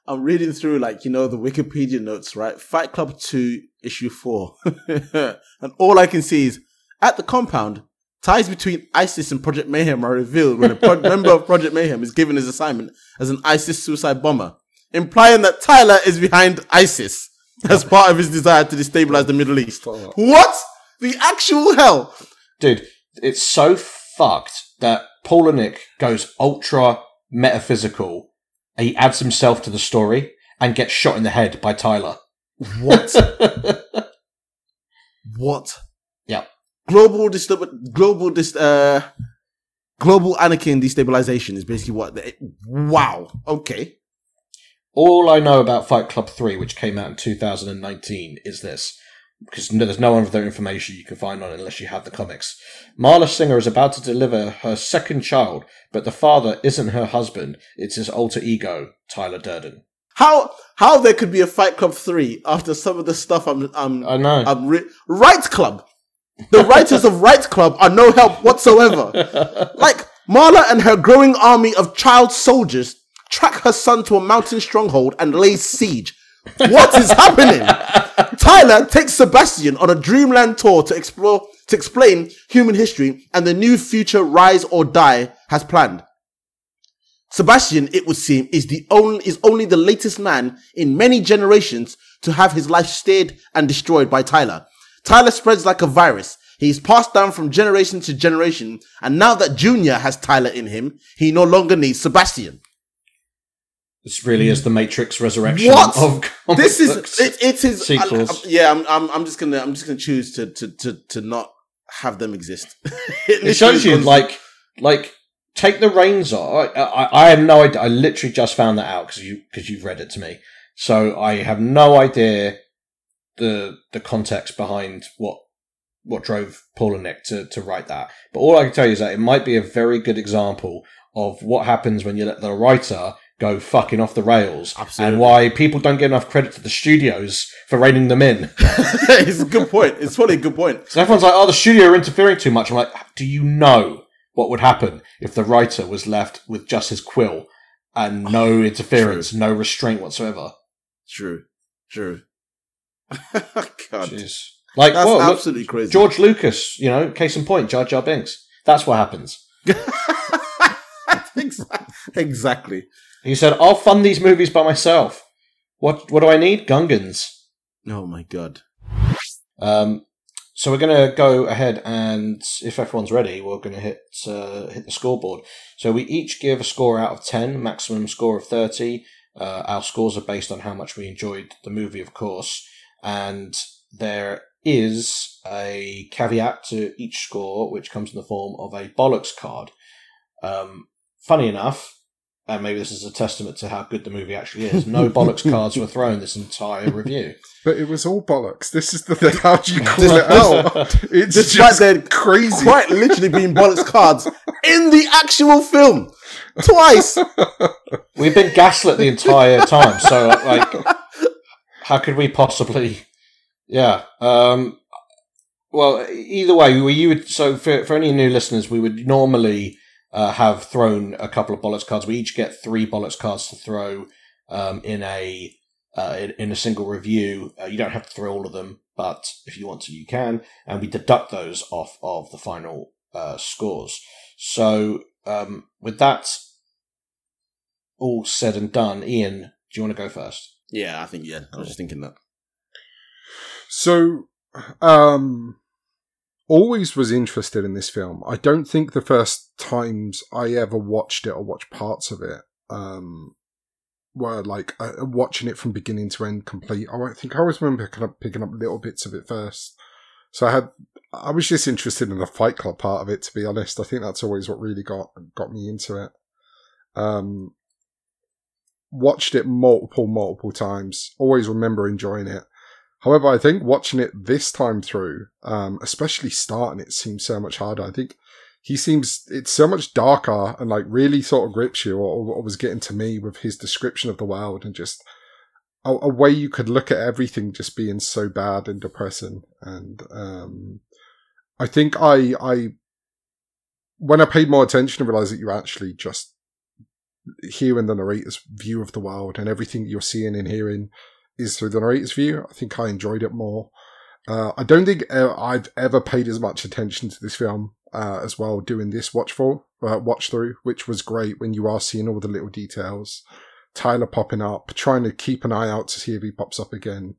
I'm reading through like you know the Wikipedia notes, right? Fight Club 2 issue 4. and all I can see is at the compound ties between ISIS and Project Mayhem are revealed when a pro- member of Project Mayhem is given his assignment as an ISIS suicide bomber, implying that Tyler is behind ISIS as part of his desire to destabilize the Middle East. What? The actual hell? Dude, it's so fucked that Palahniuk goes ultra metaphysical. He adds himself to the story and gets shot in the head by Tyler. What? What? Yeah. Global distab- global dis- uh global anarchy and destabilization is basically what they- wow. Okay. All I know about Fight Club 3, which came out in 2019, is this. Because no- there's no other information you can find on it unless you have the comics. Marla Singer is about to deliver her second child, but the father isn't her husband, it's his alter ego, Tyler Durden. How how there could be a Fight Club 3 after some of the stuff I'm I'm I know. I'm re- Right Club. The writers of Right Club are no help whatsoever. Like Marla and her growing army of child soldiers track her son to a mountain stronghold and lay siege. What is happening? Tyler takes Sebastian on a dreamland tour to explore to explain human history and the new future Rize or Die has planned. Sebastian, it would seem, is the only is only the latest man in many generations to have his life steered and destroyed by Tyler. Tyler spreads like a virus. He's passed down from generation to generation, and now that Junior has Tyler in him, he no longer needs Sebastian. This really is the Matrix resurrection What? of comic This is it, it is sequels. I- yeah, I'm, I'm I'm just gonna I'm just gonna choose to to to to not have them exist. it shows you like like take the reins off. I, I, I had no idea. I literally just found that out because you because you've read it to me. So I have no idea the the context behind what what drove Palahniuk to to write that. But all I can tell you is that it might be a very good example of what happens when you let the writer go fucking off the rails and why people don't get enough credit to the studios for reining them in. it's a good point. It's probably a good point. So everyone's like, oh, the studio are interfering too much. I'm like, do you know what would happen if the writer was left with just his quill and no interference, no restraint whatsoever? True. True. God. Like, That's look, absolutely crazy. George Lucas, you know, case in point, Jar Jar Binks. That's what happens. exactly. He said, I'll fund these movies by myself. What, what do I need? Gungans. Oh my god. Um, so we're going to go ahead and, if everyone's ready, we're going to hit uh, hit the scoreboard. So we each give a score out of ten, maximum score of thirty. Uh, our scores are based on how much we enjoyed the movie, of course, and there is a caveat to each score, which comes in the form of a bollocks card. Um, funny enough, and maybe this is a testament to how good the movie actually is. No bollocks cards were thrown this entire review. But it was all bollocks. This is the thing. How do you call it out? It's Despite just there crazy. quite literally being bollocks cards in the actual film twice. We've been gaslit the entire time, so like, how could we possibly? Yeah. Um, well, either way, we you would so for for any new listeners, we would normally uh, have thrown a couple of bollocks cards. We each get three bollocks cards to throw um, in a uh, in, in a single review. Uh, you don't have to throw all of them, but if you want to, you can, and we deduct those off of the final uh, scores. So um, with that all said and done, Ian, do you want to go first? Yeah, I think yeah. I was just thinking that. So, um, always was interested in this film. I don't think the first times I ever watched it or watched parts of it, um, were like uh, watching it from beginning to end complete. I think I always remember picking up, picking up little bits of it first. So I had, I was just interested in the Fight Club part of it, to be honest. I think that's always what really got, got me into it. Um, watched it multiple, multiple times. Always remember enjoying it. However, I think watching it this time through, um, especially starting it, seems so much harder. I think he seems it's so much darker and like really sort of grips you, or, or was getting to me with his description of the world and just a, a way you could look at everything just being so bad and depressing. And um, I think I I when I paid more attention, I realized that you actually just hearing the narrator's view of the world and everything you're seeing and hearing is through the narrator's view. I think I enjoyed it more. Uh, I don't think uh, I've ever paid as much attention to this film uh, as well doing this watch for uh, watch through, which was great when you are seeing all the little details. Tyler popping up, trying to keep an eye out to see if he pops up again.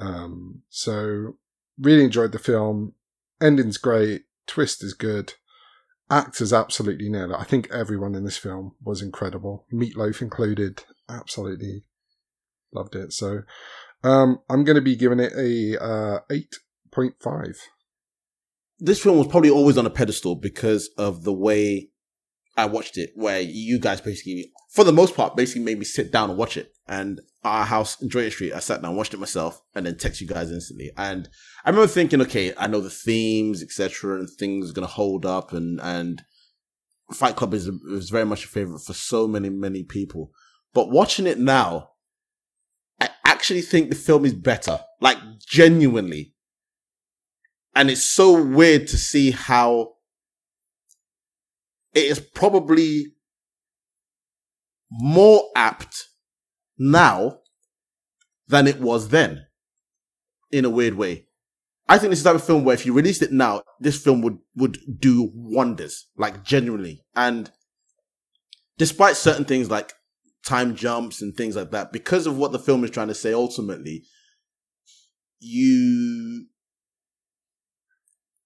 Um, so really enjoyed the film. Ending's great. Twist is good. Actors absolutely nailed it. I think everyone in this film was incredible. Meatloaf included. Absolutely loved it. So um, I'm going to be giving it a uh, 8.5. This film was probably always on a pedestal because of the way I watched it, where you guys basically, for the most part, basically made me sit down and watch it. And our house in Drayton Street, I sat down, and watched it myself, and then text you guys instantly. And I remember thinking, okay, I know the themes, etc., and things are gonna hold up, and and Fight Club is is very much a favorite for so many many people. But watching it now, actually think the film is better, like genuinely. And it's so weird to see how it is probably more apt now than it was then, in a weird way. I think this is the type of film where if you released it now, this film would would do wonders, like genuinely. And despite certain things like time jumps and things like that, because of what the film is trying to say ultimately, you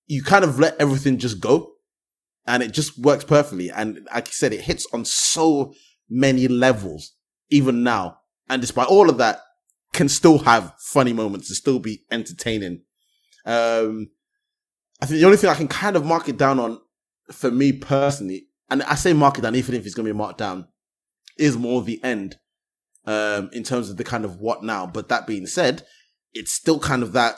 you kind of let everything just go and it just works perfectly. And like I said, it hits on so many levels, even now. And despite all of that, can still have funny moments and still be entertaining. Um, I think the only thing I can kind of mark it down on for me personally, and I say mark it down even if it's going to be marked down, is more the end um, in terms of the kind of what now. But that being said, it's still kind of that.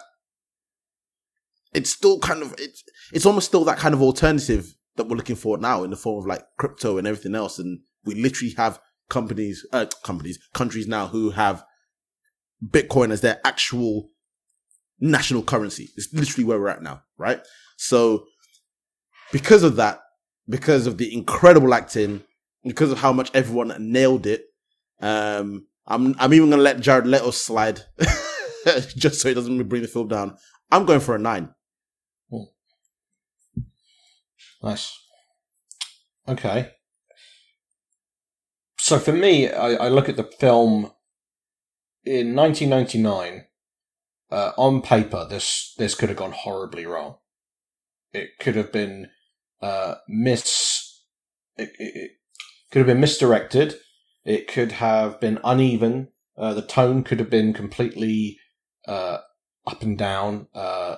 It's still kind of it's it's almost still that kind of alternative that we're looking for now in the form of like crypto and everything else. And we literally have companies, uh, companies, countries now who have Bitcoin as their actual national currency. It's literally where we're at now, right? So because of that, because of the incredible acting, because of how much everyone nailed it, um, I'm I'm even gonna let Jared Leto slide, just so he doesn't bring the film down. I'm going for a nine. Nice. Okay. So for me, I, I look at the film in 1999. Uh, on paper, this this could have gone horribly wrong. It could have been uh, it, it could have been misdirected. It could have been uneven. Uh, the tone could have been completely uh, up and down. Uh,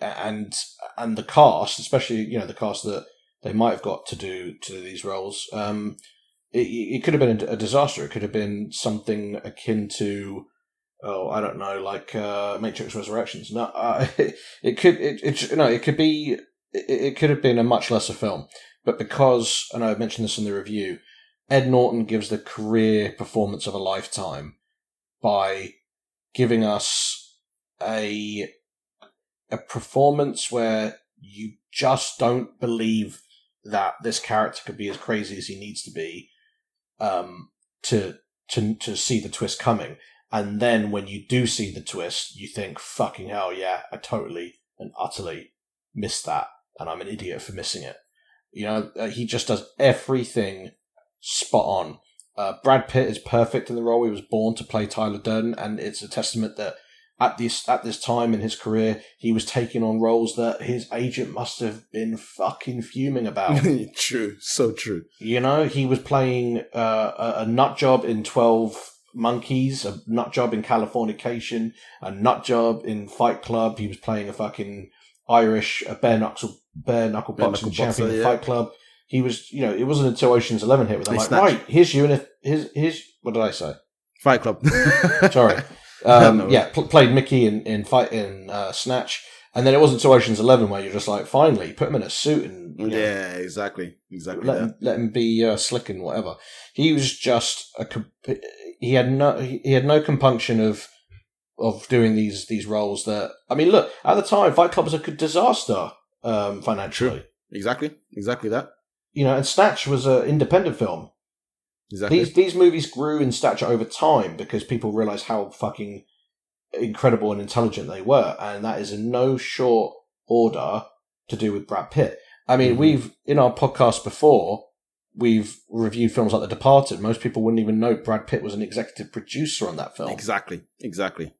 and and the cast, especially you know the cast that they might have got to do to do these roles, um, it, it could have been a disaster. It could have been something akin to oh I don't know like uh, Matrix Resurrections. No, uh, it, could it, it no it could be it, it could have been a much lesser film, but because and I mentioned this in the review, Ed Norton gives the career performance of a lifetime by giving us a a performance where you just don't believe that this character could be as crazy as he needs to be um, to to to see the twist coming. And then when you do see the twist, you think, "Fucking hell, yeah! I totally and utterly missed that, and I'm an idiot for missing it." You know, uh, he just does everything spot on. Uh, Brad Pitt is perfect in the role. He was born to play Tyler Durden, and it's a testament that at this at this time in his career, he was taking on roles that his agent must have been fucking fuming about. true, so true. You know, he was playing uh, a, a nut job in Twelve Monkeys, a nut job in Californication, a nut job in Fight Club. He was playing a fucking Irish a bare knuckle bare knuckle boxing champion boxer, yeah. Fight Club. He was, you know, it wasn't until Ocean's Eleven hit with them like, snatch. right, here's you, and if here's here's what did I say? Fight Club. Sorry. Um, yeah, pl- played Mickey in in fight in uh, Snatch, and then it wasn't until Ocean's Eleven where you're just like, finally, put him in a suit and you know, yeah, exactly, exactly. Let him, let him be uh, slick and whatever. He was just a he had no he had no compunction of of doing these these roles that I mean, look at the time, Fight Club was a disaster um, financially. True. Exactly, exactly that. You know, and Snatch was an independent film. Exactly. These these movies grew in stature over time because people realized how fucking incredible and intelligent they were, and that is in no short order to do with Brad Pitt. I mean, mm-hmm. we've in our podcast before we've reviewed films like The Departed. Most people wouldn't even know Brad Pitt was an executive producer on that film. Exactly, exactly.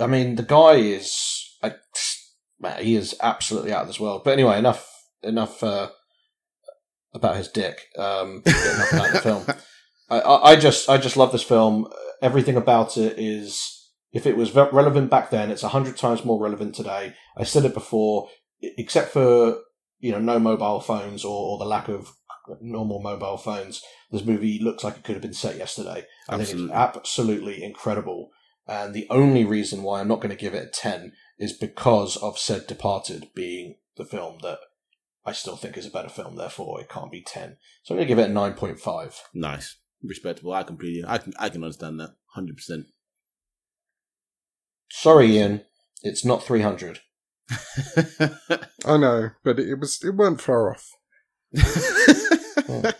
I mean, the guy is like, man, he is absolutely out of this world. But anyway, enough enough uh, about his dick. Um, enough about the film. I, I just I just love this film. Everything about it is if it was relevant back then, it's a hundred times more relevant today. I said it before, except for you know no mobile phones or, or the lack of normal mobile phones. This movie looks like it could have been set yesterday. I absolutely. think it's absolutely incredible. And the only reason why I'm not going to give it a 10 is because of said Departed being the film that I still think is a better film, therefore it can't be 10. So I'm going to give it a 9.5. Nice. Respectable. I completely, I can, I can understand that. 100%. Sorry, Ian. It's not 300. I know, but it, it was, it weren't far off. Hmm.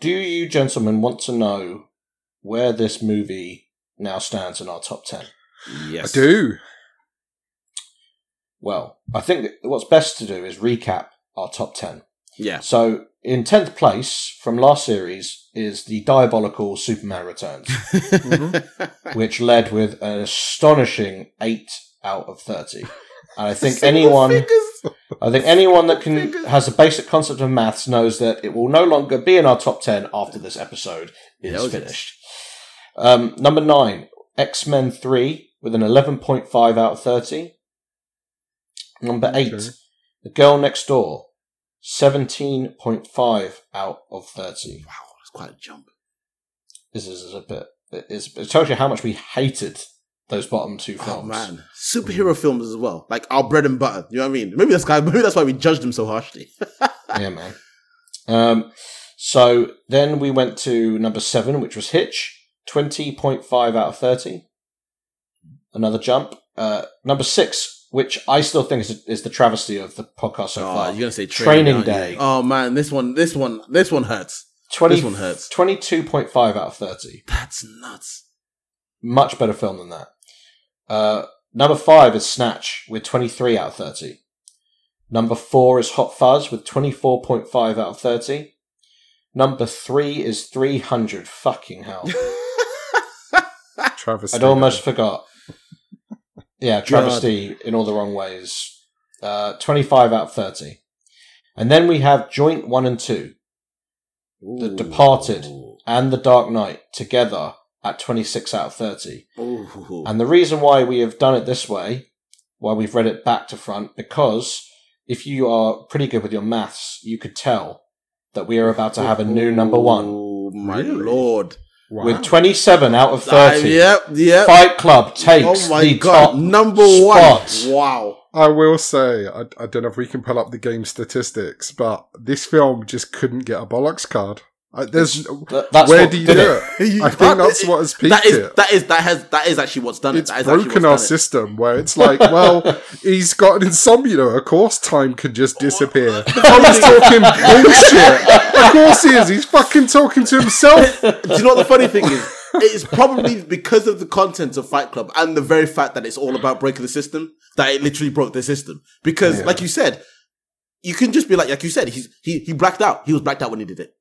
Do you gentlemen want to know where this movie now stands in our top 10? Yes. I do. Well, I think what's best to do is recap our top 10. Yeah. So in tenth place from last series is the diabolical Superman Returns, which led with an astonishing eight out of thirty. And I think anyone, I think anyone that can has a basic concept of maths knows that it will no longer be in our top ten after this episode is Yeah, it finished. Um, number nine, X Men Three with an eleven point five out of thirty. Number eight, Okay. The Girl Next Door, seventeen point five out of thirty. Wow, that's quite a jump. This is a bit. It, is, it tells you how much we hated those bottom two films. Oh man, superhero films as well, like our bread and butter. You know what I mean? Maybe that's. Maybe that's why we judged them so harshly. yeah, man. Um, so then we went to number seven, which was Hitch, twenty point five out of thirty. Another jump. Uh, number six, which I still think is, is the travesty of the podcast so oh, far. you're gonna say Training aren't? Day. Oh man, this one, this one, this one hurts. 20, this one hurts. 22.5 out of 30. That's nuts. Much better film than that. Uh, number five is Snatch with 23 out of 30. Number four is Hot Fuzz with 24.5 out of 30. Number three is 300. Fucking hell. Travis. I'd almost forgot. Yeah, travesty in all the wrong ways. Uh, 25 out of 30. And then we have Joint 1 and 2. The Departed and The Dark Knight together at 26 out of 30. Ooh. And the reason why we have done it this way, why we've read it back to front, because if you are pretty good with your maths, you could tell that we are about to have a new number one Oh my lord! Wow. with 27 out of Ah, 30. yep, yep. Fight Club takes oh my the god! top Number spot. one. Wow. I will say, I, I don't know if we can pull up the game statistics, but this film just couldn't get a bollocks card. Uh, I, there's Th- that's where what do you do it. it? I think can't- that's what has peaked That is it. that is that has that is actually what's done it. It's That is broken what's our done it. system where it's like, well, he's got an insomnia. Of course, time can just disappear. Oh, he's talking bullshit. Of course he is. He's fucking talking to himself. Do you know what the funny thing is? It is probably because of the content of Fight Club and the very fact that it's all about breaking the system that it literally broke the system. Because, like you said, you can just be like, like you said, he's he he blacked out. He was blacked out when he did it.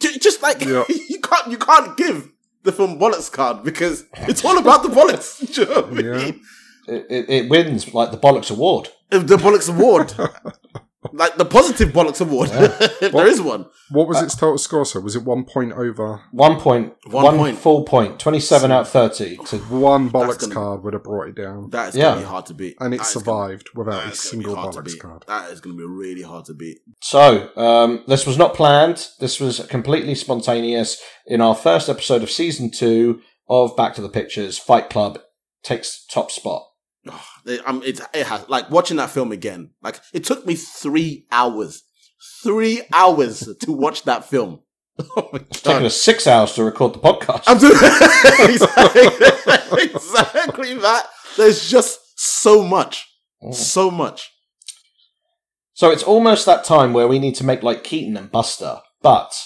Ju- Just like Yeah. you can't you can't give the film bollocks card because it's all about the bollocks. Do you know what I mean? It, it, it wins like the Bollocks Award. The bollocks award, like the positive bollocks award, if there is one. What was its total score? So was it one point over? One point, One point. One one point. full point. point, 27 out of 30. So One bollocks gonna- card would have brought it down, That is Yeah. gonna be hard to beat, and it That is gonna- survived without a is gonna be single bollocks card. That is going to be really hard to beat. So, um, this was not planned. This was completely spontaneous. In our first episode of season two of Back to the Pictures, Fight Club takes top spot. It, um, it, it has like watching that film again. Like it took me three hours, three hours to watch that film. Oh It's taken us six hours to record the podcast. I'm doing exactly, exactly that. There's just so much, so much. So it's almost that time where we need to make like Keaton and Buster, but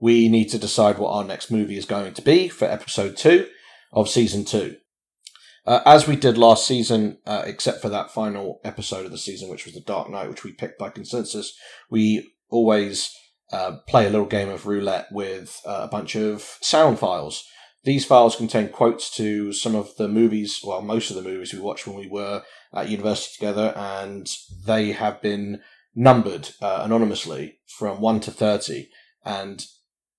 we need to decide what our next movie is going to be for episode two of season two. Uh, as we did last season, uh, except for that final episode of the season, which was The Dark Knight, which we picked by consensus, we always uh, play a little game of roulette with uh, a bunch of sound files. These files contain quotes to some of the movies, well, most of the movies we watched when we were at university together, and they have been numbered uh, anonymously from 1 to 30. And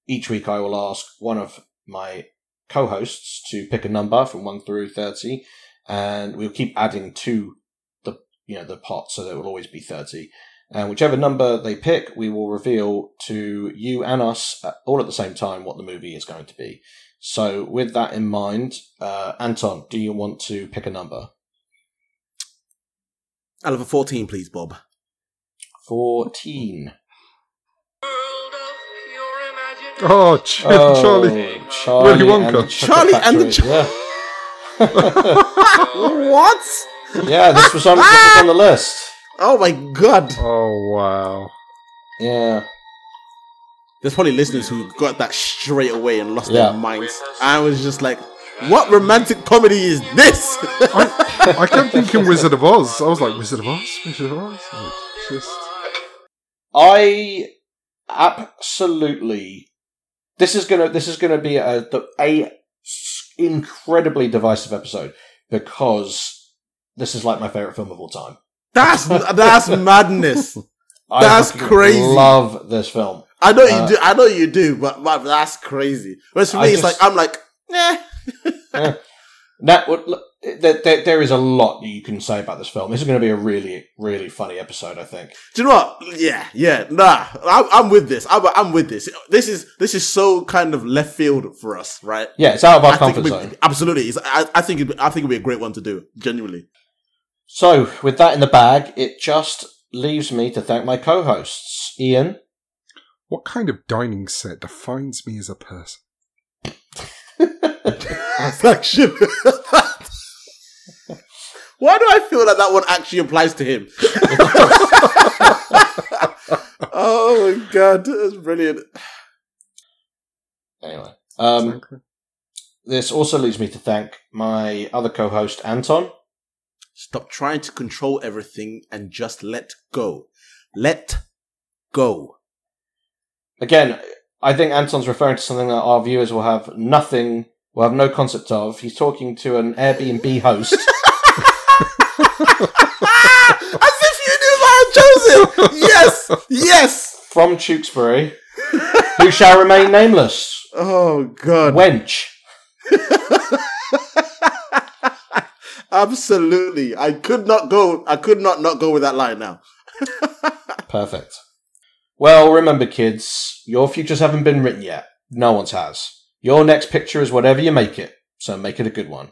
each week I will ask one of my co hosts to pick a number from 1 through 30, and we'll keep adding to the you know the pot so there will always be 30. And whichever number they pick, we will reveal to you and us uh, all at the same time what the movie is going to be. So, with that in mind, uh, Anton, do you want to pick a number? I'll have a 14, please, Bob. 14. Oh, Ch- Oh, Charlie. Charlie Willy and the Wonka. Chocolate Charlie and the Factory, what? yeah. yeah, this was on this was on the list. Ah! Oh my god! Oh wow. Yeah. There's probably listeners who got that straight away and lost Yeah. their minds. I was just like, what romantic comedy is this? I, I kept thinking Wizard of Oz. I was like, Wizard of Oz? Wizard of Oz? Like, just. I absolutely. This is gonna this is gonna be a a incredibly divisive episode because this is like my favorite film of all time. That's that's madness. That's crazy. Love this film. I know Uh, you do. I know you do, but, but that's crazy. Whereas for me, I it's just- like I'm like, eh. That would look, there, there, there is a lot that you can say about this film. This is going to be a really, really funny episode. I think. Do you know what? Yeah, yeah, nah. I'm, I'm with this. I'm, I'm with this. This is this is so kind of left field for us, right? Yeah, it's out of our I comfort it'd be- zone. Absolutely, it's, I, I think it'd, be- I think it'd be a great one to do. Genuinely. So, with that in the bag, it just leaves me to thank my co-hosts, Ian. What kind of dining set defines me as a person? Actually, why do I feel that that one actually applies to him? oh my god, that's brilliant. Anyway, um, this also leads me to thank my other co-host, Anton. Stop trying to control everything and just let go. Let go. Again, I think Anton's referring to something that our viewers will have nothing, will have no concept of. He's talking to an Airbnb host. As if you knew that I chose him. Yes, yes. from Tewkesbury, who shall remain nameless. Oh god. Wench. Absolutely. I could not go. I could not not go with that line now. Perfect. Well, remember, kids, your futures haven't been written yet. No one's has. Your next picture is whatever you make it, so make it a good one.